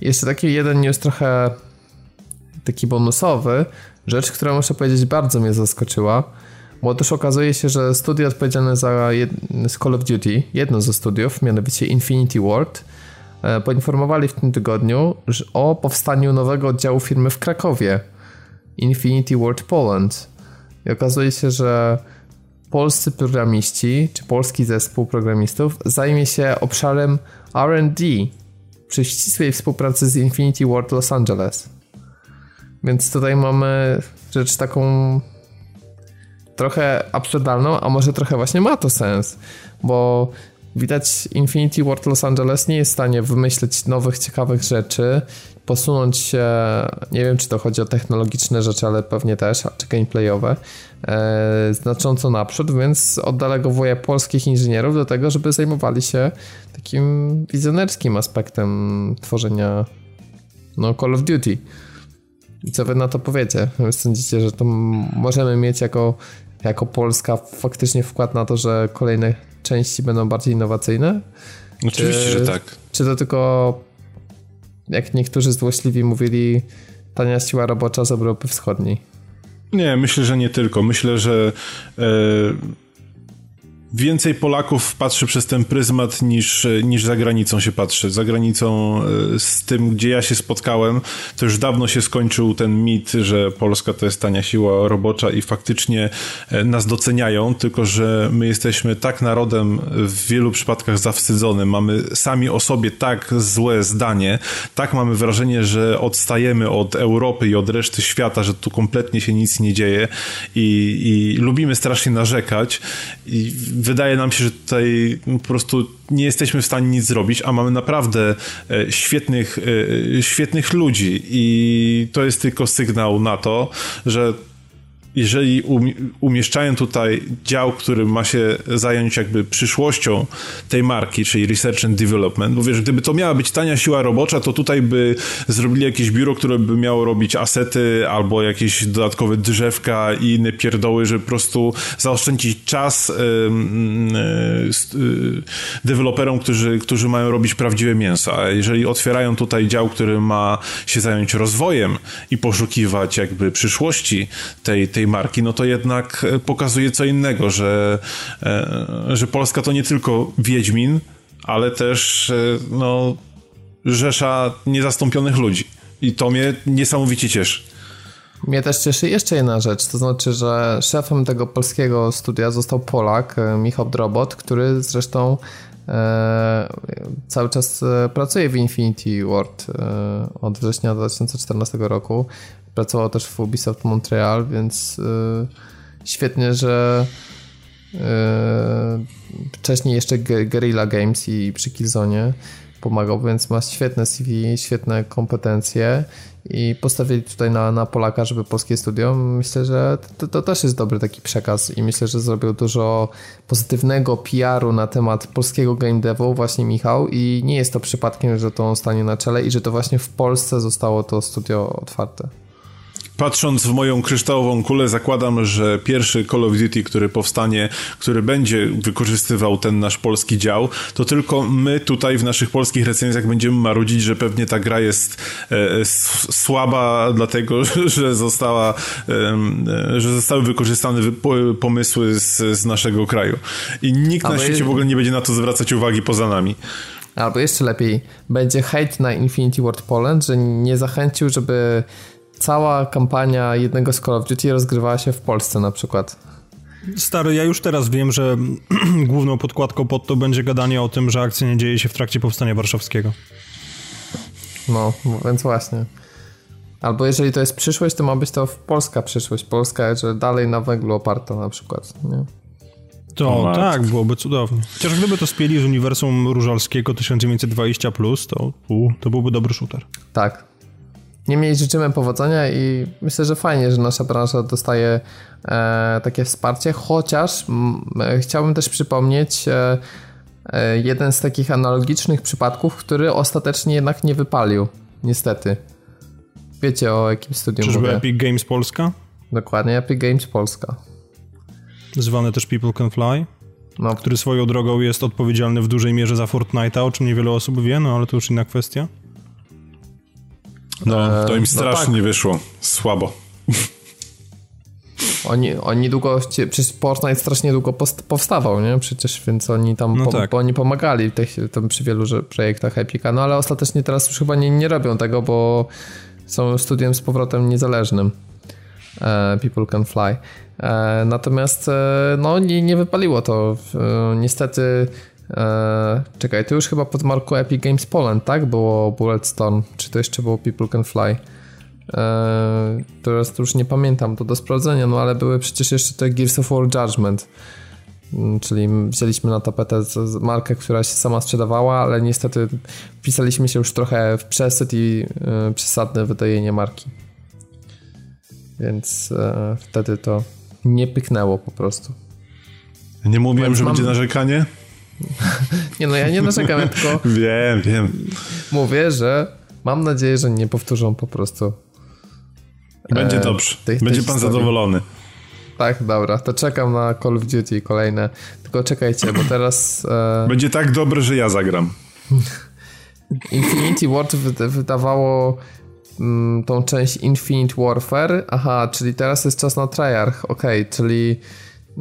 jeszcze taki jeden news trochę taki bonusowy, rzecz, która muszę powiedzieć bardzo mnie zaskoczyła, bo otóż okazuje się, że studio odpowiedzialne za z Call of Duty, jedno ze studiów, mianowicie Infinity Ward, e, poinformowali w tym tygodniu o powstaniu nowego oddziału firmy w Krakowie, Infinity Ward Poland. I okazuje się, że polscy programiści, czy polski zespół programistów zajmie się obszarem RD przy ścisłej współpracy z Infinity Ward Los Angeles. Więc tutaj mamy rzecz taką trochę absurdalną, a może trochę właśnie ma to sens, bo widać Infinity Ward Los Angeles nie jest w stanie wymyśleć nowych, ciekawych rzeczy, posunąć się, nie wiem czy to chodzi o technologiczne rzeczy, ale pewnie też, czy gameplayowe, e, znacząco naprzód, więc oddelegowuje polskich inżynierów do tego, żeby zajmowali się takim wizjonerskim aspektem tworzenia no, Call of Duty. I co wy na to powiecie? Sądzicie, że to możemy mieć jako, jako Polska faktycznie wkład na to, że kolejne części będą bardziej innowacyjne? Oczywiście, czy, że tak. Czy to tylko jak niektórzy złośliwi mówili, tania siła robocza z Europy Wschodniej. Nie, myślę, że nie tylko. Myślę, że e, więcej Polaków patrzy przez ten pryzmat niż, niż za granicą się patrzy. Za granicą e, z tym, gdzie ja się spotkałem, to już dawno się skończył ten mit, że Polska to jest tania siła robocza i faktycznie e, nas doceniają, tylko że my jesteśmy tak narodem w wielu przypadkach zawstydzonym, mamy sami o sobie tak złe zdanie, tak mamy wrażenie, że odstajemy od Europy i od reszty świata, że tu kompletnie się nic nie dzieje i, i lubimy strasznie narzekać i wydaje nam się, że tutaj po prostu nie jesteśmy w stanie nic zrobić, a mamy naprawdę e, świetnych, e, świetnych ludzi. I to jest tylko sygnał na to, że jeżeli umieszczają tutaj dział, który ma się zająć jakby przyszłością tej marki, czyli research and development, bo wiesz, gdyby to miała być tania siła robocza, to tutaj by zrobili jakieś biuro, które by miało robić asety albo jakieś dodatkowe drzewka i inne pierdoły, żeby po prostu zaoszczędzić czas yy, deweloperom, którzy, którzy mają robić prawdziwe mięso. A jeżeli otwierają tutaj dział, który ma się zająć rozwojem i poszukiwać jakby przyszłości tej, tej marki, no to jednak e, pokazuje co innego, że, e, że Polska to nie tylko Wiedźmin, ale też e, no, rzesza niezastąpionych ludzi. I to mnie niesamowicie cieszy. Mnie też cieszy jeszcze jedna rzecz, to znaczy, że szefem tego polskiego studia został Polak, Michał Drobot, który zresztą e, cały czas pracuje w Infinity Ward e, od września 2014 roku. Pracował też w Ubisoft Montreal, więc yy, świetnie, że yy, wcześniej jeszcze Guerrilla Games i przy Killzone pomagał, więc ma świetne CV, świetne kompetencje i postawili tutaj na, na Polaka, żeby polskie studio. Myślę, że to, to też jest dobry taki przekaz i myślę, że zrobił dużo pozytywnego PR-u na temat polskiego game devu właśnie Michał i nie jest to przypadkiem, że to on stanie na czele i że to właśnie w Polsce zostało to studio otwarte. Patrząc w moją kryształową kulę, zakładam, że pierwszy Call of Duty, który powstanie, który będzie wykorzystywał ten nasz polski dział, to tylko my tutaj w naszych polskich recenzjach będziemy marudzić, że pewnie ta gra jest e, słaba, dlatego (laughs) że została, e, że zostały wykorzystane pomysły z, z naszego kraju. I nikt na świecie w ogóle nie będzie na to zwracać uwagi poza nami. Albo jeszcze lepiej, będzie hejt na Infinity Ward Poland, że nie zachęcił, żeby cała kampania jednego z Call of Duty rozgrywała się w Polsce na przykład. Stary, ja już teraz wiem, że (clears throat) główną podkładką pod to będzie gadanie o tym, że akcja nie dzieje się w trakcie powstania warszawskiego. No, więc właśnie. Albo jeżeli to jest przyszłość, to ma być to polska przyszłość. Polska, że dalej na węglu oparta na przykład. Nie? To tak, byłoby cudownie. Chociaż gdyby to spieli z uniwersum Różalskiego 1920, to, u, to byłby dobry shooter. Tak. Niemniej życzymy powodzenia i myślę, że fajnie, że nasza branża dostaje e, takie wsparcie, chociaż e, chciałbym też przypomnieć e, jeden z takich analogicznych przypadków, który ostatecznie jednak nie wypalił. Niestety. Wiecie o jakim studium Czyżby mówię? Epic Games Polska? Dokładnie, Epic Games Polska zwany też People Can Fly, no. który swoją drogą jest odpowiedzialny w dużej mierze za Fortnite'a, o czym niewiele osób wie, no ale to już inna kwestia. No, to im strasznie no tak. wyszło. Słabo. Oni, oni długo, przecież Fortnite strasznie długo powstawał, nie? Przecież, więc oni tam, no po, tak. oni pomagali tych, tam przy wielu projektach Epica, no ale ostatecznie teraz już chyba nie, nie robią tego, bo są studiem z powrotem niezależnym. E, People Can Fly. E, natomiast e, no, nie, nie wypaliło to. Niestety czekaj, to już chyba pod marką Epic Games Poland, tak? Było Bulletstorm, czy to jeszcze było People Can Fly? teraz to już nie pamiętam, to do sprawdzenia, no ale były przecież jeszcze te Gears of War Judgment, mm, czyli wzięliśmy na tapetę markę, która się sama sprzedawała, ale niestety wpisaliśmy się już trochę w przesyt i przesadne wydajenie marki więc e, wtedy to nie pyknęło po prostu. Nie mówiłem, więc że mam... będzie narzekanie? Nie no, ja nie narzekam, ja tylko... (laughs) wiem, wiem. Mówię, że mam nadzieję, że nie powtórzą po prostu Będzie e, dobrze. Tej, będzie tej pan historii. zadowolony. Tak, dobra, to czekam na Call of Duty kolejne. Tylko czekajcie, bo teraz... E... Będzie tak dobre, że ja zagram. (laughs) Infinity Ward wydawało mm, tą część Infinite Warfare. Aha, czyli teraz jest czas na Triarch, ok, czyli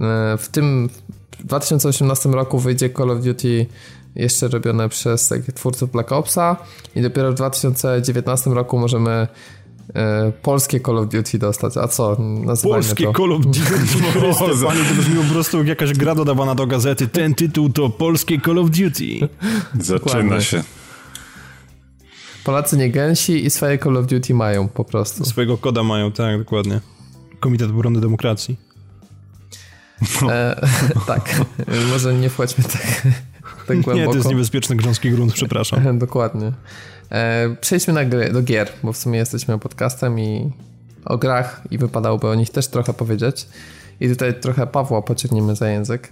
e, w tym w 2018 roku wyjdzie Call of Duty jeszcze robione przez twórców Black Opsa i dopiero w 2019 roku możemy e, polskie Call of Duty dostać. A co? Polskie to. Call of Duty. (laughs) Panie, to brzmi po prostu jak jakaś gra dodawana do gazety. Ten tytuł to Polskie Call of Duty. Zaczyna się. Polacy nie gęsi i swoje Call of Duty mają po prostu. Swojego koda mają, tak, dokładnie. Komitet Obrony Demokracji. E, (laughs) tak, może nie wchodźmy tak, tak głęboko. Nie, to jest niebezpieczny grząski grunt, przepraszam. (laughs) Dokładnie. E, przejdźmy na gry, do gier, bo w sumie jesteśmy podcastem i o grach i wypadałoby o nich też trochę powiedzieć. I tutaj trochę Pawła pociągniemy za język.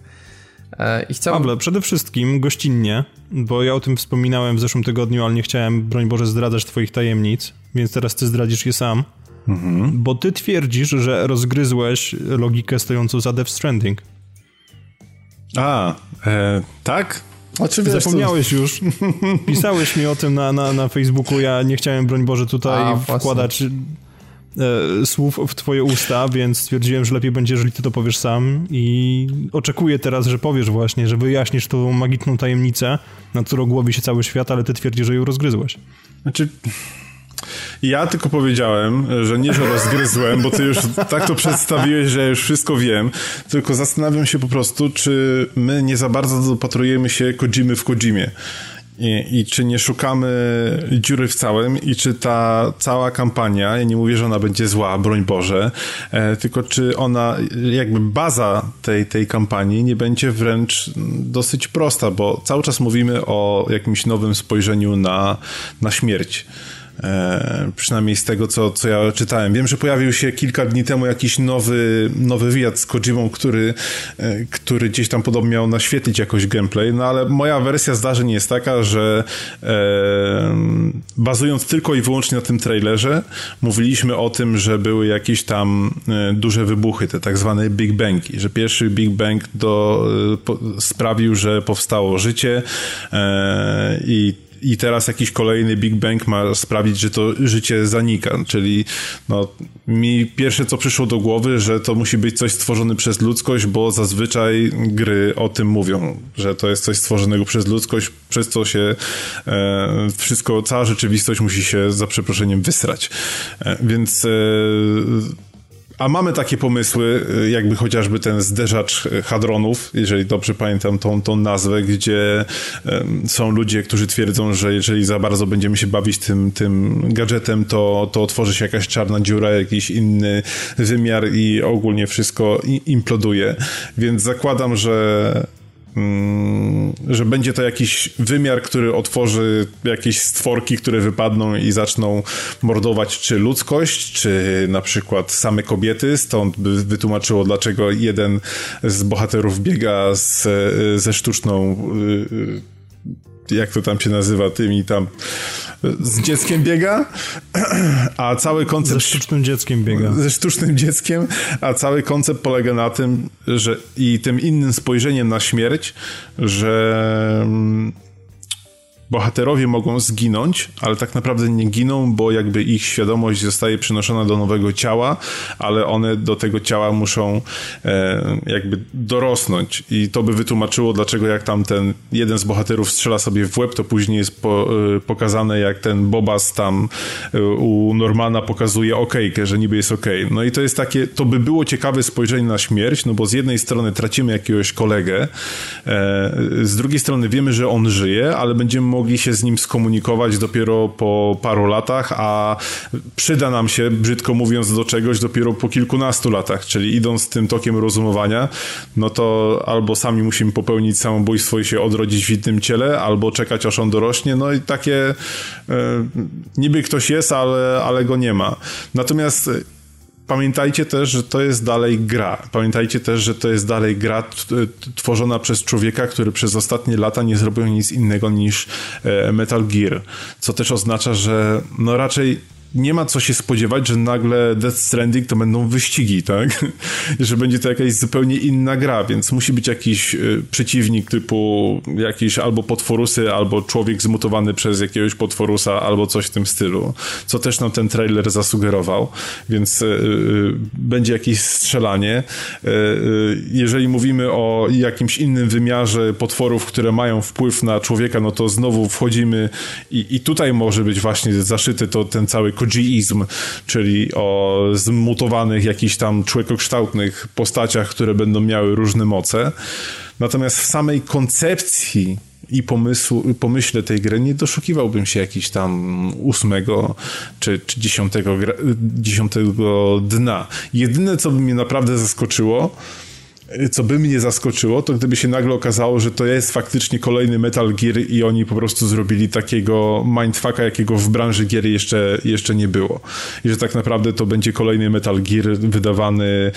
E, I chciałbym... Pawle, przede wszystkim gościnnie, bo ja o tym wspominałem w zeszłym tygodniu, ale nie chciałem, broń Boże, zdradzać twoich tajemnic, więc teraz ty zdradzisz je sam. Mhm. Bo ty twierdzisz, że rozgryzłeś logikę stojącą za Death Stranding. A, e, tak? Oczywiście. Zapomniałeś już. (laughs) Pisałeś mi o tym na, na, na Facebooku. Ja nie chciałem, broń Boże, tutaj A, wkładać e, słów w twoje usta, więc stwierdziłem, że lepiej będzie, jeżeli ty to powiesz sam i oczekuję teraz, że powiesz właśnie, że wyjaśnisz tą magiczną tajemnicę, na którą głowi się cały świat, ale ty twierdzisz, że ją rozgryzłeś. Znaczy... Ja tylko powiedziałem, że nie, że rozgryzłem, bo ty już tak to przedstawiłeś, że już wszystko wiem, tylko zastanawiam się po prostu, czy my nie za bardzo dopatrujemy się Kojimy w Kojimie. I, I, czy nie szukamy dziury w całym i czy ta cała kampania, ja nie mówię, że ona będzie zła, broń Boże, e, tylko czy ona, jakby baza tej, tej kampanii nie będzie wręcz dosyć prosta, bo cały czas mówimy o jakimś nowym spojrzeniu na, na śmierć. E, przynajmniej z tego, co, co ja czytałem. Wiem, że pojawił się kilka dni temu jakiś nowy, nowy wywiad z Kojimą, który, e, który gdzieś tam podobno miał naświetlić jakoś gameplay, no ale moja wersja zdarzeń jest taka, że e, bazując tylko i wyłącznie na tym trailerze, mówiliśmy o tym, że były jakieś tam e, duże wybuchy, te tak zwane Big Bangi, że pierwszy Big Bang do, e, po, sprawił, że powstało życie e, i i teraz jakiś kolejny Big Bang ma sprawić, że to życie zanika. Czyli no, mi pierwsze co przyszło do głowy, że to musi być coś stworzone przez ludzkość, bo zazwyczaj gry o tym mówią, że to jest coś stworzonego przez ludzkość, przez co się e, wszystko, cała rzeczywistość musi się za przeproszeniem wysrać. E, więc e, a mamy takie pomysły, y, jakby chociażby ten zderzacz hadronów, jeżeli dobrze pamiętam tą, tą nazwę, gdzie są ludzie, którzy twierdzą, że jeżeli za bardzo będziemy się bawić tym, tym gadżetem, to, to otworzy się jakaś czarna dziura, jakiś inny wymiar i ogólnie wszystko imploduje. Więc zakładam, że że będzie to jakiś wymiar, który otworzy jakieś stworki, które wypadną i zaczną mordować czy ludzkość, czy na przykład same kobiety. Stąd by wytłumaczyło, dlaczego jeden z bohaterów biega z, ze sztuczną y, y, jak to tam się nazywa, tymi tam z dzieckiem biega, (clears throat) a cały koncept... Ze sztucznym dzieckiem biega. Ze sztucznym dzieckiem, a cały koncept polega na tym, że i tym innym spojrzeniem na śmierć, że mm, bohaterowie mogą zginąć, ale tak naprawdę nie giną, bo jakby ich świadomość zostaje przenoszona do nowego ciała, ale one do tego ciała muszą e, jakby dorosnąć i to by wytłumaczyło, dlaczego jak tam ten jeden z bohaterów strzela sobie w łeb, to później jest po, e, pokazane, jak ten Bobas tam e, u Normana pokazuje okejkę, że niby jest okej. Okay. No i to jest takie, to by było ciekawe spojrzenie na śmierć, no bo z jednej strony tracimy jakiegoś kolegę, e, z drugiej strony wiemy, że on żyje, ale będziemy mogli się z nim skomunikować dopiero po paru latach, a przyda nam się, brzydko mówiąc, do czegoś dopiero po kilkunastu latach, czyli idąc tym tokiem rozumowania, no to albo sami musimy popełnić samobójstwo i się odrodzić w innym ciele, albo czekać aż on dorośnie, no i takie e, niby ktoś jest, ale, ale go nie ma. Natomiast pamiętajcie też, że to jest dalej gra. Pamiętajcie też, że to jest dalej gra tworzona przez człowieka, który przez ostatnie lata nie zrobił nic innego niż e, Metal Gear. Co też oznacza, że no raczej nie ma co się spodziewać, że nagle Death Stranding to będą wyścigi, tak? (laughs) że będzie to jakaś zupełnie inna gra, więc musi być jakiś y, przeciwnik typu jakiś albo potworusy, albo człowiek zmutowany przez jakiegoś potworusa, albo coś w tym stylu, co też nam ten trailer zasugerował, więc y, y, będzie jakieś strzelanie. jeżeli mówimy o jakimś innym wymiarze potworów, które mają wpływ na człowieka, no to znowu wchodzimy i, i tutaj może być właśnie zaszyty to ten cały Kojiizm, czyli o zmutowanych jakichś tam człowiekokształtnych postaciach, które będą miały różne moce. Natomiast w samej koncepcji i pomysłu, pomyśle tej gry nie doszukiwałbym się jakiś tam ósmego czy, czy dziesiątego, dziesiątego dna. Jedyne, co by mnie naprawdę zaskoczyło, co by mnie zaskoczyło, to gdyby się nagle okazało, że to jest faktycznie kolejny Metal Gear i oni po prostu zrobili takiego mindfucka, jakiego w branży gier jeszcze, jeszcze nie było. I że tak naprawdę to będzie kolejny Metal Gear wydawany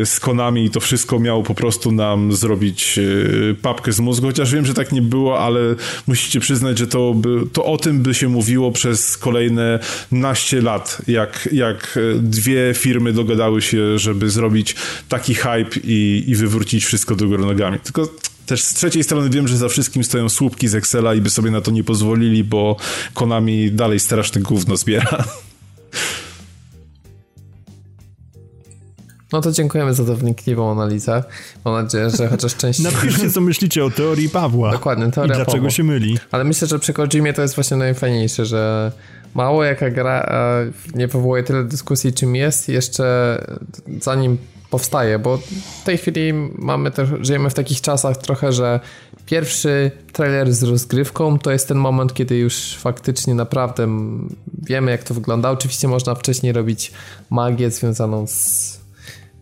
e, z Konami i to wszystko miało po prostu nam zrobić e, papkę z mózgu, chociaż wiem, że tak nie było, ale musicie przyznać, że to, by, to o tym by się mówiło przez kolejne naście lat, jak, jak dwie firmy dogadały się, żeby zrobić taki hype i, i wywrócić wszystko do góry nogami. Tylko też z trzeciej strony wiem, że za wszystkim stoją słupki z Excela i by sobie na to nie pozwolili, bo Konami dalej straszne gówno zbiera. No to dziękujemy za tę wnikliwą analizę. Mam nadzieję, że chociaż część... Napiszcie, co myślicie o teorii Pawła. Dokładnie, teoria I dlaczego Pawła. się myli. Ale myślę, że przy Kojimie to jest właśnie najfajniejsze, że mało jaka gra nie powołuje tyle dyskusji, czym jest, jeszcze zanim powstaje, bo w tej chwili mamy też, żyjemy w takich czasach trochę, że pierwszy trailer z rozgrywką to jest ten moment, kiedy już faktycznie naprawdę wiemy jak to wygląda. Oczywiście można wcześniej robić magię związaną z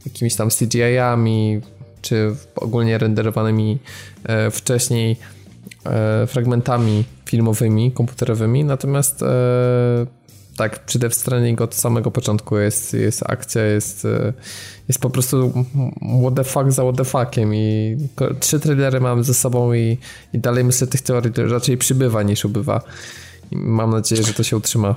jakimiś tam CGI-ami, czy ogólnie renderowanymi e, wcześniej e, fragmentami filmowymi, komputerowymi, natomiast e, tak, przy Death Stranding od samego początku jest, jest akcja, jest, e, jest po prostu what the fuck za what the fuckiem i trzy trailery mamy ze sobą i, i dalej myślę, tych teorii raczej przybywa niż ubywa. I mam nadzieję, że to się utrzyma.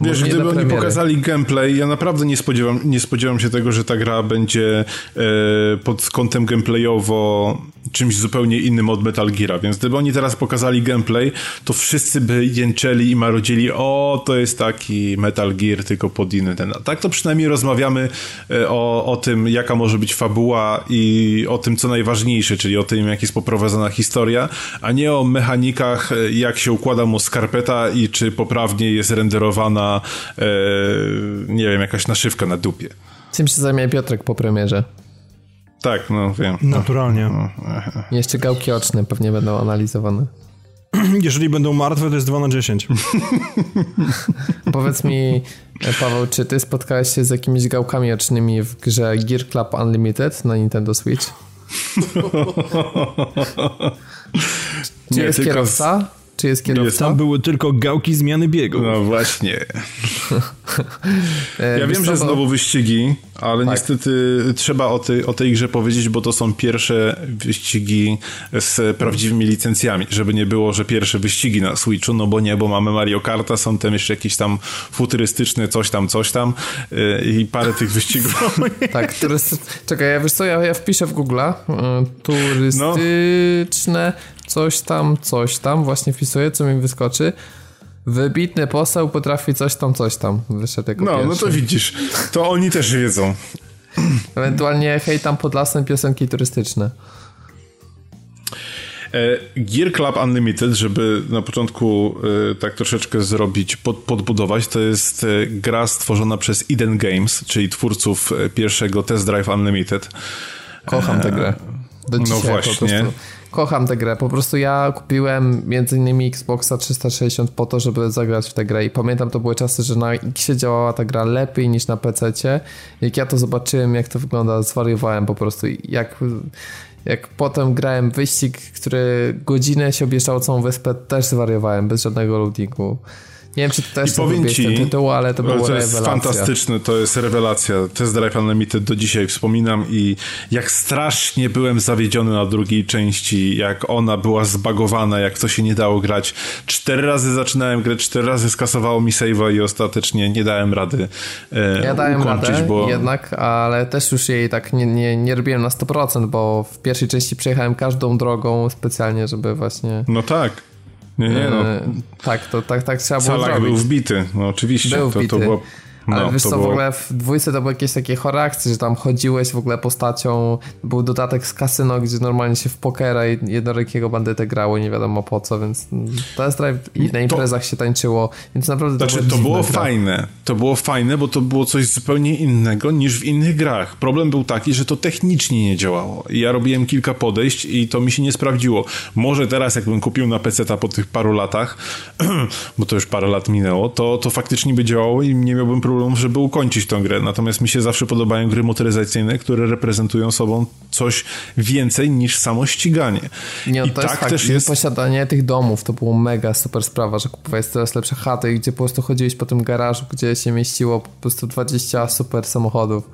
Wiesz, gdyby oni pokazali gameplay, ja naprawdę nie spodziewam, nie spodziewam się tego, że ta gra będzie e, pod kątem gameplayowo czymś zupełnie innym od Metal Geara, więc gdyby oni teraz pokazali gameplay, to wszyscy by jęczeli i marodzili, o, to jest taki Metal Gear, tylko pod inny ten. Tak to przynajmniej rozmawiamy e, o, o tym, jaka może być fabuła i o tym, co najważniejsze, czyli o tym, jak jest poprowadzona historia, a nie o mechanikach, e, jak się układa mu skarpeta i czy poprawnie jest renderowana, e, nie wiem, jakaś naszywka na dupie. Czym się zajmie Piotrek po premierze? Tak, no wiem. Naturalnie. No, no. Jeszcze gałki oczne pewnie będą analizowane. (clears throat) Jeżeli będą martwe, to jest 2 na 10. (laughs) Powiedz mi, Paweł, czy ty spotkałeś się z jakimiś gałkami ocznymi w grze Gear Club Unlimited na Nintendo Switch? (laughs) czy Nie, jest kierowca? Czy jest kierowca? Tam były tylko gałki zmiany biegu. No właśnie. (laughs) ja wiem, że znowu wyścigi, ale tak. niestety trzeba o, ty, o tej grze powiedzieć, bo to są pierwsze wyścigi z prawdziwymi licencjami, żeby nie było, że pierwsze wyścigi na Switchu, no bo nie, bo mamy Mario Karta, są tam jeszcze jakieś tam futurystyczne coś tam, coś tam yy, i parę tych wyścigów. (laughs) tak, turysty... czekaj, ja wiesz co, ja, ja wpiszę w Google'a yy, turystyczne no coś tam, coś tam, właśnie wpisuję, co mi wyskoczy. Wybitny poseł potrafi coś tam, coś tam. Wyszedł jako No, pierwszy. no to widzisz. To oni też wiedzą. Ewentualnie hej tam pod lasem piosenki turystyczne. E, Gear Club Unlimited, żeby na początku e, tak troszeczkę zrobić, pod, podbudować, to jest e, gra stworzona przez Eden Games, czyli twórców pierwszego Test Drive Unlimited. Kocham tę grę. Do no właśnie. Kocham tę grę. Po prostu ja kupiłem między innymi Xboxa 360 po to, żeby zagrać w tę grę i pamiętam to były czasy, że na X działała ta gra lepiej niż na PC. Jak ja to zobaczyłem, jak to wygląda, zwariowałem po prostu. Jak, jak potem grałem wyścig, który godzinę się objeżdżał całą wyspę, też zwariowałem bez żadnego loadingu. Nie wiem, czy to też powiem ci, ten tytuł, ale to było To jest rewelacja. fantastyczne, to jest rewelacja. Test Drive Unlimited do dzisiaj wspominam i jak strasznie byłem zawiedziony na drugiej części, jak ona była zbagowana, jak to się nie dało grać. Cztery razy zaczynałem grę, cztery razy skasowało mi save'a i ostatecznie nie dałem rady e, Ja dałem ukończyć, radę bo... jednak, ale też już jej tak nie, nie, nie robiłem na 100%, bo w pierwszej części przejechałem każdą drogą specjalnie, żeby właśnie... No tak. Nie, nie, no. E, tak, to tak, tak trzeba było Salak zrobić. był wbity, no oczywiście. Był to, wbity. to było no, Ale wiesz co, było... w ogóle w dwójce to były jakieś takie chorakcje, że tam chodziłeś w ogóle postacią, był dodatek z kasyno, gdzie normalnie się w pokera i jednorakiego bandytę grało nie wiadomo po co, więc Test Drive i na imprezach to... się tańczyło, więc naprawdę to znaczy, było to było fajne, to było fajne, bo to było coś zupełnie innego niż w innych grach. Problem był taki, że to technicznie nie działało. Ja robiłem kilka podejść i to mi się nie sprawdziło. Może teraz, jakbym kupił na PC po tych paru latach, (clears throat) bo to już parę lat minęło, to, to faktycznie by działało i nie miałbym problemu problemów, żeby ukończyć tę grę. Natomiast mi się zawsze podobają gry motoryzacyjne, które reprezentują sobą coś więcej niż samo ściganie. Nie, I to tak jest fakt, też jest posiadanie tych domów to było mega super sprawa, że kupowałeś coraz lepsze chaty, gdzie po prostu chodziłeś po tym garażu, gdzie się mieściło po prostu 20 super samochodów.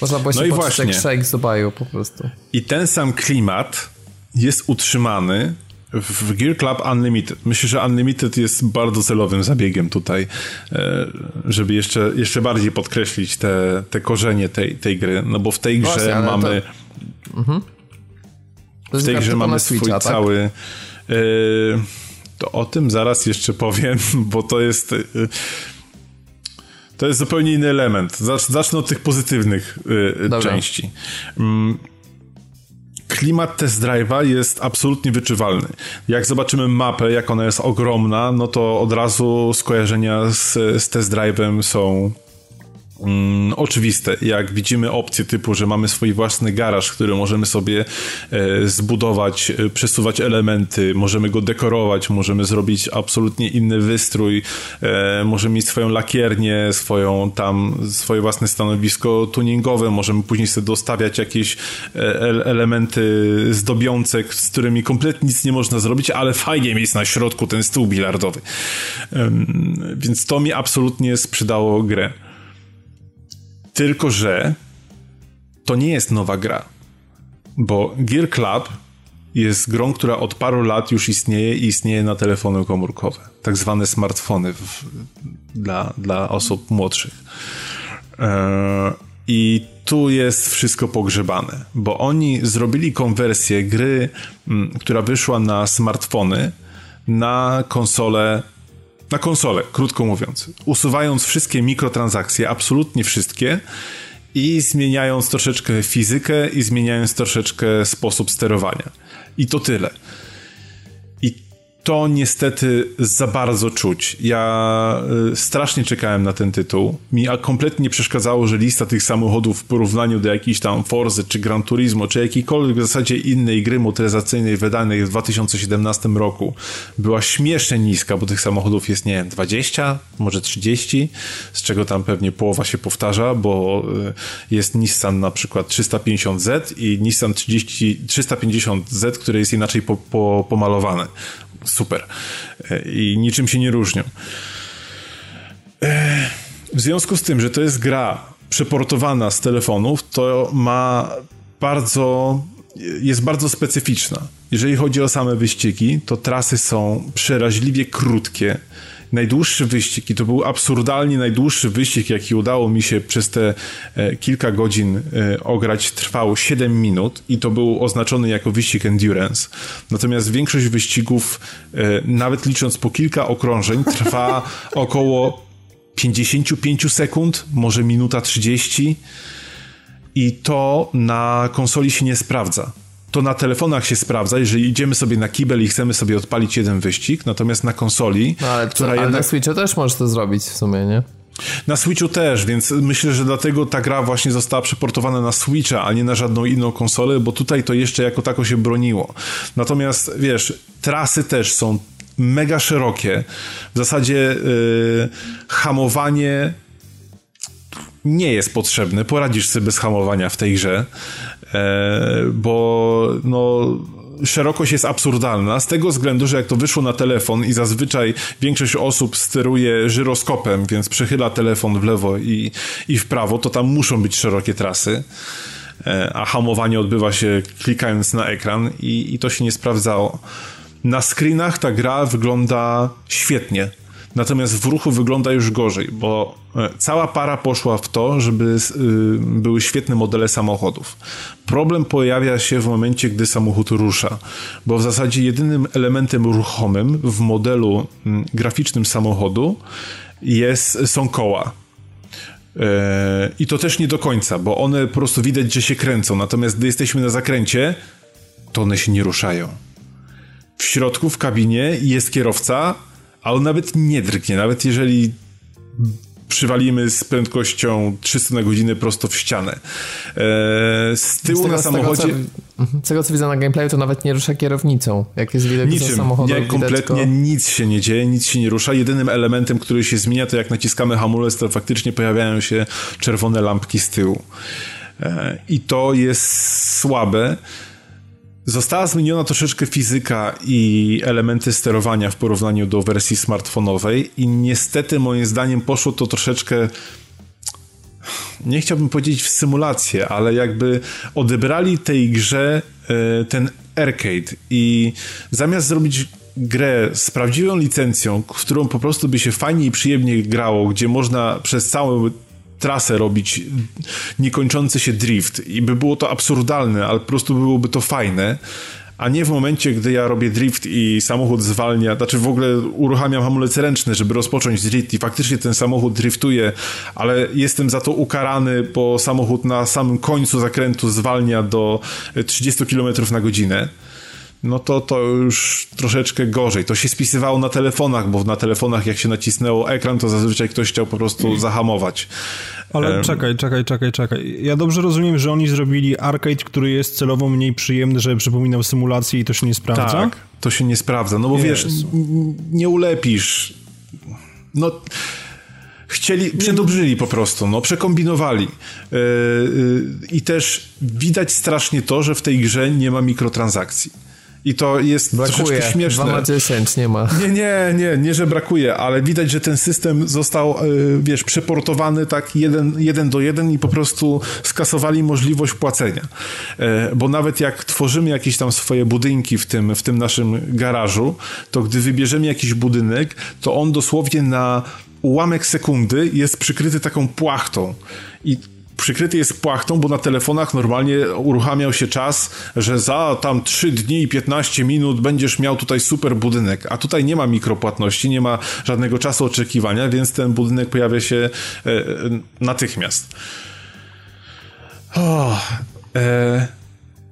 Można było no się i właśnie. jak Shake z Dubaju po prostu. I ten sam klimat jest utrzymany w Gear Club Unlimited. Myślę, że Unlimited jest bardzo celowym zabiegiem tutaj, e, żeby jeszcze, jeszcze bardziej podkreślić te, te korzenie tej, tej gry, no bo w tej grze Właśnie, mamy to... Mhm. w tej grze mamy swój Switcha, tak? cały tak? to o tym zaraz jeszcze powiem, (laughs) bo to jest e, to jest zupełnie inny element. Zacznę od tych pozytywnych części. Mm, klimat test drive'a jest absolutnie wyczuwalny. Jak zobaczymy mapę, jak ona jest ogromna, no to od razu skojarzenia z, z test drive'em są mm, oczywiste. Jak widzimy opcje typu, że mamy swój własny garaż, który możemy sobie e, zbudować, e, przesuwać elementy, możemy go dekorować, możemy zrobić absolutnie inny wystrój, e, możemy mieć swoją lakiernię, swoją tam, swoje własne stanowisko tuningowe, możemy później sobie dostawiać jakieś elementy zdobiące, z którymi kompletnie nic nie można zrobić, ale fajnie mieć na środku ten stół bilardowy. Więc to mi absolutnie sprzedało grę. Tylko, że to nie jest nowa gra. Bo Gear Club jest grą, która od paru lat już istnieje i istnieje na telefony komórkowe. Tak zwane smartfony w, dla, dla osób młodszych. E, I tu jest wszystko pogrzebane, bo oni zrobili konwersję gry, m, która wyszła na smartfony, na konsolę na konsolę, krótko mówiąc. Usuwając wszystkie mikrotransakcje, absolutnie wszystkie i zmieniając troszeczkę fizykę i zmieniając troszeczkę sposób sterowania. I to tyle to niestety za bardzo czuć. Ja y, strasznie czekałem na ten tytuł. Mi kompletnie nie przeszkadzało, że lista tych samochodów w porównaniu do jakiejś tam Forzy, czy Gran Turismo, czy jakiejkolwiek w zasadzie innej gry motoryzacyjnej wydanej w 2017 roku była śmiesznie niska, bo tych samochodów jest, nie wiem, 20, może 30, z czego tam pewnie połowa się powtarza, bo y, jest Nissan na przykład 350Z i Nissan 30, 350Z, które jest inaczej po, po, pomalowane super. E, I niczym się nie różnią. E, w związku z tym, że to jest gra przeportowana z telefonów, to ma bardzo jest bardzo specyficzna. Jeżeli chodzi o same wyścigi, to trasy są przeraźliwie krótkie najdłuższy wyścig i to był absurdalnie najdłuższy wyścig, jaki udało mi się przez te e, kilka godzin e, ograć, trwał 7 minut i to był oznaczony jako wyścig endurance. Natomiast większość wyścigów, e, nawet licząc po kilka okrążeń, trwa (laughs) około 55 sekund, może minuta 30 i to na konsoli się nie sprawdza to na telefonach się sprawdza, jeżeli idziemy sobie na kibel i chcemy sobie odpalić jeden wyścig, natomiast na konsoli, no, ale, która jednak... na Switchu też możesz to zrobić w sumie, nie? Na Switchu też, więc myślę, że dlatego ta gra właśnie została przeportowana na Switcha, a nie na żadną inną konsolę, bo tutaj to jeszcze jako tako się broniło. Natomiast wiesz, trasy też są mega szerokie. W zasadzie yy, hamowanie nie jest potrzebne. Poradzisz sobie bez hamowania w tej grze. E, bo no szerokość jest absurdalna z tego względu, że jak to wyszło na telefon i zazwyczaj większość osób steruje żyroskopem, więc przechyla telefon w lewo i, i w prawo, to tam muszą być szerokie trasy, e, a hamowanie odbywa się klikając na ekran i, i to się nie sprawdzało. Na screenach ta gra wygląda świetnie natomiast w ruchu wygląda już gorzej, bo e, cała para poszła w to, żeby y, były świetne modele samochodów. Problem pojawia się w momencie, gdy samochód rusza, bo w zasadzie jedynym elementem ruchomym w modelu graficznym samochodu jest, są koła. E, I to też nie do końca, bo one po prostu widać, że się kręcą, natomiast gdy jesteśmy na zakręcie, to one się nie ruszają. W środku, w kabinie jest kierowca, a on nawet nie drgnie, nawet jeżeli przywalimy z prędkością 300 na godzinę prosto w ścianę. Eee, z tyłu z tego, na samochodzie... Z tego, co, mhm, z tego, co widzę na gameplayu, to nawet nie rusza kierownicą. Jak jest widać Niczym. samochodu. Nie, kompletnie tylko... nic się nie dzieje, nic się nie rusza. Jedynym elementem, który się zmienia, to jak naciskamy hamulec, to faktycznie pojawiają się czerwone lampki z tyłu. Eee, I to jest słabe. Została zmieniona troszeczkę fizyka i elementy sterowania w porównaniu do wersji smartfonowej i niestety moim zdaniem poszło to troszeczkę nie chciałbym powiedzieć w symulację, ale jakby odebrali tej grze e, ten arcade i zamiast zrobić grę z prawdziwą licencją, w którą po prostu by się fajnie i przyjemnie grało, gdzie można przez cały trasę robić niekończący się drift i by było to absurdalne, ale po prostu byłoby to fajne, a nie w momencie, gdy ja robię drift i samochód zwalnia, znaczy w ogóle uruchamiam hamulec ręczny, żeby rozpocząć drift i faktycznie ten samochód driftuje, ale jestem za to ukarany, bo samochód na samym końcu zakrętu zwalnia do 30 km na godzinę no to to już troszeczkę gorzej. To się spisywało na telefonach, bo na telefonach jak się nacisnęło ekran, to zazwyczaj ktoś chciał po prostu zahamować. Ale um, czekaj, czekaj, czekaj, czekaj. Ja dobrze rozumiem, że oni zrobili arcade, który jest celowo mniej przyjemny, żeby przypominał symulację i to się nie sprawdza? Tak, to się nie sprawdza, no bo wiesz, nie ulepisz. No chcieli, przedobrzyli po prostu, no, przekombinowali. Yy, yy, I też widać strasznie to, że w tej grze nie ma mikrotransakcji. I to jest brakuje. troszeczkę śmieszne. 2 na 10 nie ma. Nie, nie, nie, nie, że brakuje, ale widać, że ten system został, yy, wiesz, przeportowany tak jeden, jeden do jeden i po prostu skasowali możliwość płacenia. Bo nawet jak tworzymy jakieś tam swoje budynki w tym, w tym naszym garażu, to gdy wybierzemy jakiś budynek, to on dosłownie na ułamek sekundy jest przykryty taką płachtą. I przykryty jest płachtą, bo na telefonach normalnie uruchamiał się czas, że za tam 3 dni i 15 minut będziesz miał tutaj super budynek, a tutaj nie ma mikropłatności, nie ma żadnego czasu oczekiwania, więc ten budynek pojawia się e, e natychmiast. Oh, e,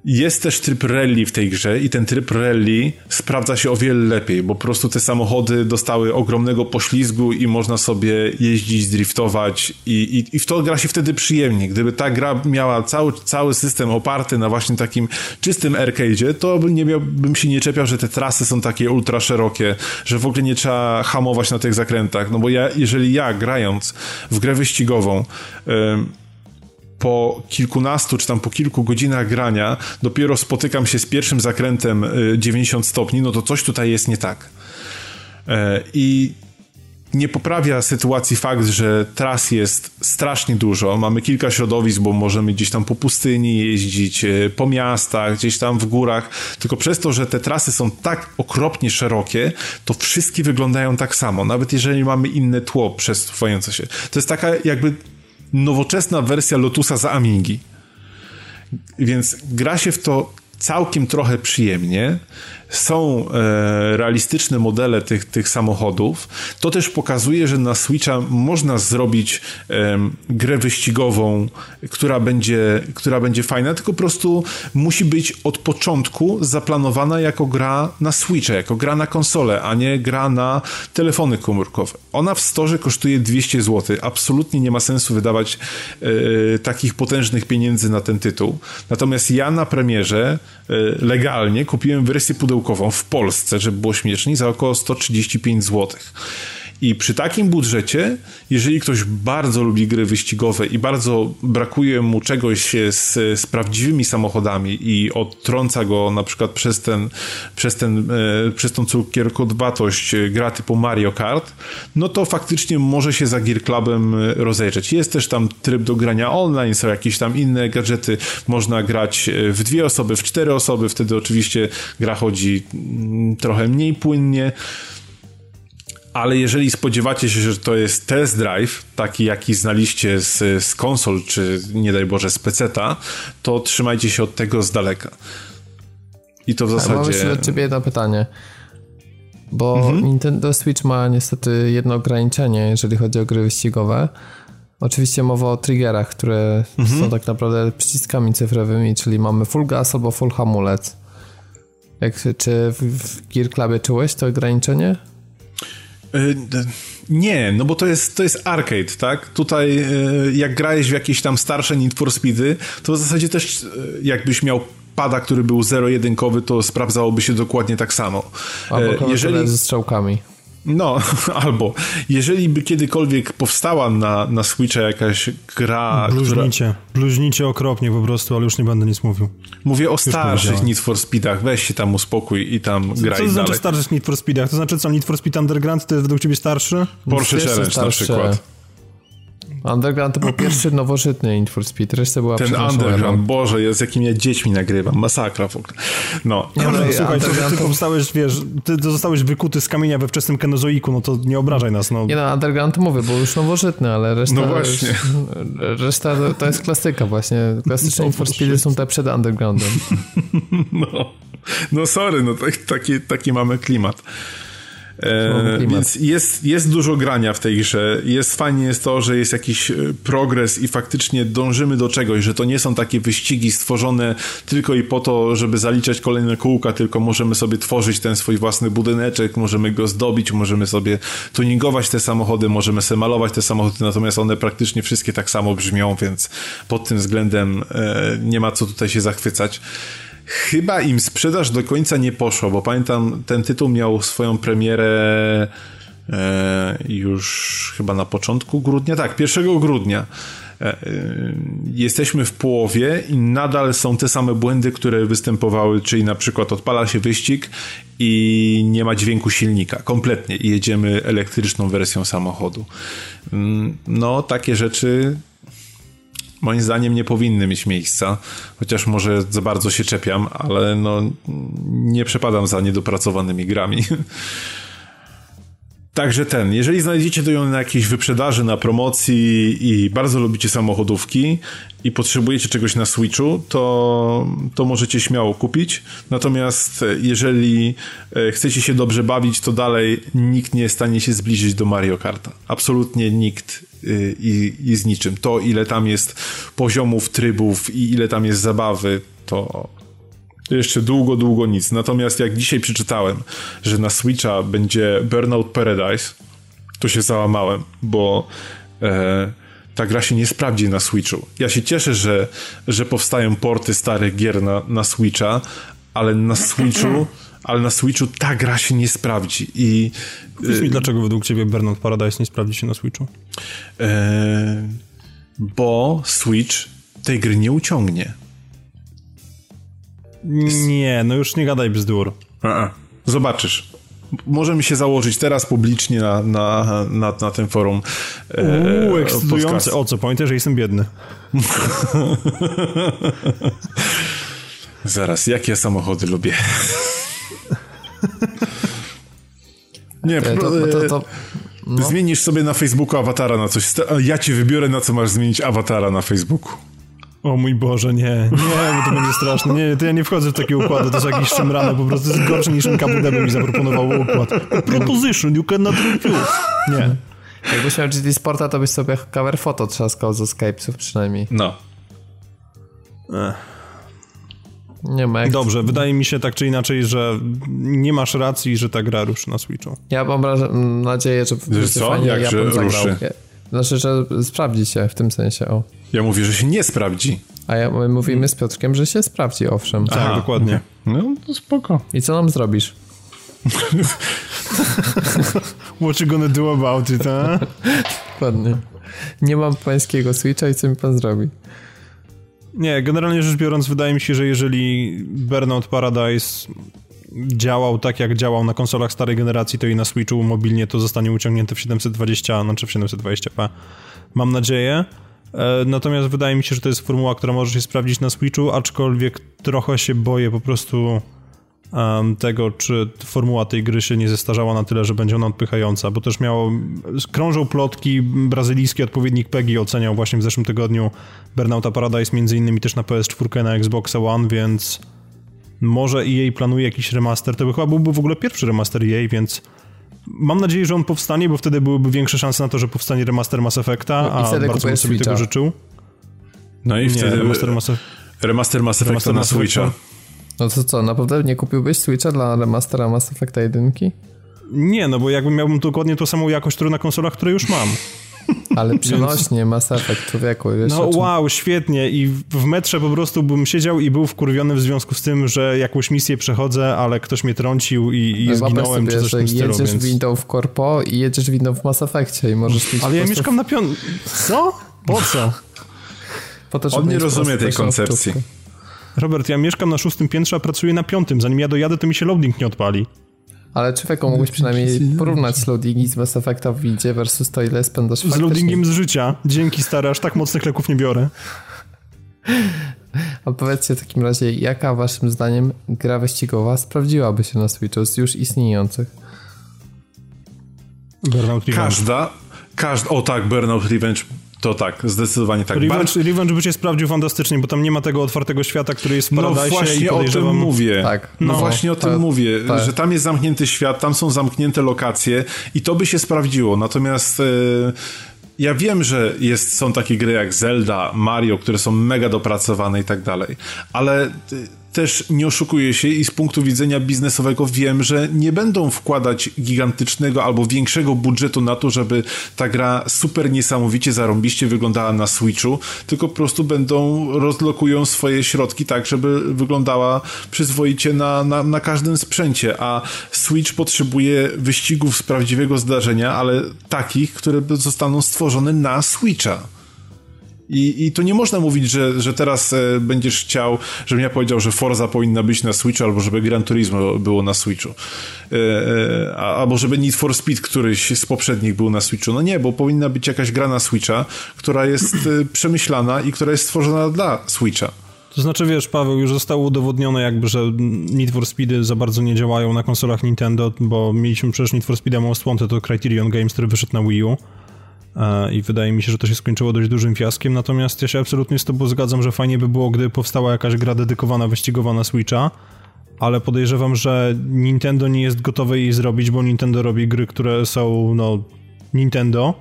jest też tryb rally w tej grze i ten tryb rally sprawdza się o wiele lepiej, bo po prostu te samochody dostały ogromnego poślizgu i można sobie jeździć, driftować i, i, i w to gra się wtedy przyjemnie. Gdyby ta gra miała cały, cały system oparty na właśnie takim czystym arcade'zie, to nie miał, bym się nie czepiał, że te trasy są takie ultra szerokie, że w ogóle nie trzeba hamować na tych zakrętach, no bo ja, jeżeli ja grając w grę wyścigową yy, po kilkunastu czy tam po kilku godzinach grania dopiero spotykam się z pierwszym zakrętem 90 y, stopni, no to coś tutaj jest nie tak. E, I nie poprawia sytuacji fakt, że tras jest strasznie dużo. Mamy kilka środowisk, bo możemy gdzieś tam po pustyni jeździć, e, po miastach, gdzieś tam w górach. Tylko przez to, że te trasy są tak okropnie szerokie, to wszystkie wyglądają tak samo. Nawet jeżeli mamy inne tło przesuwające się. To jest taka jakby nowoczesna wersja Lotusa za Amigi. Więc gra się w to całkiem trochę przyjemnie. Są e, realistyczne modele tych, tych samochodów. To też pokazuje, że na Switcha można zrobić grę wyścigową, która będzie, która będzie fajna, tylko po prostu musi być od początku zaplanowana jako gra na Switcha, jako gra na konsolę, a nie gra na telefony komórkowe. Ona w storze kosztuje 200 zł. Absolutnie nie ma sensu wydawać e, takich potężnych pieniędzy na ten tytuł. Natomiast ja na premierze e, legalnie kupiłem wersję pudełkową w Polsce, żeby było śmieszniej, za około 135 złotych. I przy takim budżecie, jeżeli ktoś bardzo lubi gry wyścigowe i bardzo brakuje mu czegoś z, z prawdziwymi samochodami i odtrąca go na przykład przez ten, przez ten, e, przez tą cukierkodbatość gra typu Mario Kart, no to faktycznie może się za Gear Clubem e, rozejrzeć. Jest też tam tryb do grania online, są jakieś tam inne gadżety, można grać e, w dwie osoby, w cztery osoby, wtedy oczywiście gra chodzi mm, trochę mniej płynnie ale jeżeli spodziewacie się, że to jest test drive, taki jaki znaliście z, z konsol, czy nie daj Boże z peceta, to trzymajcie się od tego z daleka. I to w zasadzie... Mam jeszcze do ciebie jedno pytanie. Bo mhm. Nintendo Switch ma niestety jedno ograniczenie, jeżeli chodzi o gry wyścigowe. Oczywiście mowa o triggerach, które mhm. są tak naprawdę przyciskami cyfrowymi, czyli mamy full gas albo full hamulec. Jak, czy w, w Gear Clubie czułeś to ograniczenie? E, nie, no bo to jest, to jest arcade, tak? Tutaj e, jak grałeś w jakieś tam starsze Need for Speedy, to w zasadzie też e, jakbyś miał pada, który był zero-jedynkowy, to sprawdzałoby się dokładnie tak samo. Albo jeżeli ze strzałkami. No, (laughs) albo jeżeli by kiedykolwiek powstała na, na Switcha jakaś gra, Bluźnicie, która... bluźnicie okropnie po prostu, ale już nie będę nic mówił. Mówię o już starszych Need for Speedach, weź się tam uspokój i tam graj Co to znaczy starszych Need for Speedach? To znaczy co, Need for Speed Underground to jest według ciebie starszy? Porsche Challenge na przykład. Underground to był pierwszy nowożytny Need for Speed, reszta była Ten Underground, Boże, jest jakim ja dziećmi nagrywam, masakra w ogóle. No. Nie, no, no słuchaj, ty, ty powstałeś, wiesz, ty zostałeś wykuty z kamienia we wczesnym kenozoiku, no to nie obrażaj nas, no. Nie no, Underground to mówię, był już nowożytny, ale reszta... No właśnie. Reszta to, to jest klasyka właśnie. Klasyczne Need for Speedy są te przed Undergroundem. (laughs) No, no sorry, no tak, taki, taki mamy klimat. E, więc jest, jest dużo grania w tej grze. Jest fajnie jest to, że jest jakiś e, progres i faktycznie dążymy do czegoś, że to nie są takie wyścigi stworzone tylko i po to, żeby zaliczać kolejne kółka, tylko możemy sobie tworzyć ten swój własny budyneczek, możemy go zdobić, możemy sobie tuningować te samochody, możemy sobie malować te samochody, natomiast one praktycznie wszystkie tak samo brzmią, więc pod tym względem e, nie ma co tutaj się zachwycać. Chyba im sprzedaż do końca nie poszła, bo pamiętam, ten tytuł miał swoją premierę e, już chyba na początku grudnia, tak, 1 grudnia. E, e, jesteśmy w połowie i nadal są te same błędy, które występowały, czyli na przykład odpala się wyścig i nie ma dźwięku silnika kompletnie i jedziemy elektryczną wersją samochodu. Mm, no, takie rzeczy moim zdaniem nie powinny mieć miejsca, chociaż może za bardzo się czepiam, ale no nie przepadam za niedopracowanymi grami. (laughs) Także ten, jeżeli znajdziecie to ją na jakiejś wyprzedaży, na promocji i bardzo lubicie samochodówki i potrzebujecie czegoś na Switchu, to, to możecie śmiało kupić. Natomiast jeżeli e, chcecie się dobrze bawić, to dalej nikt nie jest w stanie się zbliżyć do Mario Karta. Absolutnie nikt y, i, i z niczym. To, ile tam jest poziomów, trybów i ile tam jest zabawy, to jeszcze długo, długo nic. Natomiast jak dzisiaj przeczytałem, że na Switcha będzie Burnout Paradise, to się załamałem, bo e, ta gra się nie sprawdzi na Switchu. Ja się cieszę, że, że powstają porty starych gier na, na Switcha, ale na Switchu (clears throat) ale na Switchu ta gra się nie sprawdzi i... Powiedz mi, e, dlaczego według ciebie Burnout Paradise nie sprawdzi się na Switchu? E, bo Switch tej gry nie uciągnie. Nie, no już nie gadaj bzdur. A, zobaczysz. Możemy się założyć teraz publicznie na, na, na, na tym forum. E, Uuu, ekscytujące. O co, pamiętaj, że jestem biedny. (laughs) Zaraz, jakie ja samochody lubię? (laughs) nie, to, to, to, no. Zmienisz sobie na Facebooku awatara na coś. Ja ci wybiorę, na co masz zmienić awatara na Facebooku. O mój Boże, nie, nie, bo to będzie straszne. Nie, to ja nie wchodzę w takie układy, to jest jakieś szemrane, po prostu jest gorsze niż NKWD by mi zaproponował układ. Proposition, you cannot refuse. Nie. Jakbyś miał GT Sporta, to byś sobie cover foto trzaskał ze Skypesów przynajmniej. No. Ech. Nie ma jak... Dobrze, wydaje mi się tak czy inaczej, że nie masz racji, że ta gra ruszy na Switchu. Ja mam nadzieję, że, co? fajnie Jak, ja że ruszy? Znaczy, że sprawdzi się w tym sensie, o. Ja mówię, że się nie sprawdzi. A ja, my mówimy z Piotrkiem, że się sprawdzi, owszem. Tak, Aha. dokładnie. No, to spoko. I co nam zrobisz? (laughs) What you gonna do about it, a? Dokładnie. Nie mam pańskiego Switcha i co mi pan zrobi? Nie, generalnie rzecz biorąc, wydaje mi się, że jeżeli Burnout Paradise działał tak, jak działał na konsolach starej generacji, to i na Switchu mobilnie to zostanie uciągnięte w 720, znaczy w 720p. Mam nadzieję. E, natomiast wydaje mi się, że to jest formuła, która może się sprawdzić na Switchu, aczkolwiek trochę się boję po prostu tego, czy formuła tej gry się nie zestarzała na tyle, że będzie ona odpychająca, bo też miało, krążą plotki, brazylijski odpowiednik PEGI oceniał właśnie w zeszłym tygodniu Burnouta Paradise między innymi też na PS4 na Xbox One, więc może EA planuje jakiś remaster, to by chyba byłby w ogóle pierwszy remaster EA, więc mam nadzieję, że on powstanie, bo wtedy byłyby większe szanse na to, że powstanie remaster Mass Effecta, no, a bardzo bym sobie tego życzył. No i wtedy nie, remaster Mass, remaster Mass Effecta remaster na Switcha. No to co, naprawdę nie kupiłbyś Switcha dla remastera Mass Effecta 1? Nie, no bo jakbym miałbym dokładnie tą samą jakość, którą na konsolach, które już mam. Ale przenośnie. Mass Effect człowieku. Wiesz, no wow, świetnie i w metrze po prostu bym siedział i był wkurwiony w związku z tym, że jakąś misję przechodzę, ale ktoś mnie trącił i, i no, zginąłem sobie, czy coś że jedziesz więc... windą w Corpo i jedziesz windą w Mass Effectie i możesz Ale ja mieszkam na piątym... Co? Po co? Po to, On nie rozumie tej koncepcji. Robert, ja mieszkam na szóstym piętrze, a pracuję na piątym. Zanim ja dojadę, to mi się loading nie odpali. Ale człowieku, mógłbyś przynajmniej porównać z loadingi z Mass Effecta w widzie versus to, ile spędzasz Z loadingiem z życia. Dzięki, stary, aż tak mocnych leków nie biorę. (laughs) A powiedzcie w takim razie, jaka waszym zdaniem gra wyścigowa sprawdziłaby się na Switchu z już istniejących? Burnout Revenge. Każda, każda, o tak, Burnout Revenge To tak, zdecydowanie tak. Revenge, Bar... Revenge by się sprawdził fantastycznie, bo tam nie ma tego otwartego świata, który jest w Paradise. No właśnie o tym mówię. Tak. No, no właśnie o tym mówię, tak. że tam jest zamknięty świat, tam są zamknięte lokacje i to by się sprawdziło. Natomiast... Yy ja wiem, że jest, są takie gry jak Zelda, Mario, które są mega dopracowane i tak dalej, ale też nie oszukuję się i z punktu widzenia biznesowego wiem, że nie będą wkładać gigantycznego albo większego budżetu na to, żeby ta gra super niesamowicie zarąbiście wyglądała na Switchu, tylko po prostu będą rozlokują swoje środki tak, żeby wyglądała przyzwoicie na, na, na każdym sprzęcie, a Switch potrzebuje wyścigów z prawdziwego zdarzenia, ale takich, które zostaną stworzone na Switcha. I, I to nie można mówić, że, że teraz e, będziesz chciał, żebym ja powiedział, że Forza powinna być na Switchu, albo żeby Gran Turismo było na Switchu. E, e, albo żeby Need for Speed któryś z poprzednich był na Switchu. No nie, bo powinna być jakaś gra na Switcha, która jest e, przemyślana i która jest stworzona dla Switcha. To znaczy, wiesz, Paweł, już zostało udowodnione jakby, że Need for Speedy za bardzo nie działają na konsolach Nintendo, bo mieliśmy przecież Need for Speed Most Wanted, to Criterion Games, który wyszedł na Wii U. I wydaje mi się, że to się skończyło dość dużym fiaskiem, natomiast ja się absolutnie z tobą zgadzam, że fajnie by było, gdy powstała jakaś gra dedykowana, wyścigowa na Switcha, ale podejrzewam, że Nintendo nie jest gotowe jej zrobić, bo Nintendo robi gry, które są, no, Nintendo,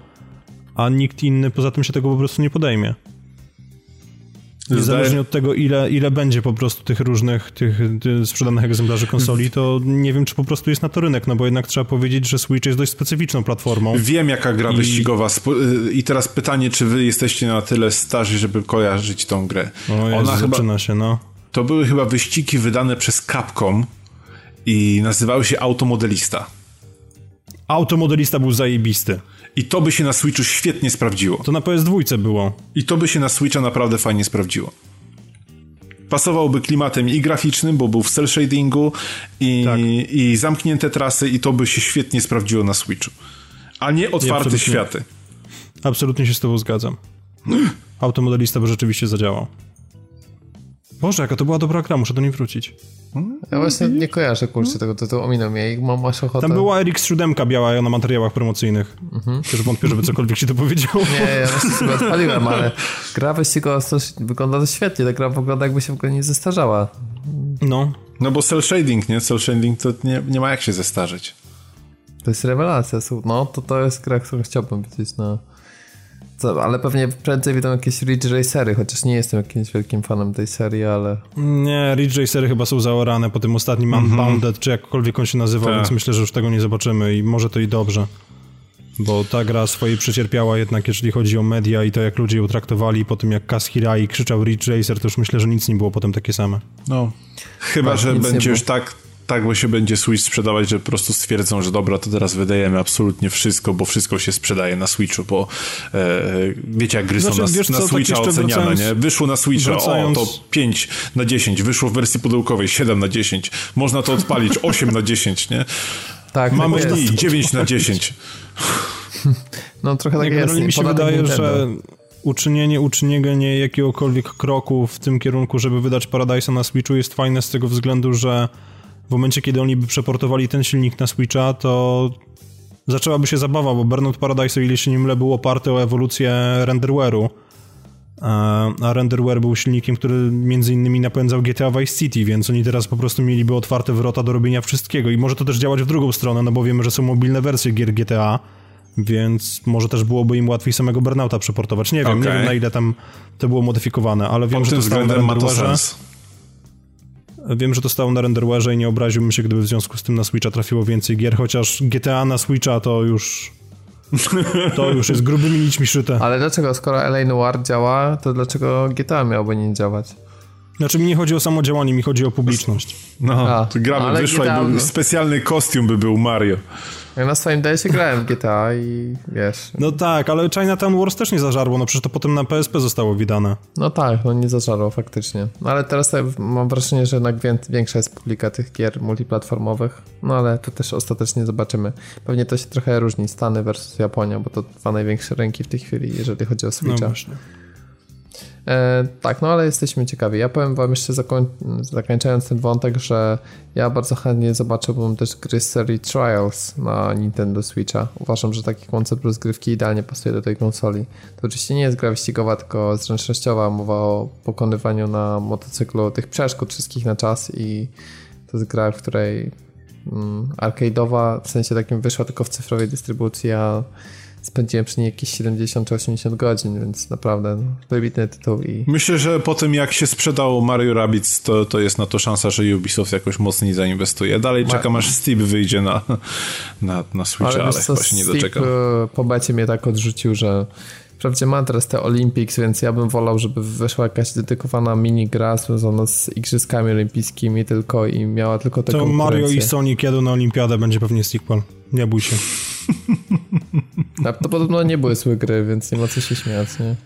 a nikt inny poza tym się tego po prostu nie podejmie. Niezależnie od tego, ile, ile będzie po prostu tych różnych tych, sprzedanych egzemplarzy konsoli, to nie wiem, czy po prostu jest na to rynek, no bo jednak trzeba powiedzieć, że Switch jest dość specyficzną platformą. Wiem, jaka gra I... wyścigowa. Y, I teraz pytanie, czy wy jesteście na tyle starzy, żeby kojarzyć tą grę? O Jezu, Ona zaczyna chyba... się, no. To były chyba wyścigi wydane przez Capcom i nazywały się Automodelista. Automodelista był zajebisty. I to by się na Switchu świetnie sprawdziło. To na PS2 było. I to by się na Switcha naprawdę fajnie sprawdziło. Pasowałby klimatem i graficznym, bo był w cel shadingu i, tak. i zamknięte trasy i to by się świetnie sprawdziło na Switchu. A nie otwarte światy. Absolutnie się z tobą zgadzam. Automodelista by rzeczywiście zadziałał. Boże, jaka to była dobra gra, muszę do niej wrócić. Ja właśnie nie kojarzę kurczę tego tytułu, ominął mnie i mam masz ochotę. Tam była RX 7 biała na materiałach promocyjnych. Mhm. Też wątpię, żeby cokolwiek się to powiedziało. Nie, ja właśnie sobie odpaliłem, ale gra wyścigowa wygląda to świetnie, ta gra wygląda jakby się w ogóle nie zestarzała. No. No bo cel shading, nie? Cel shading to nie, nie ma jak się zestarzeć. To jest rewelacja, no to to jest gra, którą chciałbym widzieć na... No co, ale pewnie prędzej widzą jakieś Ridge Racery, chociaż nie jestem jakimś wielkim fanem tej serii, ale... Nie, Ridge Racery chyba są zaorane po tym ostatnim mm -hmm. Unbounded, czy jakkolwiek on się nazywał, tak. więc myślę, że już tego nie zobaczymy i może to i dobrze. Bo ta gra swojej przecierpiała jednak, jeżeli chodzi o media i to, jak ludzie ją traktowali po tym, jak Kaz Hirai krzyczał Ridge Racer, to już myślę, że nic nie było potem takie same. No, chyba, tak, że będzie już tak tak bo się będzie Switch sprzedawać, że po prostu stwierdzą, że dobra, to teraz wydajemy absolutnie wszystko, bo wszystko się sprzedaje na Switchu, bo e, wiecie jak gry znaczy, są na, wiesz, na co, Switcha tak oceniane, wracając, nie? Wyszło na Switcha, wracając... o, to 5 na 10, wyszło w wersji pudełkowej 7 na 10, można to odpalić (laughs) 8 na 10, nie? Tak, Mamy tak dni 9 na 10. No trochę tak jest. Mi się wydaje, Nintendo. że uczynienie, uczynienie jakiegokolwiek kroku w tym kierunku, żeby wydać Paradise'a na Switchu jest fajne z tego względu, że w momencie, kiedy oni by przeportowali ten silnik na Switcha, to zaczęłaby się zabawa, bo Burnout Paradise, o ile się nie mylę, był oparty o ewolucję renderware'u, a renderware był silnikiem, który między innymi napędzał GTA Vice City, więc oni teraz po prostu mieliby otwarte wrota do robienia wszystkiego i może to też działać w drugą stronę, no bo wiemy, że są mobilne wersje gier GTA, więc może też byłoby im łatwiej samego Burnouta przeportować. Nie wiem, okay. nie wiem na ile tam to było modyfikowane, ale wiem, Pod że to stało na renderware'ze. Wiem, że to stało na renderwareze i nie obraziłbym się, gdyby w związku z tym na Switcha trafiło więcej gier, chociaż GTA na Switcha to już... (laughs) To już jest grubymi nićmi szyte. Ale dlaczego, skoro LA Noir działa, to dlaczego GTA miałoby nie działać? Znaczy mi nie chodzi o samo działanie, mi chodzi o publiczność. No, A, gramy, wyszła i był, specjalny kostium by był Mario. Ja na swoim DS grałem w GTA i wiesz. No tak, ale Chinatown Wars też nie zażarło, no przecież to potem na PSP zostało wydane. No tak, no nie zażarło faktycznie. No ale teraz mam wrażenie, że jednak większa jest publika tych gier multiplatformowych. No ale to też ostatecznie zobaczymy. Pewnie to się trochę różni Stany versus Japonia, bo to dwa największe rynki w tej chwili, jeżeli chodzi o Switcha. No właśnie. E, tak, no ale jesteśmy ciekawi. Ja powiem wam jeszcze zakoń zakończając ten wątek, że ja bardzo chętnie zobaczyłbym też gry z serii Trials na Nintendo Switcha. Uważam, że taki koncept rozgrywki idealnie pasuje do tej konsoli. To oczywiście nie jest gra wyścigowa, tylko zręcznościowa. Mowa o pokonywaniu na motocyklu tych przeszkód wszystkich na czas i to jest gra, w której mm, arcade'owa, w sensie takim wyszła tylko w cyfrowej dystrybucji, a spędziłem przy niej jakieś 70 czy 80 godzin, więc naprawdę no, wybitny tytuł. I... Myślę, że po tym jak się sprzedał Mario Rabbids, to, to jest na to szansa, że Ubisoft jakoś mocniej zainwestuje. Dalej Ma... czekam aż Steep wyjdzie na, na, na Switcha, ale, ale co, chyba się nie doczekam. E, po becie mnie tak odrzucił, że Wprawdzie ma teraz te Olympics, więc ja bym wolał, żeby wyszła jakaś dedykowana mini gra związana z Igrzyskami Olimpijskimi tylko i miała tylko te To Mario i Sonic jadą na Olimpiadę, będzie pewnie sequel. Nie bój się. (laughs) Tak, to podobno nie były złe gry, więc nie ma co się śmiać, nie?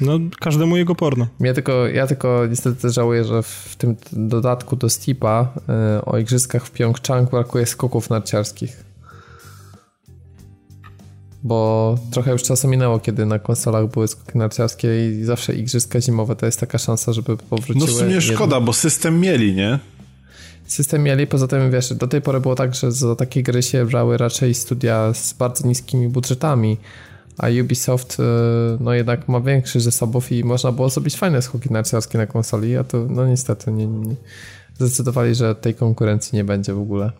No, każdemu jego porno. Ja tylko, ja tylko niestety żałuję, że w tym dodatku do Steepa yy, o igrzyskach w Pyeongchang brakuje skoków narciarskich. Bo trochę już czasu minęło, kiedy na konsolach były skoki narciarskie i zawsze igrzyska zimowe to jest taka szansa, żeby powróciły. No w sumie szkoda, bo system mieli, nie? system mieli. Poza tym, wiesz, do tej pory było tak, że za takie gry się brały raczej studia z bardzo niskimi budżetami, a Ubisoft y, no jednak ma większych zasobów i można było zrobić fajne skoki narciarskie na konsoli, a to no niestety nie, nie, zdecydowali, że tej konkurencji nie będzie w ogóle.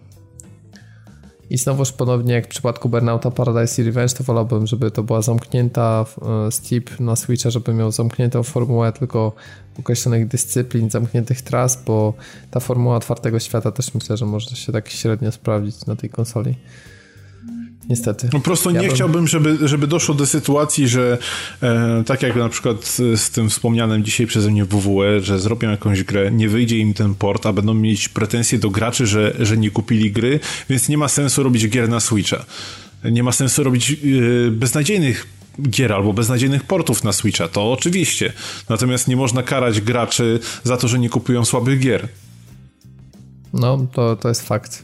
I znowuż ponownie jak w przypadku Burnouta Paradise i Revenge, to wolałbym, żeby to była zamknięta e, Steep na Switcha, żeby miał zamkniętą formułę tylko określonych dyscyplin, zamkniętych tras, bo ta formuła otwartego świata też myślę, że może się tak średnio sprawdzić na tej konsoli. Niestety. Po prostu ja nie bym... chciałbym, żeby, żeby doszło do sytuacji, że e, tak jak na przykład z tym wspomnianym dzisiaj przeze mnie WWE, że zrobią jakąś grę, nie wyjdzie im ten port, a będą mieć pretensje do graczy, że, że nie kupili gry, więc nie ma sensu robić gier na Switcha. Nie ma sensu robić e, beznadziejnych gier albo beznadziejnych portów na Switcha, to oczywiście. Natomiast nie można karać graczy za to, że nie kupują słabych gier. No, to, to jest fakt.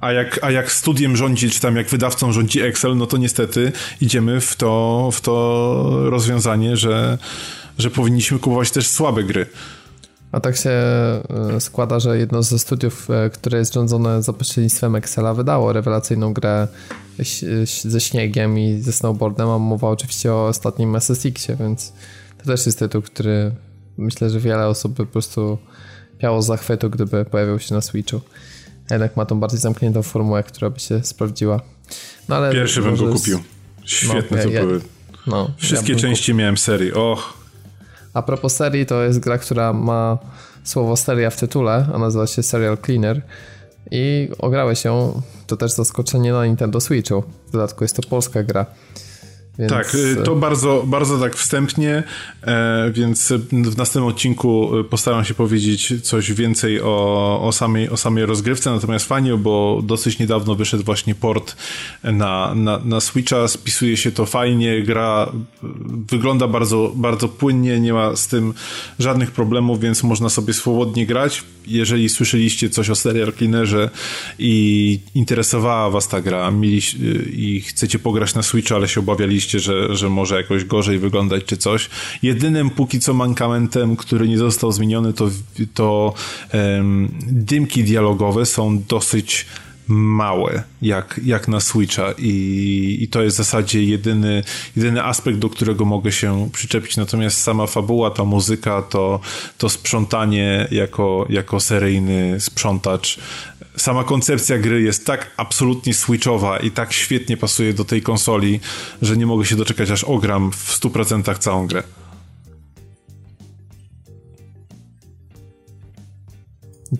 A jak, a jak studiem rządzi, czy tam jak wydawcą rządzi Excel, no to niestety idziemy w to, w to rozwiązanie, że, że powinniśmy kupować też słabe gry. A tak się e, składa, że jedno ze studiów, e, które jest rządzone za pośrednictwem Excela, wydało rewelacyjną grę ze śniegiem i ze snowboardem. Mam mowa oczywiście o ostatnim SSX-ie, więc to też jest tytuł, który myślę, że wiele osób by po prostu miało zachwytu, gdyby pojawił się na Switchu jednak ma tą bardziej zamkniętą formułę, która by się sprawdziła. No, ale Pierwszy bym go kupił. Świetne no, to ja, były. No, Wszystkie ja części miałem serii. Och. A propos serii, to jest gra, która ma słowo seria w tytule, a nazywa się Serial Cleaner. I ograłeś ją, to też zaskoczenie na Nintendo Switchu. W dodatku jest to polska gra. Więc... Tak, y, to bardzo, bardzo tak wstępnie, e, więc w następnym odcinku y, postaram się powiedzieć coś więcej o, o, samej, o samej rozgrywce, natomiast fajnie, bo dosyć niedawno wyszedł właśnie port na, na, na Switcha, spisuje się to fajnie, gra wygląda bardzo, bardzo płynnie, nie ma z tym żadnych problemów, więc można sobie swobodnie grać. Jeżeli słyszeliście coś o Serial Cleanerze i interesowała was ta gra mieli, y, i chcecie pograć na Switcha, ale się obawialiście że, że może jakoś gorzej wyglądać czy coś. Jedynym póki co mankamentem, który nie został zmieniony, to, to um, dymki dialogowe są dosyć małe, jak, jak na Switcha i, i to jest w zasadzie jedyny, jedyny aspekt, do którego mogę się przyczepić, natomiast sama fabuła, ta muzyka, to, to sprzątanie jako, jako seryjny sprzątacz sama koncepcja gry jest tak absolutnie switchowa i tak świetnie pasuje do tej konsoli, że nie mogę się doczekać, aż ogram w 100% całą grę.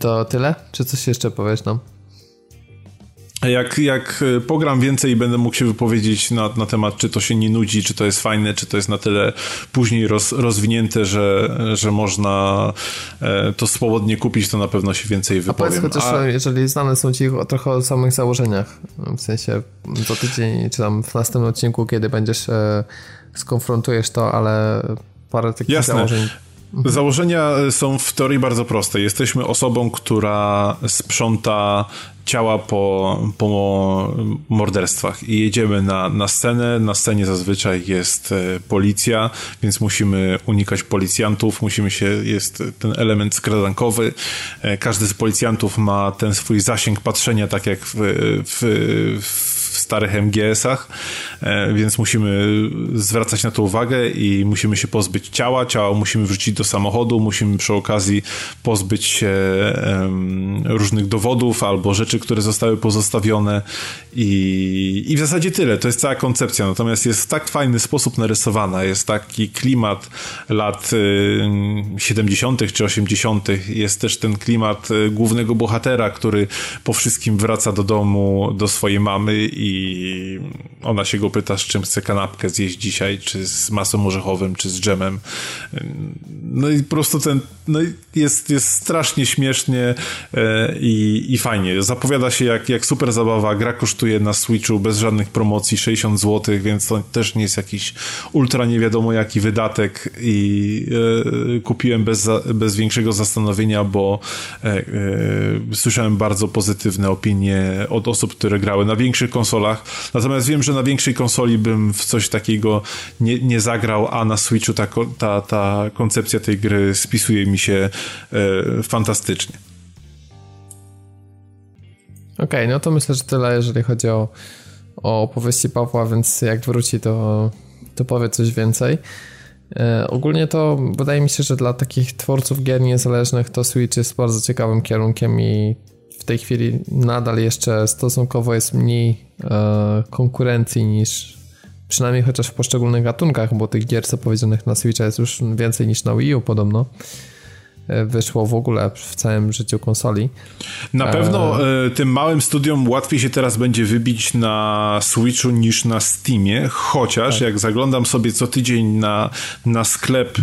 To tyle? Czy coś jeszcze powiesz nam? Jak, jak e, pogram więcej i będę mógł się wypowiedzieć na, na temat, czy to się nie nudzi, czy to jest fajne, czy to jest na tyle później roz, rozwinięte, że, że można e, to swobodnie kupić, to na pewno się więcej wypowiem. A powiedz chociaż, A... jeżeli znane są ci trochę o samych założeniach, w sensie za tydzień, czy tam w następnym odcinku, kiedy będziesz e, skonfrontujesz to, ale parę takich Jasne. założeń Założenia są w teorii bardzo proste. Jesteśmy osobą, która sprząta ciała po, po morderstwach i jedziemy na, na scenę. Na scenie zazwyczaj jest e, policja, więc musimy unikać policjantów, musimy się, jest ten element skradankowy. E, każdy z policjantów ma ten swój zasięg patrzenia, tak jak w, w w starych MGS-ach, e, więc musimy zwracać na to uwagę i musimy się pozbyć ciała, ciało musimy wrzucić do samochodu, musimy przy okazji pozbyć się różnych dowodów albo rzeczy, które zostały pozostawione i, i w zasadzie tyle. To jest cała koncepcja, natomiast jest w tak fajny sposób narysowana, jest taki klimat lat 70. czy 80. Jest też ten klimat e, głównego bohatera, który po wszystkim wraca do domu, do swojej mamy i ona się go pyta, z czym chce kanapkę zjeść dzisiaj, czy z masą orzechowym, czy z dżemem. No i po prostu ten, no jest, jest strasznie śmiesznie e, i, i fajnie. Zapowiada się jak, jak super zabawa. Gra kosztuje na Switchu bez żadnych promocji 60 zł, więc to też nie jest jakiś ultra nie wiadomo jaki wydatek i e, kupiłem bez, bez większego zastanowienia, bo e, słyszałem bardzo pozytywne opinie od osób, które grały na większych konsolach. Natomiast wiem, że na większej konsoli bym w coś takiego nie, nie zagrał, a na Switchu ta, ta, ta koncepcja tej gry spisuje mi się e, fantastycznie. Okej, okay, no to myślę, że tyle, jeżeli chodzi o, o opowieści Pawła, więc jak wróci, to, to powie coś więcej. E, ogólnie to wydaje mi się, że dla takich twórców gier niezależnych to Switch jest bardzo ciekawym kierunkiem i w tej chwili nadal jeszcze stosunkowo jest mniej e, konkurencji niż przynajmniej chociaż w poszczególnych gatunkach, bo tych gier zapowiedzianych na Switcha jest już więcej niż na Wii U podobno. E, wyszło w ogóle w całym życiu konsoli. Na pewno e... tym małym studiom łatwiej się teraz będzie wybić na Switchu niż na Steamie, chociaż tak. jak zaglądam sobie co tydzień na, na sklep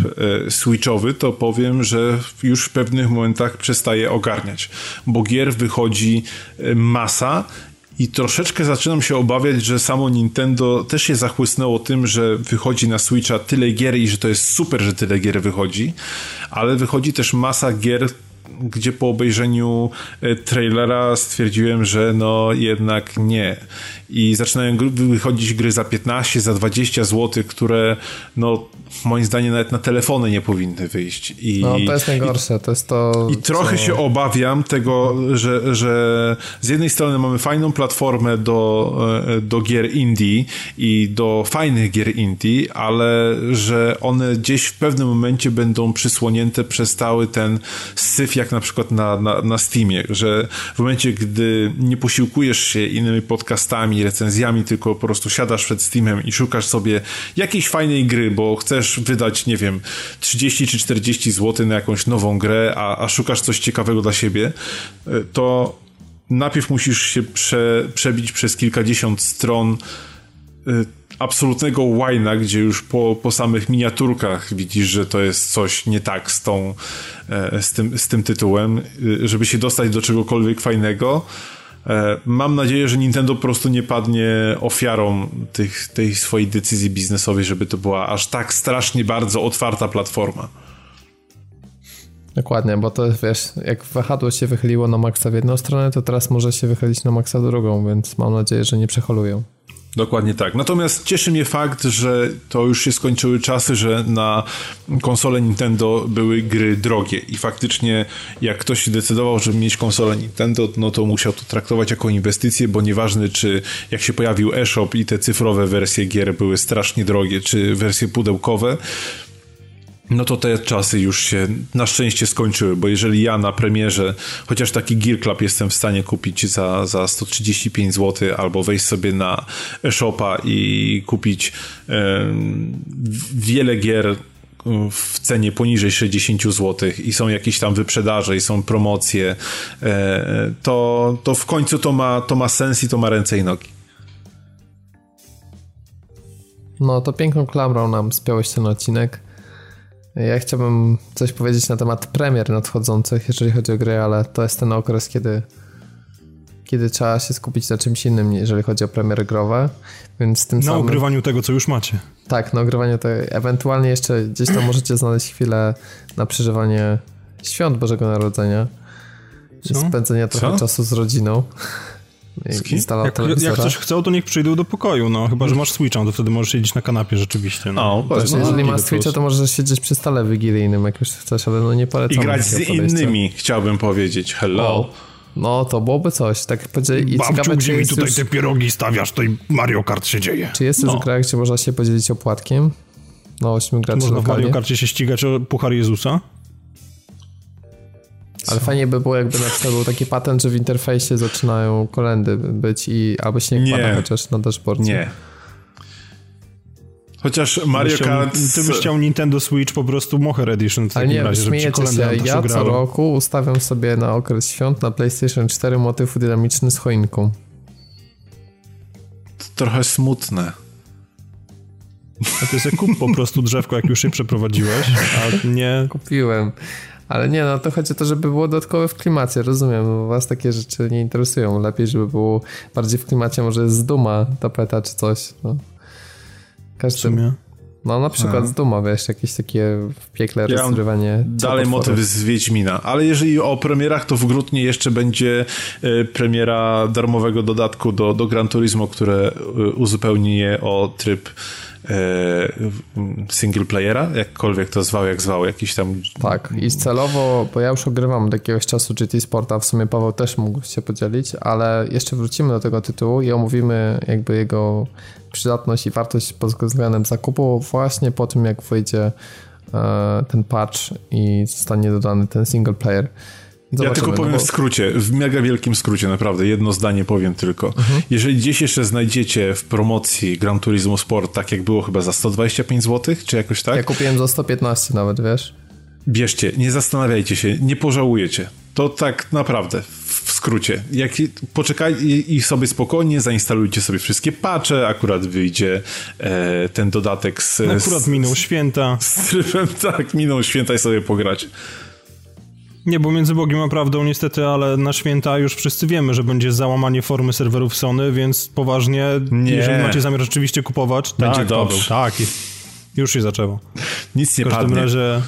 e, Switchowy, to powiem, że już w pewnych momentach przestaje ogarniać, bo gier wychodzi e, masa i troszeczkę zaczynam się obawiać, że samo Nintendo też się zachłysnęło tym, że wychodzi na Switcha tyle gier i że to jest super, że tyle gier wychodzi, ale wychodzi też masa gier, gdzie po obejrzeniu e, trailera stwierdziłem, że no jednak nie. I zaczynają wychodzić gry za 15, za 20 zł, które no moim zdaniem nawet na telefony nie powinny wyjść. I, no to jest najgorsze, to jest to... I trochę co... się obawiam tego, że, że z jednej strony mamy fajną platformę do, e, do gier indie i do fajnych gier indie, ale że one gdzieś w pewnym momencie będą przysłonięte przez cały ten syf, jak na przykład na, na, na Steamie, że w momencie, gdy nie posiłkujesz się innymi podcastami, recenzjami, tylko po prostu siadasz przed Steamem i szukasz sobie jakiejś fajnej gry, bo chcesz wydać, nie wiem, 30 czy 40 zł na jakąś nową grę, a, a szukasz coś ciekawego dla siebie, e, to najpierw musisz się prze, przebić przez kilkadziesiąt stron e, absolutnego łajna, gdzie już po, po samych miniaturkach widzisz, że to jest coś nie tak z tą, e, z tym, z tym tytułem, żeby się dostać do czegokolwiek fajnego, mam nadzieję, że Nintendo po prostu nie padnie ofiarą tych, tej swojej decyzji biznesowej, żeby to była aż tak strasznie bardzo otwarta platforma. Dokładnie, bo to wiesz, jak wahadło się wychyliło na maksa w jedną stronę, to teraz może się wychylić na maksa drugą, więc mam nadzieję, że nie przeholują. Dokładnie tak. Natomiast cieszy mnie fakt, że to już się skończyły czasy, że na konsole Nintendo były gry drogie i faktycznie jak ktoś decydował, żeby mieć konsolę Nintendo, no to musiał to traktować jako inwestycję, bo nieważne czy jak się pojawił eShop i te cyfrowe wersje gier były strasznie drogie, czy wersje pudełkowe, no to te czasy już się na szczęście skończyły, bo jeżeli ja na premierze, chociaż taki Gear Club jestem w stanie kupić za, za 135 zł, albo wejść sobie na e-shopa i kupić wiele gier w cenie poniżej 60 zł i są jakieś tam wyprzedaże i są promocje, e, to, to w końcu to ma, to ma sens i to ma ręce i nogi. No to piękną klamrą nam spiąłeś ten odcinek. Ja chciałbym coś powiedzieć na temat premier nadchodzących, jeżeli chodzi o gry, ale to jest ten okres, kiedy kiedy trzeba się skupić na czymś innym, jeżeli chodzi o premiery growe, więc tym na samym... Na ugrywaniu tego, co już macie. Tak, na ugrywaniu tego. Ewentualnie jeszcze gdzieś tam możecie znaleźć chwilę na przeżywanie świąt Bożego Narodzenia co? i spędzenia trochę co? czasu z rodziną. Jak, jak coś chcą, to niech przyjdą do pokoju, no. Chyba, że masz Switcha, to wtedy możesz siedzieć na kanapie rzeczywiście. No. O, właśnie, no, jeżeli masz Switcha, to możesz siedzieć przy stole wigilijnym, jak już chcesz, ale no nie polecam. I grać z innymi, chciałbym powiedzieć. Hello. O. No, to byłoby coś. Tak powiedzieli. Babciu, ciekawe, gdzie mi tutaj już... te pierogi stawiasz, to i Mario Kart się dzieje. Czy jest no. już gra, gdzie można się podzielić opłatkiem? No, 8 graczy Można w Mario Karcie się ścigać o Puchar Jezusa? Ale fajnie by było, jakby na przykład był taki patent, że w interfejsie zaczynają kolendy być i albo śnieg nie pada chociaż na dashboardzie. Nie. Chociaż Mario Kart... Ty byś chciał Nintendo Switch po prostu Moher Edition w takim nie, razie, śmiejecie się. Ja co roku ustawiam sobie na okres świąt na PlayStation 4 motyw dynamiczny z choinką. To trochę smutne. A ty sobie kup po prostu drzewko, jak już je przeprowadziłeś, a nie... Kupiłem. Ale nie, no to chodzi o to, żeby było dodatkowe w klimacie, rozumiem, bo was takie rzeczy nie interesują. Lepiej, żeby było bardziej w klimacie, może z duma tapeta czy coś. No. Każdy, no na przykład A. z Duma, wiesz, jakieś takie w piekle ja rozrywanie. Dalej motyw z Wiedźmina, ale jeżeli o premierach, to w grudniu jeszcze będzie e, premiera darmowego dodatku do, do Gran Turismo, które e, uzupełni je o tryb single playera, jakkolwiek to zwał, jak zwał, jakiś tam... Tak, i celowo, bo ja już ogrywam od jakiegoś czasu GT Sporta, w sumie Paweł też mógł się podzielić, ale jeszcze wrócimy do tego tytułu i omówimy jakby jego przydatność i wartość pod względem zakupu właśnie po tym, jak wyjdzie e, ten patch i zostanie dodany ten single player. Zobaczymy, ja tylko powiem no bo... w skrócie, w mega wielkim skrócie, naprawdę, jedno zdanie powiem tylko. Mhm. Jeżeli gdzieś jeszcze znajdziecie w promocji Gran Turismo Sport, tak jak było chyba za 125 zł, czy jakoś tak? Ja kupiłem za 115 nawet, wiesz? Bierzcie, nie zastanawiajcie się, nie pożałujecie. To tak naprawdę, w skrócie. Jak poczekaj i sobie spokojnie zainstalujcie sobie wszystkie patche, akurat wyjdzie e, ten dodatek z... Akurat z, minął święta. Z trybem, (laughs) tak, minął święta i sobie pograć. Nie, bo między Bogiem a prawdą niestety, ale na święta już wszyscy wiemy, że będzie załamanie formy serwerów Sony, więc poważnie, nie. jeżeli macie zamiar rzeczywiście kupować, będzie tak, dobrze. tak, już się zaczęło. Nic nie padnie. W każdym padnie. razie,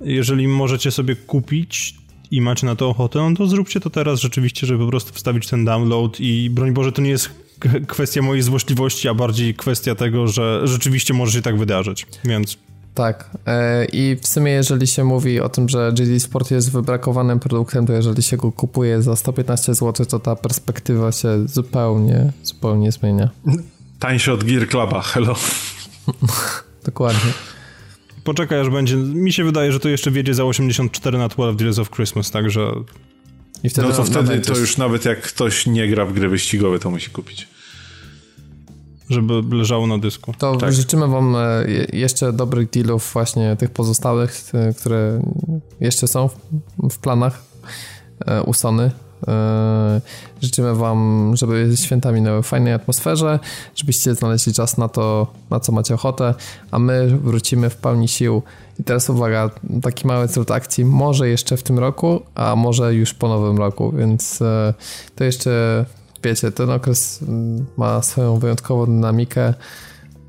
jeżeli możecie sobie kupić i macie na to ochotę, no to zróbcie to teraz rzeczywiście, żeby po prostu wstawić ten download i broń Boże, to nie jest kwestia mojej złośliwości, a bardziej kwestia tego, że rzeczywiście może się tak wydarzyć, więc tak. E, I w sumie, jeżeli się mówi o tym, że GD Sport jest wybrakowanym produktem, to jeżeli się go kupuje za 115 zł, to ta perspektywa się zupełnie, zupełnie zmienia. Tańsze od Gear Cluba, hello. (laughs) Dokładnie. Poczekaj, aż będzie. Mi się wydaje, że to jeszcze wiedzie za 84 na 12 Days of Christmas, także. I wtedy no to wtedy to już nawet jak ktoś nie gra w gry wyścigowe, to musi kupić żeby leżało na dysku. To tak. życzymy wam e, jeszcze dobrych dealów właśnie tych pozostałych, e, które jeszcze są w planach e, u Sony. Życzymy wam, żeby święta minęły w fajnej atmosferze, żebyście znaleźli czas na to, na co macie ochotę, a my wrócimy w pełni sił. I teraz uwaga, taki mały zwrot akcji, może jeszcze w tym roku, a może już po nowym roku, więc to jeszcze wiecie, ten okres mm, ma swoją wyjątkową dynamikę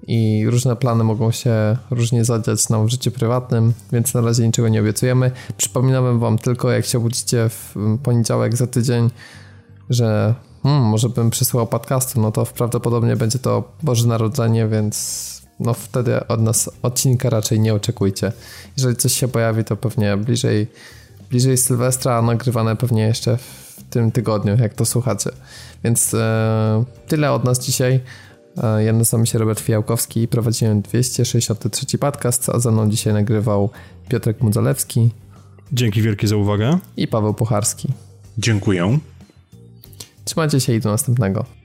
i różne plany mogą się różnie zadziać nam w życiu prywatnym, więc na razie niczego nie obiecujemy. Przypominamy wam tylko, jak się obudzicie w mm, poniedziałek za tydzień, że hmm, może bym przysłał podcastu, no to prawdopodobnie będzie to Boże Narodzenie, więc no wtedy od nas odcinka raczej nie oczekujcie. Jeżeli coś się pojawi, to pewnie bliżej, bliżej Sylwestra, a nagrywane pewnie jeszcze w tym tygodniu, jak to słuchacie. Więc e, tyle od nas dzisiaj. E, ja nazywam się Robert Fijałkowski i prowadziłem 263 podcast, a ze mną dzisiaj nagrywał Piotrek Mudzalewski. Dzięki wielkie za uwagę. I Paweł Pucharski. Dziękuję. Trzymajcie się i do następnego.